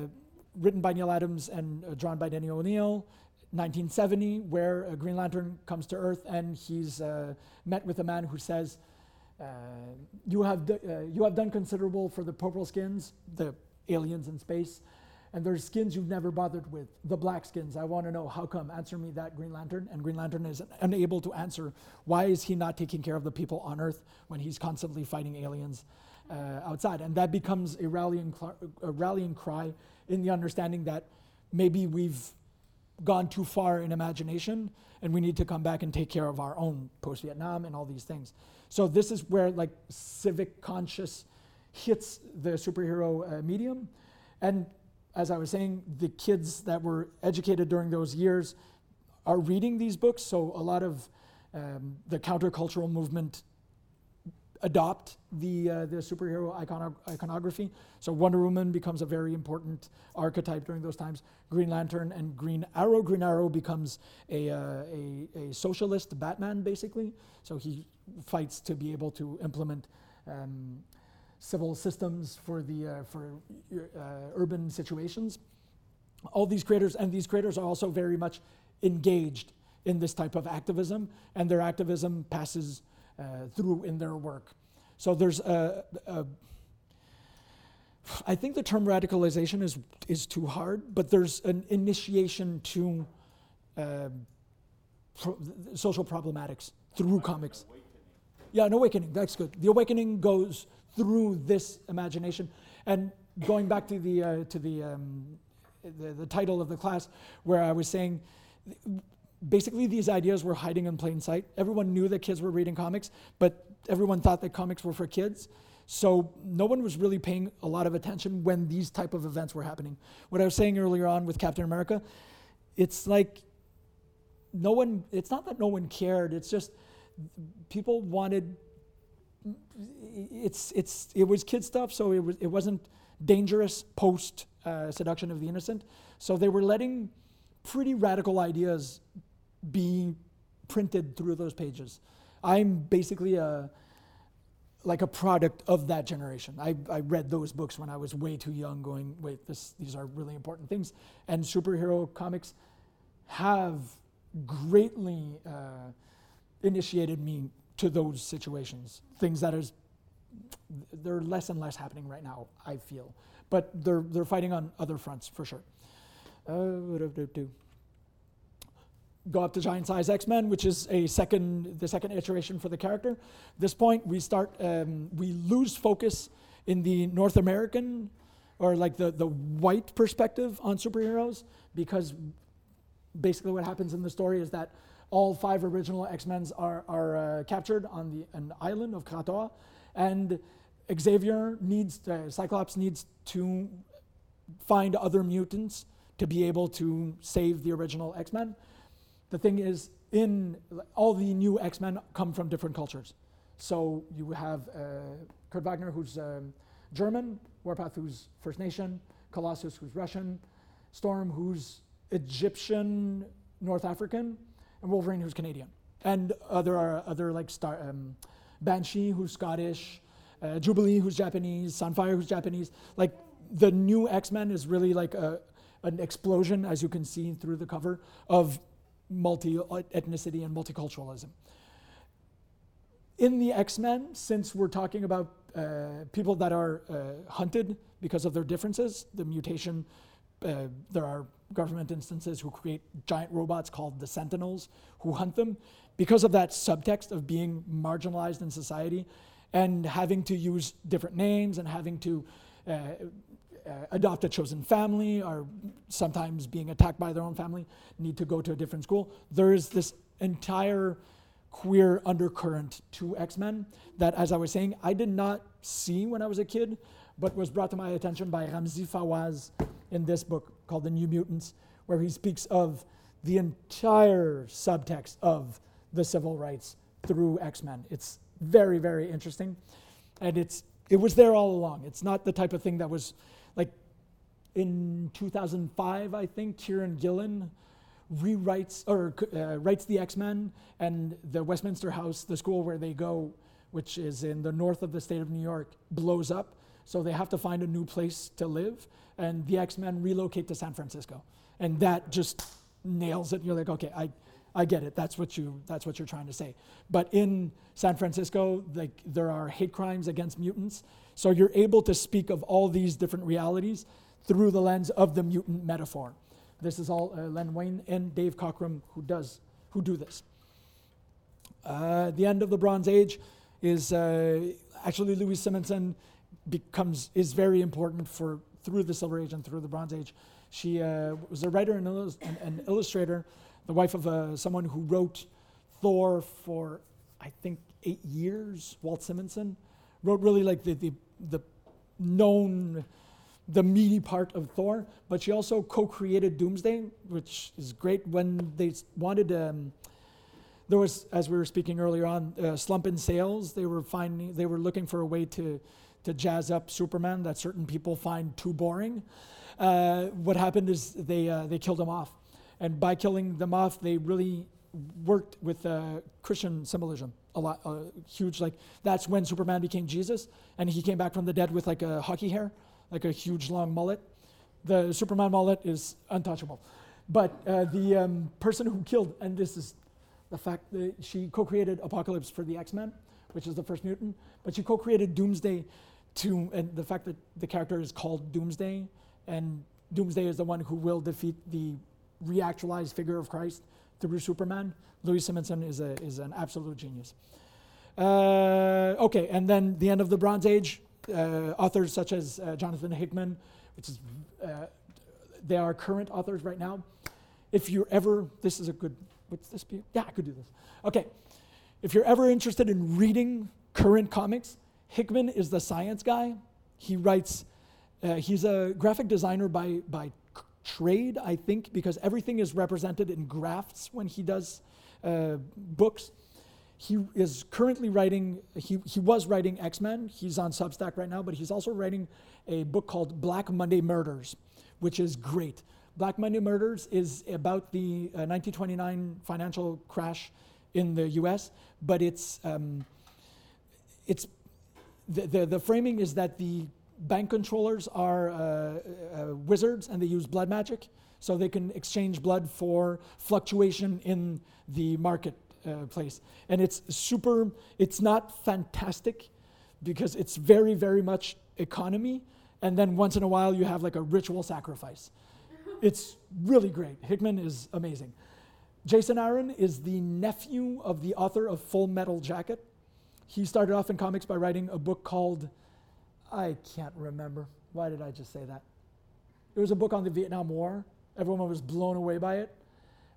written by Neal Adams and uh, drawn by Denny O'Neil. 1970, where uh, Green Lantern comes to Earth and he's uh, met with a man who says, uh, you, have uh, you have done considerable for the purple skins, the aliens in space, and there's skins you've never bothered with, the black skins. I want to know how come. Answer me that, Green Lantern. And Green Lantern is unable to answer why is he not taking care of the people on Earth when he's constantly fighting aliens uh, outside. And that becomes a rallying, cl- a rallying cry in the understanding that maybe we've gone too far in imagination and we need to come back and take care of our own post-Vietnam and all these things. So this is where like civic conscious hits the superhero uh, medium. And as I was saying, the kids that were educated during those years are reading these books. So a lot of um, the countercultural movement adopt the uh, the superhero icono- iconography. So Wonder Woman becomes a very important archetype during those times. Green Lantern and Green Arrow. Green Arrow becomes a uh, a, a socialist Batman basically. So he fights to be able to implement. Um, civil systems for the uh, for uh, urban situations. All these creators and these creators are also very much engaged in this type of activism, and their activism passes through in their work. So there's a, a I think the term radicalization is is too hard, but there's an initiation to um pro- social problematics through comics. Yeah, an awakening. That's good. The awakening goes through this imagination, and going back to the uh, to the, um, the the title of the class, where I was saying, basically these ideas were hiding in plain sight. Everyone knew that kids were reading comics, but everyone thought that comics were for kids. So no one was really paying a lot of attention when these type of events were happening. What I was saying earlier on with Captain America, it's like no one. It's not that no one cared. It's just people wanted it's it's it was kid stuff, so it was it wasn't dangerous post uh, seduction of the innocent. So they were letting pretty radical ideas be printed through those pages. I'm basically a like a product of that generation. I, I read those books when I was way too young, going, wait, this these are really important things. And superhero comics have greatly uh, initiated me to those situations. Things that is they're less and less happening right now. I feel, but they're they're fighting on other fronts for sure. Uh, what do I do? Go up to giant size X Men, which is a second the second iteration for the character. This point we start um, we lose focus in the North American or like the the white perspective on superheroes because basically what happens in the story is that all five original X-Men are, are uh, captured on the, an island of Krakoa, and Xavier needs, uh, Cyclops needs to find other mutants to be able to save the original X-Men. The thing is, in all the new X-Men come from different cultures. So you have uh, Kurt Wagner, who's um, German, Warpath, who's First Nation, Colossus, who's Russian, Storm, who's Egyptian, North African, and Wolverine, who's Canadian. and there are other like star um, Banshee, who's Scottish, uh, Jubilee, who's Japanese, Sunfire, who's Japanese. Like the new X Men is really like a an explosion, as you can see through the cover, of multi ethnicity and multiculturalism. In the X Men, since we're talking about uh, people that are uh, hunted because of their differences, the mutation, uh, there are government instances who create giant robots called the Sentinels who hunt them. Because of that subtext of being marginalized in society and having to use different names and having to uh, uh, Uh, adopt a chosen family or sometimes being attacked by their own family, need to go to a different school. There is this entire queer undercurrent to X Men that, as I was saying, I did not see when I was a kid, but was brought to my attention by Ramzi Fawaz in this book called The New Mutants, where he speaks of the entire subtext of the civil rights through X Men. It's very, very interesting. And it's it was there all along. It's not the type of thing that was in 2005, I think, Kieron Gillen rewrites or uh, writes the X Men and the Westminster House, the school where they go, which is in the north of the state of New York, blows up. So they have to find a new place to live, and the X Men relocate to San Francisco, and that just nails it. You're like, okay, I, I get it. That's what you that's what you're trying to say. But in San Francisco, like there are hate crimes against mutants, so you're able to speak of all these different realities through the lens of the mutant metaphor. This is all uh, Len Wein and Dave Cockrum who does who do this. Uh, the end of the Bronze Age is uh, actually Louise Simonson becomes is very important for through the Silver Age and through the Bronze Age. She uh, was a writer and illus- an, an illustrator, the wife of uh, someone who wrote Thor for I think eight years. Walt Simonson wrote really like the the, the known the meaty part of Thor, but she also co-created Doomsday, which is great. When they wanted, um, there was, as we were speaking earlier on, uh, slump in sales. They were finding, they were looking for a way to to jazz up Superman that certain people find too boring. Uh, what happened is they uh, they killed him off, and by killing them off, they really worked with uh, Christian symbolism a lot, uh, huge. Like that's when Superman became Jesus, and he came back from the dead with like a hockey hair like a huge long mullet. The Superman mullet is untouchable. But uh, the um, person who killed, and this is the fact that she co created Apocalypse for the X Men, which is the first mutant, but she co created Doomsday to, and the fact that the character is called Doomsday, and Doomsday is the one who will defeat the reactualized figure of Christ through Superman. Louise Simonson is, a, is an absolute genius. Uh, okay, and then the end of the Bronze Age, authors such as uh, Jonathan Hickman, which is uh, they are current authors right now. If you're ever, this is a good, what's this be? Yeah, I could do this. Okay, if you're ever interested in reading current comics, Hickman is the science guy. He writes, uh, he's a graphic designer by, by trade, I think, because everything is represented in graphs when he does uh, books. He is currently writing, he, he was writing X Men. He's on Substack right now, but he's also writing a book called Black Monday Murders, which is great. Black Monday Murders is about the uh, 1929 financial crash in the US, but it's, um, it's the, the, the, framing is that the bank controllers are uh, uh, wizards and they use blood magic, so they can exchange blood for fluctuation in the market uh, place. And it's super, it's not fantastic because it's very, very much economy. And then once in a while, you have like a ritual sacrifice. it's really great. Hickman is amazing. Jason Aaron is the nephew of the author of Full Metal Jacket. He started off in comics by writing a book called, I can't remember. Why did I just say that? It was a book on the Vietnam War. Everyone was blown away by it.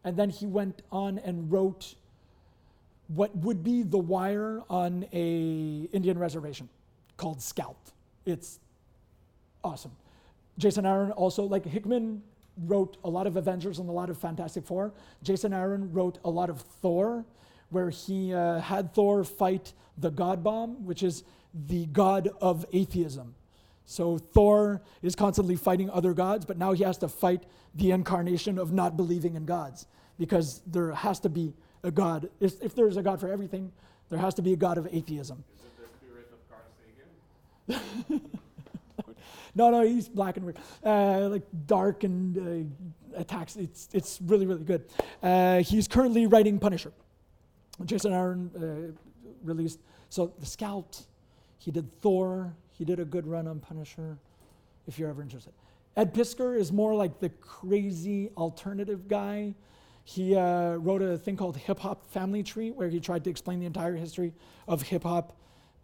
And then he went on and wrote what would be the wire on a Indian reservation called Scalped. It's awesome. Jason Aaron also, like Hickman wrote a lot of Avengers and a lot of Fantastic Four. Jason Aaron wrote a lot of Thor, where he uh, had Thor fight the God Bomb, which is the god of atheism. So Thor is constantly fighting other gods, but now he has to fight the incarnation of not believing in gods because there has to be a God. If, if there's a God for everything, there has to be a God of atheism. Is it the spirit of Carl Sagan? <laughs> No, no, he's black and weird, uh, like dark and uh, attacks. It's it's really really good. Uh, he's currently writing Punisher. Jason Aaron uh, released. So the Scout, he did Thor. He did a good run on Punisher. If you're ever interested, Ed Piskor is more like the crazy alternative guy. He uh, wrote a thing called Hip Hop Family Tree, where he tried to explain the entire history of hip hop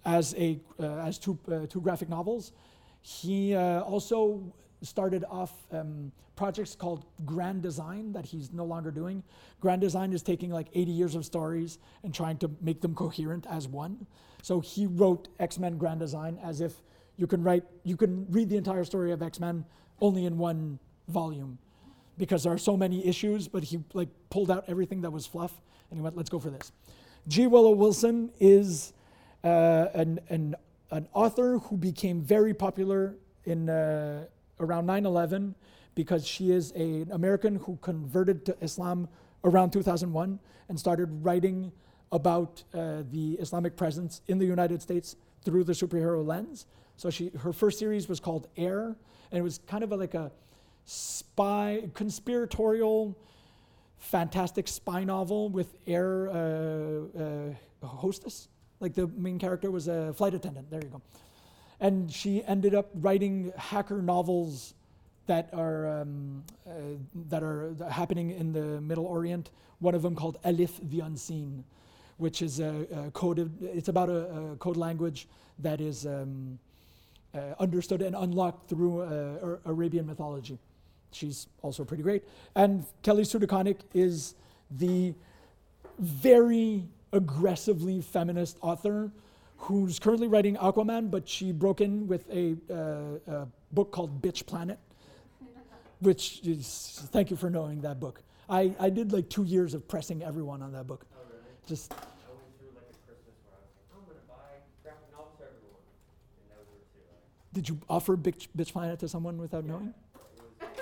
as a uh, as two uh, two graphic novels. He uh, also started off um, projects called Grand Design that he's no longer doing. Grand Design is taking like 80 years of stories and trying to make them coherent as one. So he wrote X Men Grand Design as if you can write, you can read the entire story of X Men only in one volume because there are so many issues. But he like pulled out everything that was fluff and he went, "Let's go for this." G. Willow Wilson is uh, an, an an author who became very popular in uh, around 9/11 because she is a, an American who converted to Islam around 2001 and started writing about uh, the Islamic presence in the United States through the superhero lens. So she her first series was called Air, and it was kind of a, like a spy conspiratorial fantastic spy novel with air uh, uh, hostess like the main character was a flight attendant. There you go. And she ended up writing hacker novels that are um, uh, that are happening in the Middle Orient. One of them called Alif the Unseen, which is a, a coded. It's about a, a code language that is um, uh, understood and unlocked through uh, Arabian mythology. She's also pretty great. And Kelly Sue DeConnick is the very aggressively feminist author who's currently writing Aquaman, but she broke in with a, uh, a book called Bitch Planet, which is, thank you for knowing that book. I, I did like two years of pressing everyone on that book. Oh, really? Just, I went through like a Christmas where I was like, I'm gonna buy graphic novels for everyone. And those were two. Like, did you offer Bitch, Bitch Planet to someone without knowing? it was,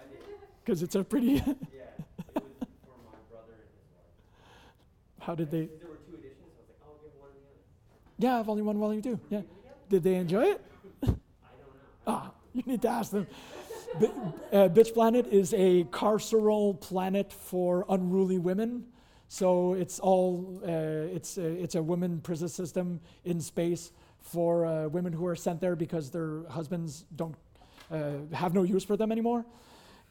I did, Because it's a pretty, yeah. <laughs> It was for my brother and his wife. how did they? Since there were two editions, I was like, I'll give one or the other. Yeah, volume one, volume two. Yeah. Did they enjoy it? I don't know. <laughs> Ah, you need to ask them. B- uh, Bitch Planet is a carceral planet for unruly women. So it's all uh, it's uh, it's a women prison system in space for uh, women who are sent there because their husbands don't uh, have no use for them anymore.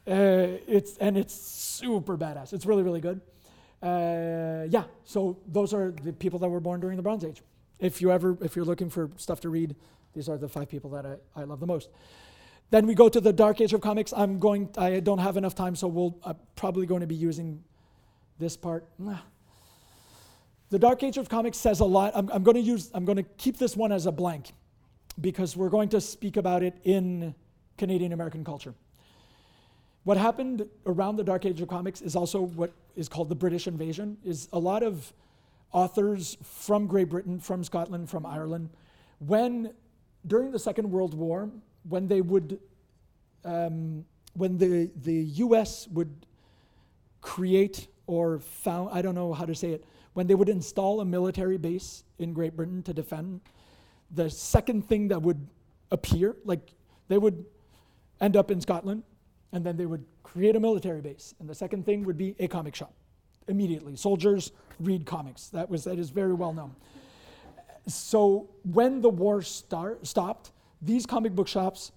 Uh, it's and it's super badass. It's really really good. Uh, yeah. So those are the people that were born during the Bronze Age. If you ever if you're looking for stuff to read, these are the five people that I, I love the most. Then we go to the Dark Age of comics. I'm going. I don't have enough time, so we'll probably going to be using this part. The Dark Age of comics says a lot. I'm, I'm going to use. I'm going to keep this one as a blank because we're going to speak about it in Canadian American culture. What happened around the Dark Age of comics is also what is called the British invasion. Is a lot of authors from Great Britain, from Scotland, from Ireland, when during the Second World War, when they would, um, when the the U.S. would create or found, I don't know how to say it, when they would install a military base in Great Britain to defend, the second thing that would appear, like they would end up in Scotland, and then they would create a military base, and the second thing would be a comic shop. Immediately, soldiers read comics. That was that is very well known. So when the war start, stopped, these comic book shops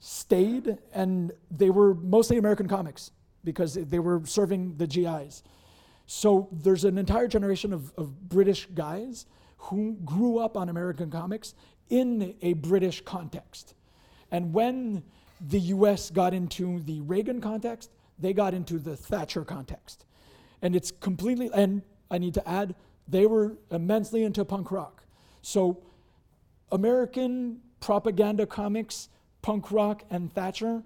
stayed, and they were mostly American comics because they were serving the GIs. So there's an entire generation of, of British guys who grew up on American comics in a British context. And when the US got into the Reagan context, they got into the Thatcher context. And it's completely, and I need to add, they were immensely into punk rock. So American propaganda comics, punk rock, and Thatcher,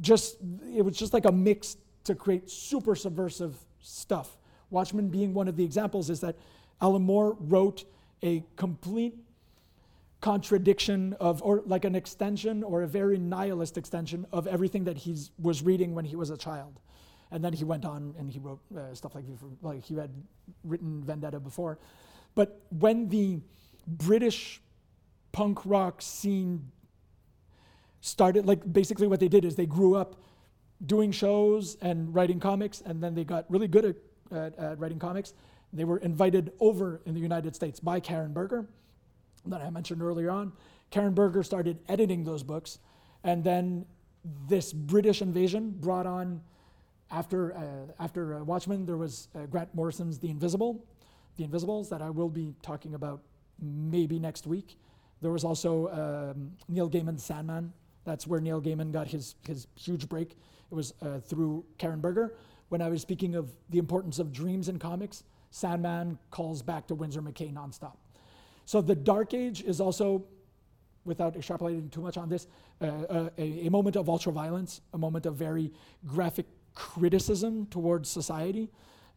just, it was just like a mix to create super subversive stuff. Watchmen being one of the examples is that Alan Moore wrote a complete contradiction of, or like an extension or a very nihilist extension of everything that he was reading when he was a child. and then he went on and he wrote uh, stuff like like he had written Vendetta before. But when the British punk rock scene started, like basically what they did is they grew up doing shows and writing comics, and then they got really good at, at, at writing comics. They were invited over in the United States by Karen Berger, that I mentioned earlier on. Karen Berger started editing those books, and then this British invasion brought on, after uh, after uh, Watchmen, there was uh, Grant Morrison's The Invisible, The Invisibles that I will be talking about maybe next week. There was also um, Neil Gaiman's Sandman. That's where Neil Gaiman got his his huge break. It was uh, through Karen Berger. When I was speaking of the importance of dreams in comics, Sandman calls back to Winsor McCay nonstop. So the Dark Age is also, without extrapolating too much on this, uh, uh, a, a moment of ultraviolence, a moment of very graphic criticism towards society.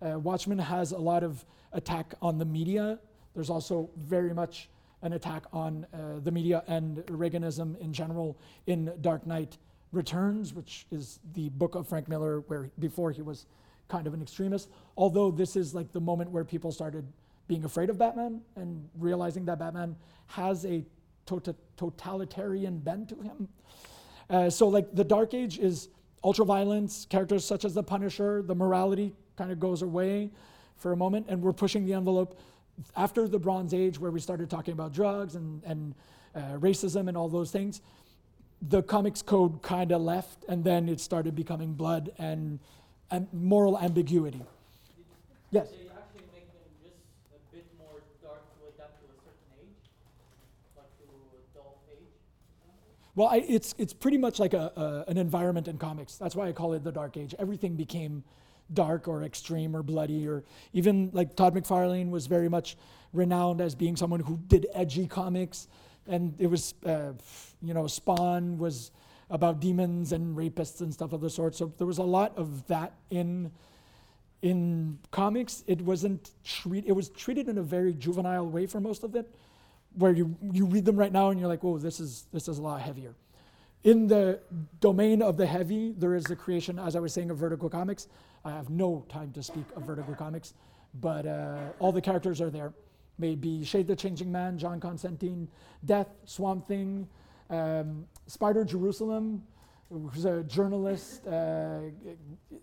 Uh, Watchmen has a lot of attack on the media. There's also very much an attack on uh, the media and Reaganism in general in Dark Knight Returns, which is the book of Frank Miller, where before he was kind of an extremist. Although this is like the moment where people started being afraid of Batman and realizing that Batman has a tota- totalitarian bent to him. Uh, so, like, the Dark Age is ultra violence, characters such as the Punisher, the morality kind of goes away for a moment, and we're pushing the envelope after the Bronze Age, where we started talking about drugs and, and uh, racism and all those things. The comics code kind of left, and then it started becoming blood and, and moral ambiguity. Yes. They actually make them just a bit more dark to adapt to a certain age, like to adult age. Well, I, it's it's pretty much like a, a an environment in comics. That's why I call it the Dark Age. Everything became dark or extreme or bloody, or even like Todd McFarlane was very much renowned as being someone who did edgy comics, and it was uh, you know Spawn was about demons and rapists and stuff of the sort. So there was a lot of that in in comics. It wasn't treat. It was treated in a very juvenile way for most of it where you, you read them right now and you're like, whoa, this is, this is a lot heavier. In the domain of the heavy, there is the creation, as I was saying, of Vertigo Comics. I have no time to speak of Vertigo Comics, but uh, all the characters are there. Maybe Shade the Changing Man, John Constantine, Death, Swamp Thing, um, Spider Jerusalem, who's a journalist. Uh,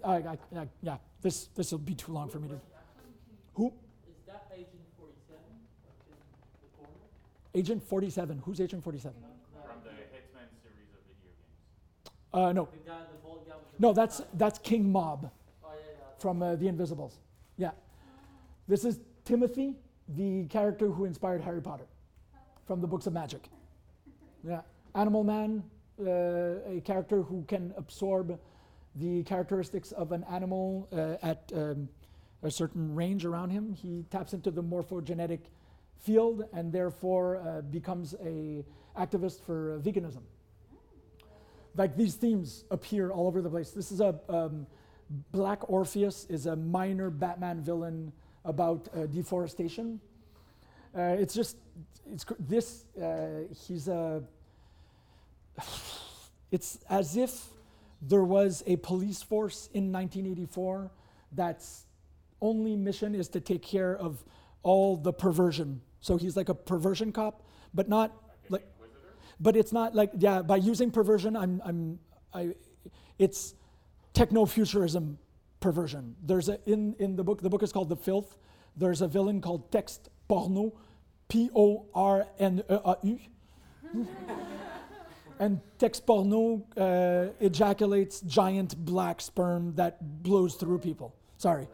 I, I, I, yeah, this this will be too long for me to. Who? Is that Agent 47 in the corner? Agent 47. Who's Agent 47? From the Hitman series of video games. Uh, no, The guy, the bald guy the no, that's that's King Mob Oh, yeah, yeah. from uh, The Invisibles. Yeah, this is Timothy, the character who inspired Harry Potter from the books of magic. <laughs> Yeah, Animal Man, uh, a character who can absorb the characteristics of an animal uh, at um, a certain range around him. He taps into the morphogenetic field and therefore uh, becomes a activist for uh, veganism. Like these themes appear all over the place. This is a um, Black Orpheus is a minor Batman villain about uh, deforestation. Uh, it's just it's cr- this uh, he's a. <sighs> It's as if there was a police force in 1984 that's only mission is to take care of all the perversion. So he's like a perversion cop, but not like but it's not like yeah by using perversion i'm i'm i it's techno-futurism perversion. There's a in in the book the book is called the filth. There's a villain called Tex Porneau p-o-r-n-e-a-u <laughs> and Tex Porneau uh, ejaculates giant black sperm that blows through people. Sorry.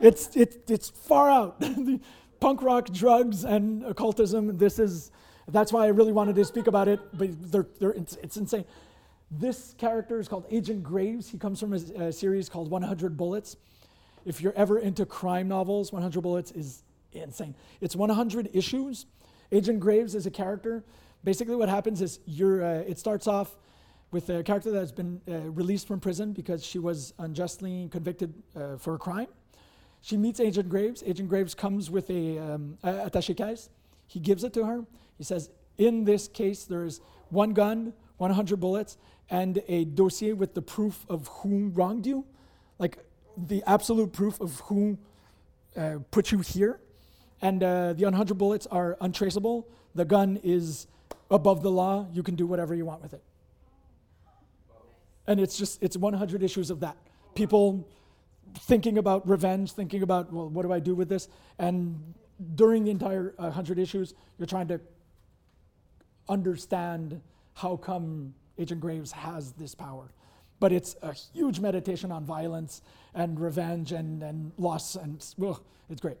It's it's it's far out <laughs> punk rock drugs and occultism this is that's why I really wanted to speak about it, but they're, they're, it's, it's insane. This character is called Agent Graves. He comes from a, a series called 100 Bullets. If you're ever into crime novels, 100 Bullets is insane. It's 100 issues. Agent Graves is a character. Basically, what happens is you're, uh, it starts off with a character that has been uh, released from prison because she was unjustly convicted uh, for a crime. She meets Agent Graves. Agent Graves comes with a um, attaché case. He gives it to her. He says, in this case, there is one gun, 100 bullets, and a dossier with the proof of who wronged you. like the absolute proof of who uh, put you here. And uh, the 100 bullets are untraceable. The gun is above the law. You can do whatever you want with it. And it's just, it's 100 issues of that. People thinking about revenge, thinking about, well, what do I do with this? And during the entire uh, 100 issues, you're trying to understand how come Agent Graves has this power. But it's a huge meditation on violence and revenge and, and loss, and ugh, it's great.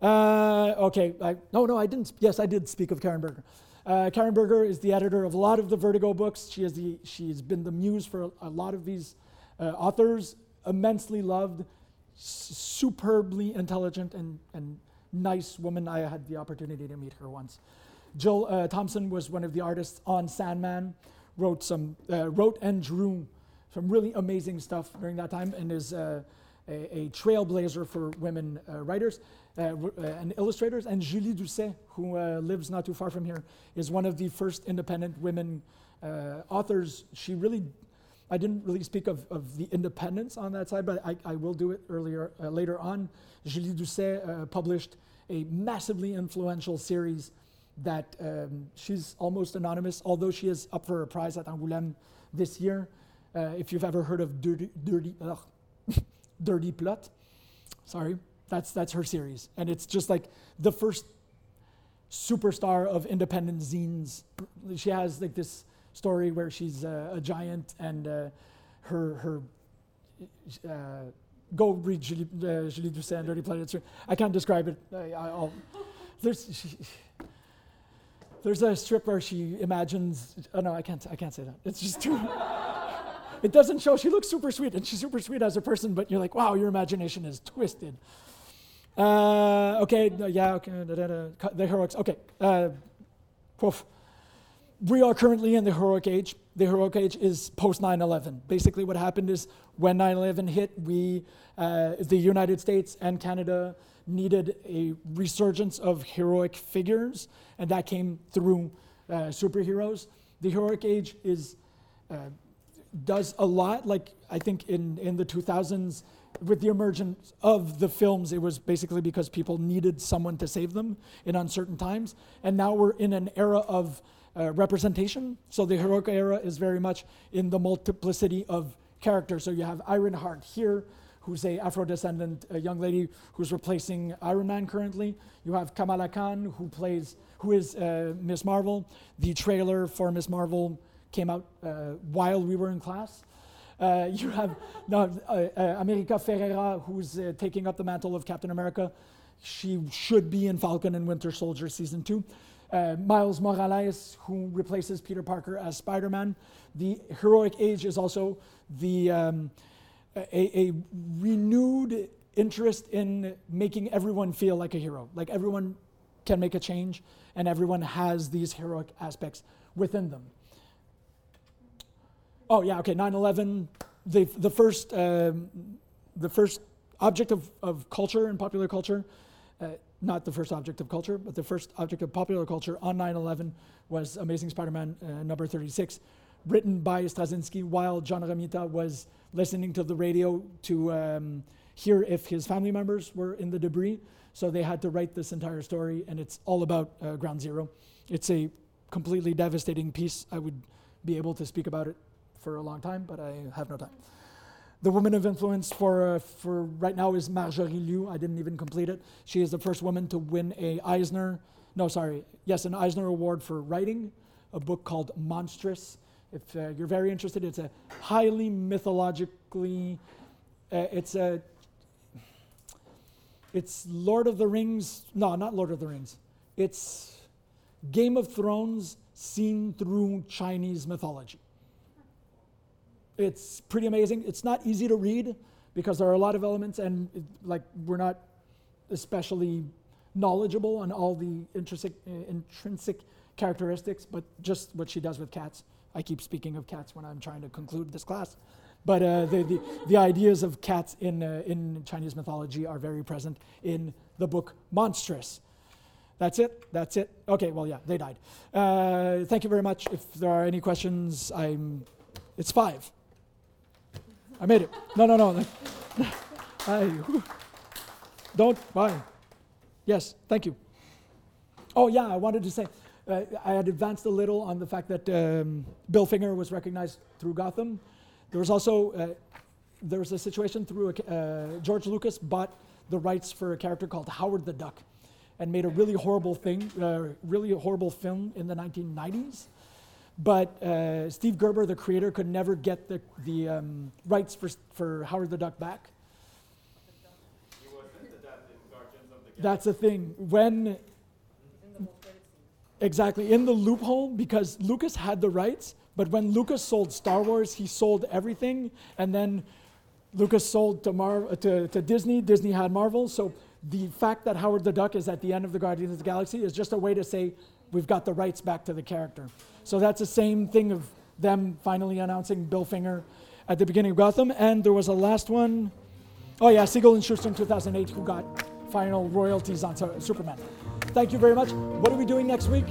Uh, okay, I, no, no, I didn't. Yes, I did speak of Karen Berger. Uh, Karen Berger is the editor of a lot of the Vertigo books. She has the, she's been the muse for a, a lot of these uh, authors, immensely loved, superbly intelligent, and, and nice woman. I had the opportunity to meet her once. Jill uh, Thompson was one of the artists on Sandman, wrote some, uh, wrote and drew some really amazing stuff during that time, and is uh, a, a trailblazer for women uh, writers uh, uh, and illustrators. And Julie Doucet, who uh, lives not too far from here, is one of the first independent women uh, authors. She really, I didn't really speak of, of the independence on that side, but I, I will do it earlier uh, later on. Julie Doucet uh, published a massively influential series that um, she's almost anonymous, although she is up for a prize at Angoulême this year. Uh, if you've ever heard of Dirty, Dirty, <laughs> Dirty Plotte, sorry, that's that's her series, and it's just like the first superstar of independent zines. She has like this story where she's uh, a giant, and uh, her her. Uh, go read Julie, uh, Julie Doucet Dirty. It's, I can't describe it. I, I'll, there's she, there's a strip where she imagines. Oh no, I can't. I can't say that. It's just too. <laughs> it doesn't show. She looks super sweet, and she's super sweet as a person. But you're like, wow, your imagination is twisted. Uh, okay, yeah, okay, da, da, da, the heroics. Okay, uh, poof. We are currently in the heroic age. The heroic age is post 9/11. Basically, what happened is when 9/11 hit, we, uh, the United States and Canada, needed a resurgence of heroic figures, and that came through uh, superheroes. The heroic age is uh, does a lot. Like I think in in the 2000s, with the emergence of the films, it was basically because people needed someone to save them in uncertain times. And now we're in an era of uh, representation. So the heroic era is very much in the multiplicity of characters. So you have Ironheart here, who's a Afro-descendant a young lady who's replacing Iron Man currently. You have Kamala Khan, who plays, who is uh, Miss Marvel. The trailer for Miss Marvel came out uh, while we were in class. Uh, <laughs> you have no, uh, uh, America Ferreira, who's taking up the mantle of Captain America. She should be in Falcon and Winter Soldier season two. Uh, Miles Morales, who replaces Peter Parker as Spider Man. The heroic age is also the um, a, a renewed interest in making everyone feel like a hero. Like everyone can make a change, and everyone has these heroic aspects within them. Oh yeah, okay. 9/11, the the first um, the first object of, of culture and popular culture, not the first object of culture, but the first object of popular culture on 9/11 was Amazing Spider-Man uh, number 36, written by Straczynski while John Romita was listening to the radio to um, hear if his family members were in the debris. So they had to write this entire story, and it's all about uh, Ground Zero. It's a completely devastating piece. I would be able to speak about it for a long time, but I have no time. The woman of influence for, uh, for right now is Marjorie Liu. I didn't even complete it. She is the first woman to win a Eisner, no, sorry, yes, an Eisner Award for writing, a book called Monstress. If uh, you're very interested, it's a highly mythologically, uh, it's a, it's Lord of the Rings, no, not Lord of the Rings. It's Game of Thrones seen through Chinese mythology. It's pretty amazing. It's not easy to read because there are a lot of elements, and it, like we're not especially knowledgeable on all the intrinsic, uh, intrinsic characteristics, but just what she does with cats. I keep speaking of cats when I'm trying to conclude this class. But uh, the, the, the ideas of cats in, uh, in Chinese mythology are very present in the book Monstress. That's it. That's it. Okay, well, yeah, they died. Uh, thank you very much. If there are any questions, I'm. It's five. I made it. No, no, no. I, don't. Bye. Yes, thank you. Oh, yeah, I wanted to say uh, I had advanced a little on the fact that um, Bill Finger was recognized through Gotham. There was also uh, there was a situation through a, uh, George Lucas bought the rights for a character called Howard the Duck, and made a really horrible thing, uh, really horrible film in the 1990s. But uh, Steve Gerber, the creator, could never get the the um, rights for for Howard the Duck back. The. That's the thing. When. Exactly, in the loophole because Lucas had the rights, but when Lucas sold Star Wars, he sold everything, and then Lucas sold to, Mar- to, to Disney, Disney had Marvel. So the fact that Howard the Duck is at the end of the Guardians of the Galaxy is just a way to say we've got the rights back to the character. So that's the same thing of them finally announcing Bill Finger at the beginning of Gotham, and there was a last one. Oh yeah, Siegel and Shuster in 2008 who got final royalties on Superman. Thank you very much. What are we doing next week?